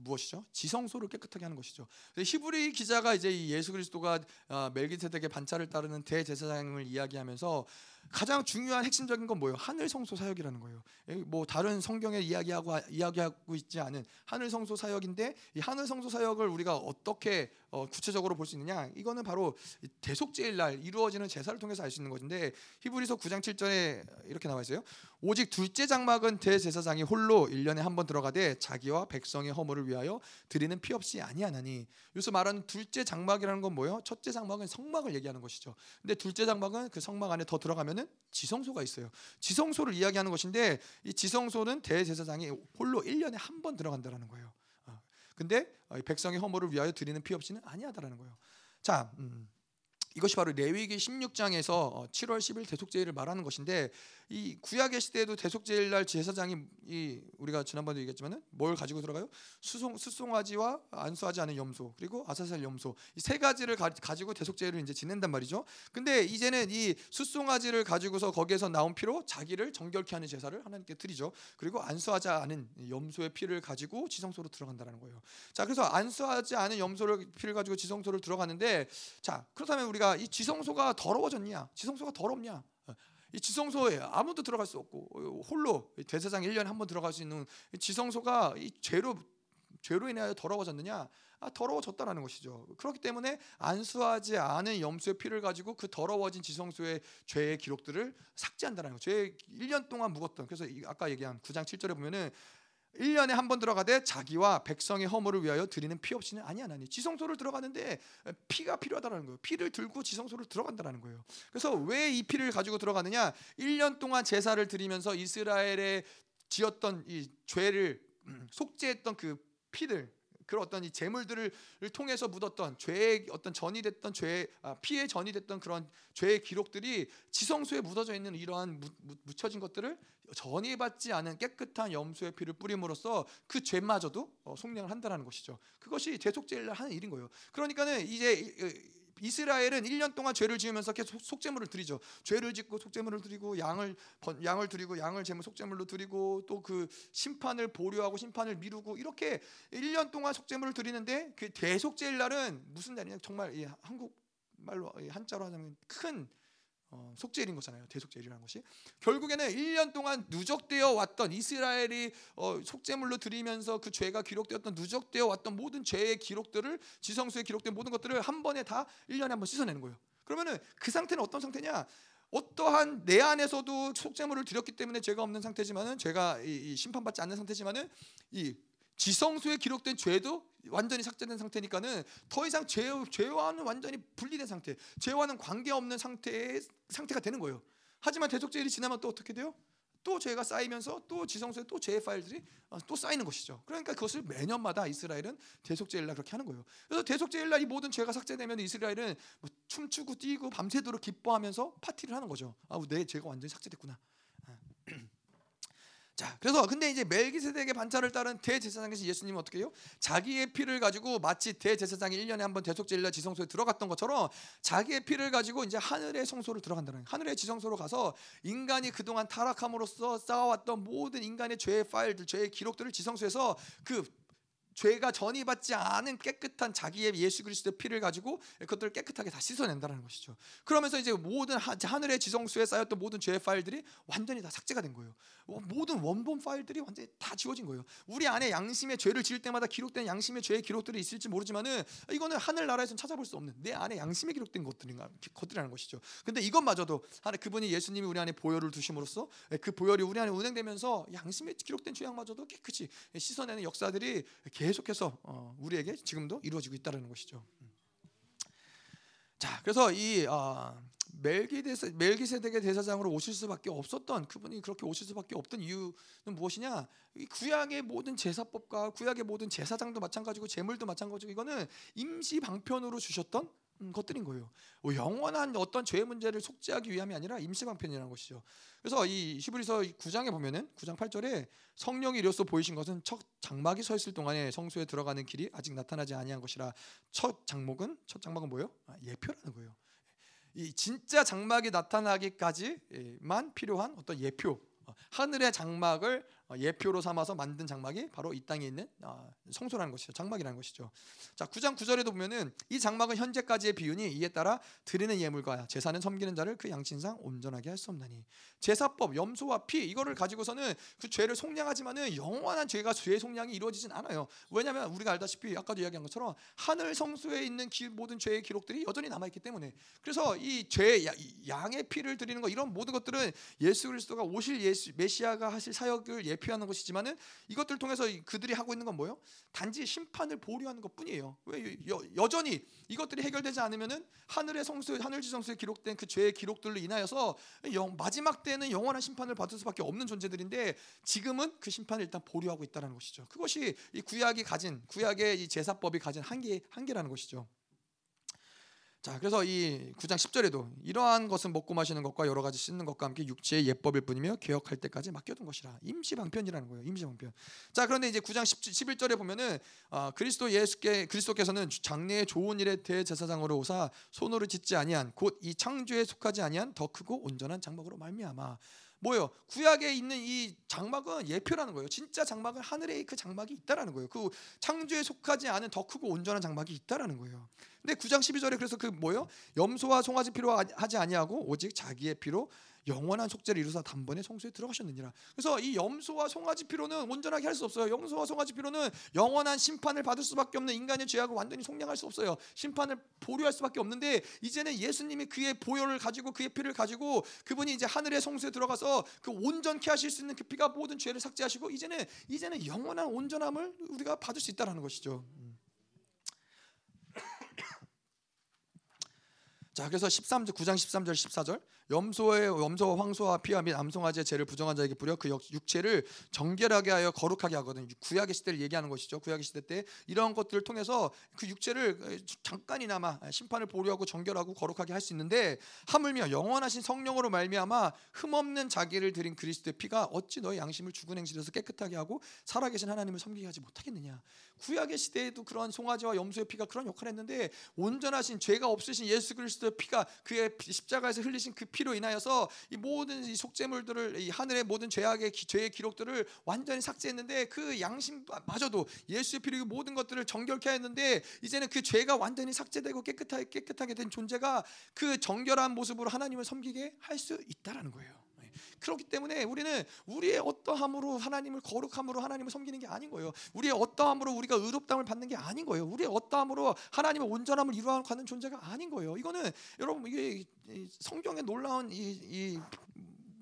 무엇이죠? 지성소를 깨끗하게 하는 것이죠. 히브리 기자가 이제 예수 그리스도가 어, 멜기세덱의 반차를 따르는 대제사장을 이야기하면서 가장 중요한 핵심적인 건 뭐예요? 하늘 성소 사역이라는 거예요. 뭐 다른 성경에 이야기하고 이야기하고 있지 않은 하늘 성소 사역인데 이 하늘 성소 사역을 우리가 어떻게 어, 구체적으로 볼 수 있느냐? 이거는 바로 대속제일 날 이루어지는 제사를 통해서 알 수 있는 것인데 히브리서 9장 7절에 이렇게 나와 있어요. 오직 둘째 장막은 대제사장이 홀로 1년에 한 번 들어가되 자기와 백성의 허물을 위하여 드리는 피 없이 아니하나니. 여기서 말하는 둘째 장막이라는 건 뭐예요? 첫째 장막은 성막을 얘기하는 것이죠. 근데 둘째 장막은 그 성막 안에 더 들어가면 은 지성소가 있어요. 지성소를 이야기하는 것인데 이 지성소는 대제사장이 홀로 1년에 한 번 들어간다라는 거예요. 어. 근데 백성의 허물을 위하여 드리는 피 없이는 아니하다라는 거예요. 자, 음. 이것이 바로 레위기 16장에서 7월 10일 대속제일을 말하는 것인데 이 구약의 시대에도 대속제일 날 제사장이 이 우리가 지난번에 얘기했지만은 뭘 가지고 들어가요? 수송 수송아지와 안수하지 않은 염소 그리고 아사살 염소 이 세 가지를 가, 지고 대속제일을 이제 지낸단 말이죠. 근데 이제는 이 수송아지를 가지고서 거기에서 나온 피로 자기를 정결케 하는 제사를 하나님께 드리죠. 그리고 안수하지 않은 염소의 피를 가지고 지성소로 들어간다는 거예요. 자, 그래서 안수하지 않은 염소를 피를 가지고 지성소를 들어가는데 자, 그렇다면 우리가 이 지성소가 더러워졌냐? 지성소가 더럽냐? 이 지성소에 아무도 들어갈 수 없고 홀로 대세상 1년에 한 번 들어갈 수 있는 지성소가 이 죄로 죄로 인하여 더러워졌느냐? 아, 더러워졌다라는 것이죠. 그렇기 때문에 안수하지 않은 염소의 피를 가지고 그 더러워진 지성소의 죄의 기록들을 삭제한다는 거죠. 죄 1년 동안 묵었던. 그래서 아까 얘기한 9장 7절에 보면은 1년에 한 번 들어가되 자기와 백성의 허물을 위하여 드리는 피 없이는 아니 하나니 지성소를 들어가는데 피가 필요하다는 거예요. 피를 들고 지성소를 들어간다는 거예요. 그래서 왜 이 피를 가지고 들어가느냐? 1년 동안 제사를 드리면서 이스라엘에 지었던 이 죄를 음, 속죄했던 그 피들 그 어떤 이 재물들을 통해서 묻었던 죄의 어떤 전이 됐던 죄 아, 피해 전이 됐던 그런 죄의 기록들이 지성소에 묻어져 있는 이러한 묻, 묻혀진 것들을 전이받지 않은 깨끗한 염소의 피를 뿌림으로써 그 죄마저도 어, 속량을 한다는 것이죠. 그것이 대속죄를 하는 일인 거예요. 그러니까는 이제 이스라엘은 1년 동안 죄를 지으면서 계속 속죄물을 드리죠. 죄를 짓고 속죄물을 드리고 양을 양을 드리고 양을 제물 속죄물로 드리고 또 그 심판을 보류하고 심판을 미루고 이렇게 1년 동안 속죄물을 드리는데 그 대속죄일 날은 무슨 날이냐? 정말 한국 말로 한자로 하자면 큰 어, 속죄일인 거잖아요. 대속죄일이라는 것이 결국에는 1년 동안 누적되어 왔던 이스라엘이 어, 속죄물로 드리면서 그 죄가 기록되었던 누적되어 왔던 모든 죄의 기록들을 지성소에 기록된 모든 것들을 한 번에 다 1년에 한 번 씻어내는 거예요. 그러면은 그 상태는 어떤 상태냐? 어떠한 내 안에서도 속죄물을 드렸기 때문에 죄가 없는 상태지만은 죄가 이, 이 심판받지 않는 상태지만은 이 지성소에 기록된 죄도 완전히 삭제된 상태니까는 더 이상 죄, 죄와는 완전히 분리된 상태, 죄와는 관계없는 상태의 상태가 되는 거예요. 하지만 대속죄일이 지나면 또 어떻게 돼요? 또 죄가 쌓이면서 또 지성소에 또 죄의 파일들이 어, 또 쌓이는 것이죠. 그러니까 그것을 매년마다 이스라엘은 대속죄일날 그렇게 하는 거예요. 그래서 대속죄일날 이 모든 죄가 삭제되면 이스라엘은 뭐 춤추고 뛰고 밤새도록 기뻐하면서 파티를 하는 거죠. 아, 내 죄가 완전히 삭제됐구나. 자, 그래서 근데 이제 멜기세덱의 반차를 따른 대제사장에서 예수님은 어떻게 해요? 자기의 피를 가지고 마치 대제사장이 1년에 한 번 대속제일날 지성소에 들어갔던 것처럼 자기의 피를 가지고 이제 하늘의 성소를 들어간다는 거예요. 하늘의 지성소로 가서 인간이 그동안 타락함으로써 쌓아왔던 모든 인간의 죄의 파일들, 죄의 기록들을 지성소에서 그 죄가 전이받지 않은 깨끗한 자기의 예수 그리스도의 피를 가지고 그것들을 깨끗하게 다 씻어낸다는 것이죠. 그러면서 이제 모든 하늘의 지성수에 쌓였던 모든 죄의 파일들이 완전히 다 삭제가 된 거예요. 모든 원본 파일들이 완전히 다 지워진 거예요. 우리 안에 양심의 죄를 지을 때마다 기록된 양심의 죄의 기록들이 있을지 모르지만은 이거는 하늘 나라에서는 찾아볼 수 없는 내 안에 양심에 기록된 것들인가 것들이라는 것이죠. 근데 이것마저도 하나 그분이 예수님이 우리 안에 보혈을 두심으로써 그 보혈이 우리 안에 운행되면서 양심에 기록된 죄악마저도 깨끗이 씻어내는 역사들이 계 속해서 어, 우리에게 지금도 이루어지고 있다는 것이죠. 음. 자, 그래서 이 어, 멜기세덱의 대사장으로 오실 수밖에 없었던 그분이 그렇게 오실 수밖에 없던 이유는 무엇이냐? 이 구약의 모든 제사법과 구약의 모든 제사장도 마찬가지고 제물도 마찬가지고 이거는 임시 방편으로 주셨던 음, 것들인 거예요. 뭐 영원한 어떤 죄 문제를 속죄하기 위함이 아니라 임시 방편이라는 것이죠. 그래서 이 히브리서 9장에 보면은 9장 8절에 성령이 이로써 보이신 것은 첫 장막이 서 있을 동안에 성소에 들어가는 길이 아직 나타나지 아니한 것이라 첫 장목은 첫 장막은 뭐예요? 아, 예표라는 거예요. 이 진짜 장막이 나타나기까지만 필요한 어떤 예표, 어, 하늘의 장막을 어, 예표로 삼아서 만든 장막이 바로 이 땅에 있는 어, 성소라는 것이죠. 장막이라는 것이죠. 자, 9장 9절에도 보면은 이 장막은 현재까지의 비윤이 이에 따라 드리는 예물과 제사는 섬기는 자를 그 양친상 온전하게 할 수 없나니. 제사법, 염소와 피 이거를 가지고서는 그 죄를 속량하지만은 영원한 죄가 죄의 속량이 이루어지진 않아요. 왜냐하면 우리가 알다시피 아까도 이야기한 것처럼 하늘 성소에 있는 기, 모든 죄의 기록들이 여전히 남아 있기 때문에 그래서 이 죄 양의 피를 드리는 것 이런 모든 것들은 예수 그리스도가 오실 예수 메시아가 하실 사역을 예표하는 것이지만은 이것들 통해서 그들이 하고 있는 건 뭐예요? 단지 심판을 보류하는 것뿐이에요. 왜 여, 전히 이것들이 해결되지 않으면은 하늘의 성수, 하늘지 성수에 기록된 그 죄의 기록들로 인하여서 영, 마지막 때는 영원한 심판을 받을 수밖에 없는 존재들인데 지금은 그 심판을 일단 보류하고 있다는 것이죠. 그것이 이 구약이 가진 구약의 이 제사법이 가진 한계 한계라는 것이죠. 자, 그래서 이 9장 10절에도 이러한 것은 먹고 마시는 것과 여러 가지 씻는 것과 함께 육체의 예법일 뿐이며 개혁할 때까지 맡겨둔 것이라. 임시 방편이라는 거예요. 임시 방편. 자, 그런데 이제 9장 10, 11절에 보면은 어, 그리스도 예수께 그리스도께서는 장래의 좋은 일의 대제사장으로 오사 손으로 짓지 아니한 곧 이 창조에 속하지 아니한 더 크고 온전한 장막으로 말미암아. 뭐예요? 구약에 있는 이 장막은 예표라는 거예요. 진짜 장막은 하늘에 그 장막이 있다라는 거예요. 그 창조에 속하지 않은 더 크고 온전한 장막이 있다라는 거예요. 근데 9장 12절에 그래서 그 뭐요? 염소와 송아지 피로 하지 아니하고 오직 자기의 피로 영원한 속죄를 이루사 단번에 성소에 들어가셨느니라. 그래서 이 염소와 송아지 피로는 온전하게 할 수 없어요. 염소와 송아지 피로는 영원한 심판을 받을 수밖에 없는 인간의 죄악을 완전히 속량할 수 없어요. 심판을 보류할 수밖에 없는데 이제는 예수님이 그의 보혈을 가지고 그의 피를 가지고 그분이 이제 하늘의 성소에 들어가서 그 온전케 하실 수 있는 그 피가 모든 죄를 삭제하시고 이제는 이제는 영원한 온전함을 우리가 받을 수 있다라는 것이죠. 자 그래서 13절 9장 13절 14절 염소의 염소와 황소와 피와 및 암송아지의 죄를 부정한 자에게 뿌려 그 육체를 정결하게 하여 거룩하게 하거든. 구약의 시대를 얘기하는 것이죠. 구약의 시대 때 이러한 것들을 통해서 그 육체를 잠깐이나마 심판을 보류하고 정결하고 거룩하게 할 수 있는데 하물며 영원하신 성령으로 말미암아 흠없는 자기를 드린 그리스도의 피가 어찌 너의 양심을 죽은 행실에서 깨끗하게 하고 살아계신 하나님을 섬기게 하지 못하겠느냐. 구약의 시대에도 그러한 송아지와 염소의 피가 그런 역할을 했는데 온전하신 죄가 없으신 예수 그리스도의 피가 그의 십자가에서 흘리신 그 피로 인하여서 이 모든 이 속죄물들을 이 하늘의 모든 죄악의 죄의 기록들을 완전히 삭제했는데 그 양심마저도 예수의 피로 모든 것들을 정결케 했는데 이제는 그 죄가 완전히 삭제되고 깨끗하게 깨끗하게 된 존재가 그 정결한 모습으로 하나님을 섬기게 할 수 있다라는 거예요. 그렇기 때문에 우리는 우리의 어떠함으로 하나님을 거룩함으로 하나님을 섬기는 게 아닌 거예요. 우리의 어떠함으로 우리가 의롭담을 받는 게 아닌 거예요. 우리의 어떠함으로 하나님의 온전함을 이루어가는 존재가 아닌 거예요. 이거는 여러분 이게 성경의 놀라운 이, 이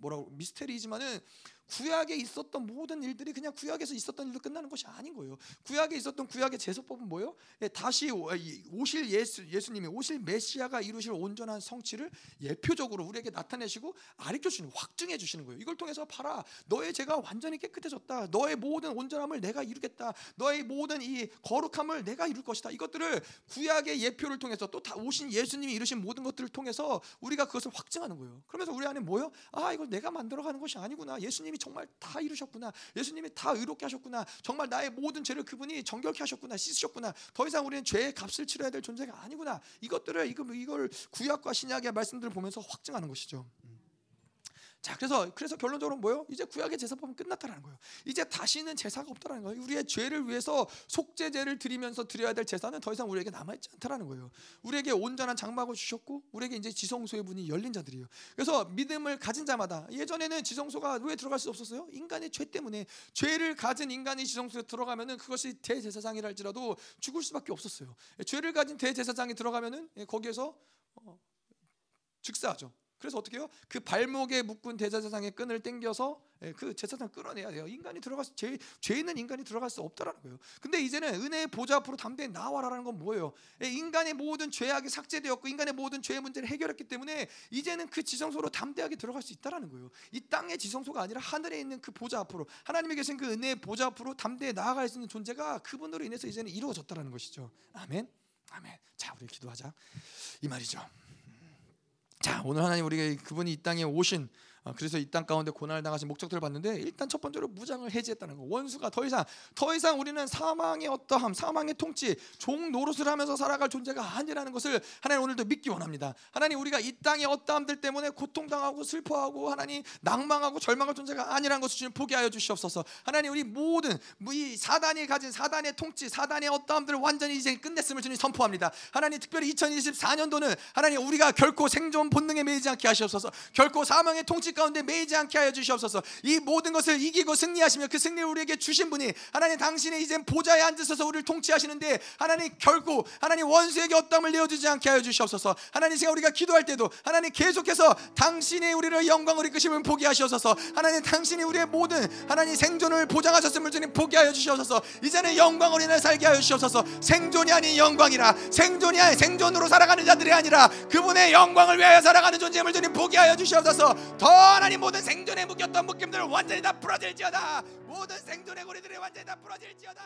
뭐라고 미스테리지만은 구약에 있었던 모든 일들이 그냥 구약에서 있었던 일로 끝나는 것이 아닌 거예요. 구약에 있었던 구약의 제사법은 뭐예요? 예, 다시 오실 예수 예수님이 오실 메시아가 이루실 온전한 성취를 예표적으로 우리에게 나타내시고 아리켜 주시는 확증해 주시는 거예요. 이걸 통해서 봐라. 너의 죄가 완전히 깨끗해졌다. 너의 모든 온전함을 내가 이루겠다. 너의 모든 이 거룩함을 내가 이룰 것이다. 이것들을 구약의 예표를 통해서 또 오신 예수님이 이루신 모든 것들을 통해서 우리가 그것을 확증하는 거예요. 그러면서 우리 안에 뭐요? 아, 이걸 내가 만들어 가는 것이 아니구나. 예수님 이 정말 다 이루셨구나. 예수님이 다 의롭게 하셨구나. 정말 나의 모든 죄를 그분이 정결케 하셨구나. 씻으셨구나. 더 이상 우리는 죄의 값을 치러야 될 존재가 아니구나. 이것들을 이걸 구약과 신약의 말씀들을 보면서 확증하는 것이죠. 자, 그래서 그래서 결론적으로 뭐요? 이제 구약의 제사법은 끝났다라는 거예요. 이제 다시는 제사가 없다라는 거예요. 우리의 죄를 위해서 속죄제를 드리면서 드려야 될 제사는 더 이상 우리에게 남아 있지 않다라는 거예요. 우리에게 온전한 장막을 주셨고 우리에게 이제 지성소의 문이 열린 자들이에요. 그래서 믿음을 가진 자마다 예전에는 지성소가 왜 들어갈 수 없었어요? 인간의 죄 때문에 죄를 가진 인간이 지성소에 들어가면은 그것이 대제사장이랄지라도 죽을 수밖에 없었어요. 죄를 가진 대제사장이 들어가면은 예, 거기에서 어, 즉사하죠. 그래서 어떻게 해요? 그 발목에 묶은 대제사장의 끈을 땡겨서 예, 그 제사장 끌어내야 돼요. 인간이 들어갈 수, 죄, 죄 있는 인간이 들어갈 수 없다라는 거예요. 근데 이제는 은혜의 보좌 앞으로 담대히 나와라라는 건 뭐예요? 예, 인간의 모든 죄악이 삭제되었고 인간의 모든 죄의 문제를 해결했기 때문에 이제는 그 지성소로 담대하게 들어갈 수 있다라는 거예요. 이 땅의 지성소가 아니라 하늘에 있는 그 보좌 앞으로 하나님이 계신 그 은혜의 보좌 앞으로 담대히 나아갈 수 있는 존재가 그분으로 인해서 이제는 이루어졌다라는 것이죠. 아멘. 아멘. 자, 우리 기도하자. 이 말이죠. 자 오늘 하나님 우리가 그분이 이 땅에 오신 어, 그래서 이 땅 가운데 고난을 당하신 목적들을 봤는데 일단 첫 번째로 무장을 해제했다는 거. 원수가 더 이상 더 이상 우리는 사망의 어떠함, 사망의 통치, 종 노릇을 하면서 살아갈 존재가 아니라는 것을 하나님 오늘도 믿기 원합니다. 하나님 우리가 이 땅의 어떠함들 때문에 고통당하고 슬퍼하고 하나님 낭망하고 절망할 존재가 아니라는 것을 주님 포기하여 주시옵소서. 하나님 우리 모든 이 사단이 가진 사단의 통치, 사단의 어떠함들을 완전히 이제 끝냈음을 주님 선포합니다. 하나님 특별히 2024년도는 하나님 우리가 결코 생존 본능에 매이지 않게 하시옵소서. 결코 사망의 통치 가운데 매이지 않게 하여 주시옵소서. 이 모든 것을 이기고 승리하시며 그 승리를 우리에게 주신 분이 하나님 당신의 이제 보좌에 앉으셔서 우리를 통치하시는데 하나님 결국 하나님 원수에게 어떠함을 내어주지 않게 하여 주시옵소서. 하나님 제가 우리가 기도할 때도 하나님 계속해서 당신의 우리를 영광을 이끄심을 포기하시옵소서. 하나님 당신이 우리의 모든 하나님 생존을 보장하셨음을 주님 포기하여 주시옵소서. 이제는 영광을 인해 살게 하여 주시옵소서. 생존이 아닌 영광이라 생존이 아닌 생존으로 살아가는 자들이 아니라 그분의 영광을 위하여 살아가는 존재임을 주님 포기하여 주시옵소서. 더 하나님 모든 생존에 묶였던 묶임들을 완전히 다 풀어질지어다. 모든 생존의 고리들이 완전히 다 풀어질지어다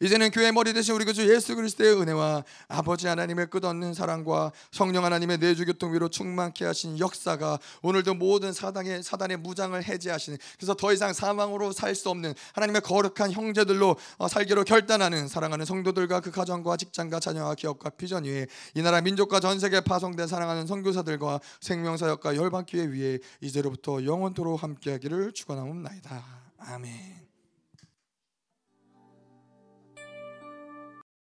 이제는 교회 머리 대신 우리 구주 예수 그리스도의 은혜와 아버지 하나님의 끝없는 사랑과 성령 하나님의 내주 교통 위로 충만케 하신 역사가 오늘도 모든 사단의 사단의 무장을 해제하시는 그래서 더 이상 사망으로 살 수 없는 하나님의 거룩한 형제들로 어, 살기로 결단하는 사랑하는 성도들과 그 가정과 직장과 자녀와 기업과 비전 위에 이 나라 민족과 전 세계 파송된 사랑하는 선교사들과 생명사역과 열방교회 위에 이제로부터 영원토록 함께하기를 축원하옵나이다. 아멘.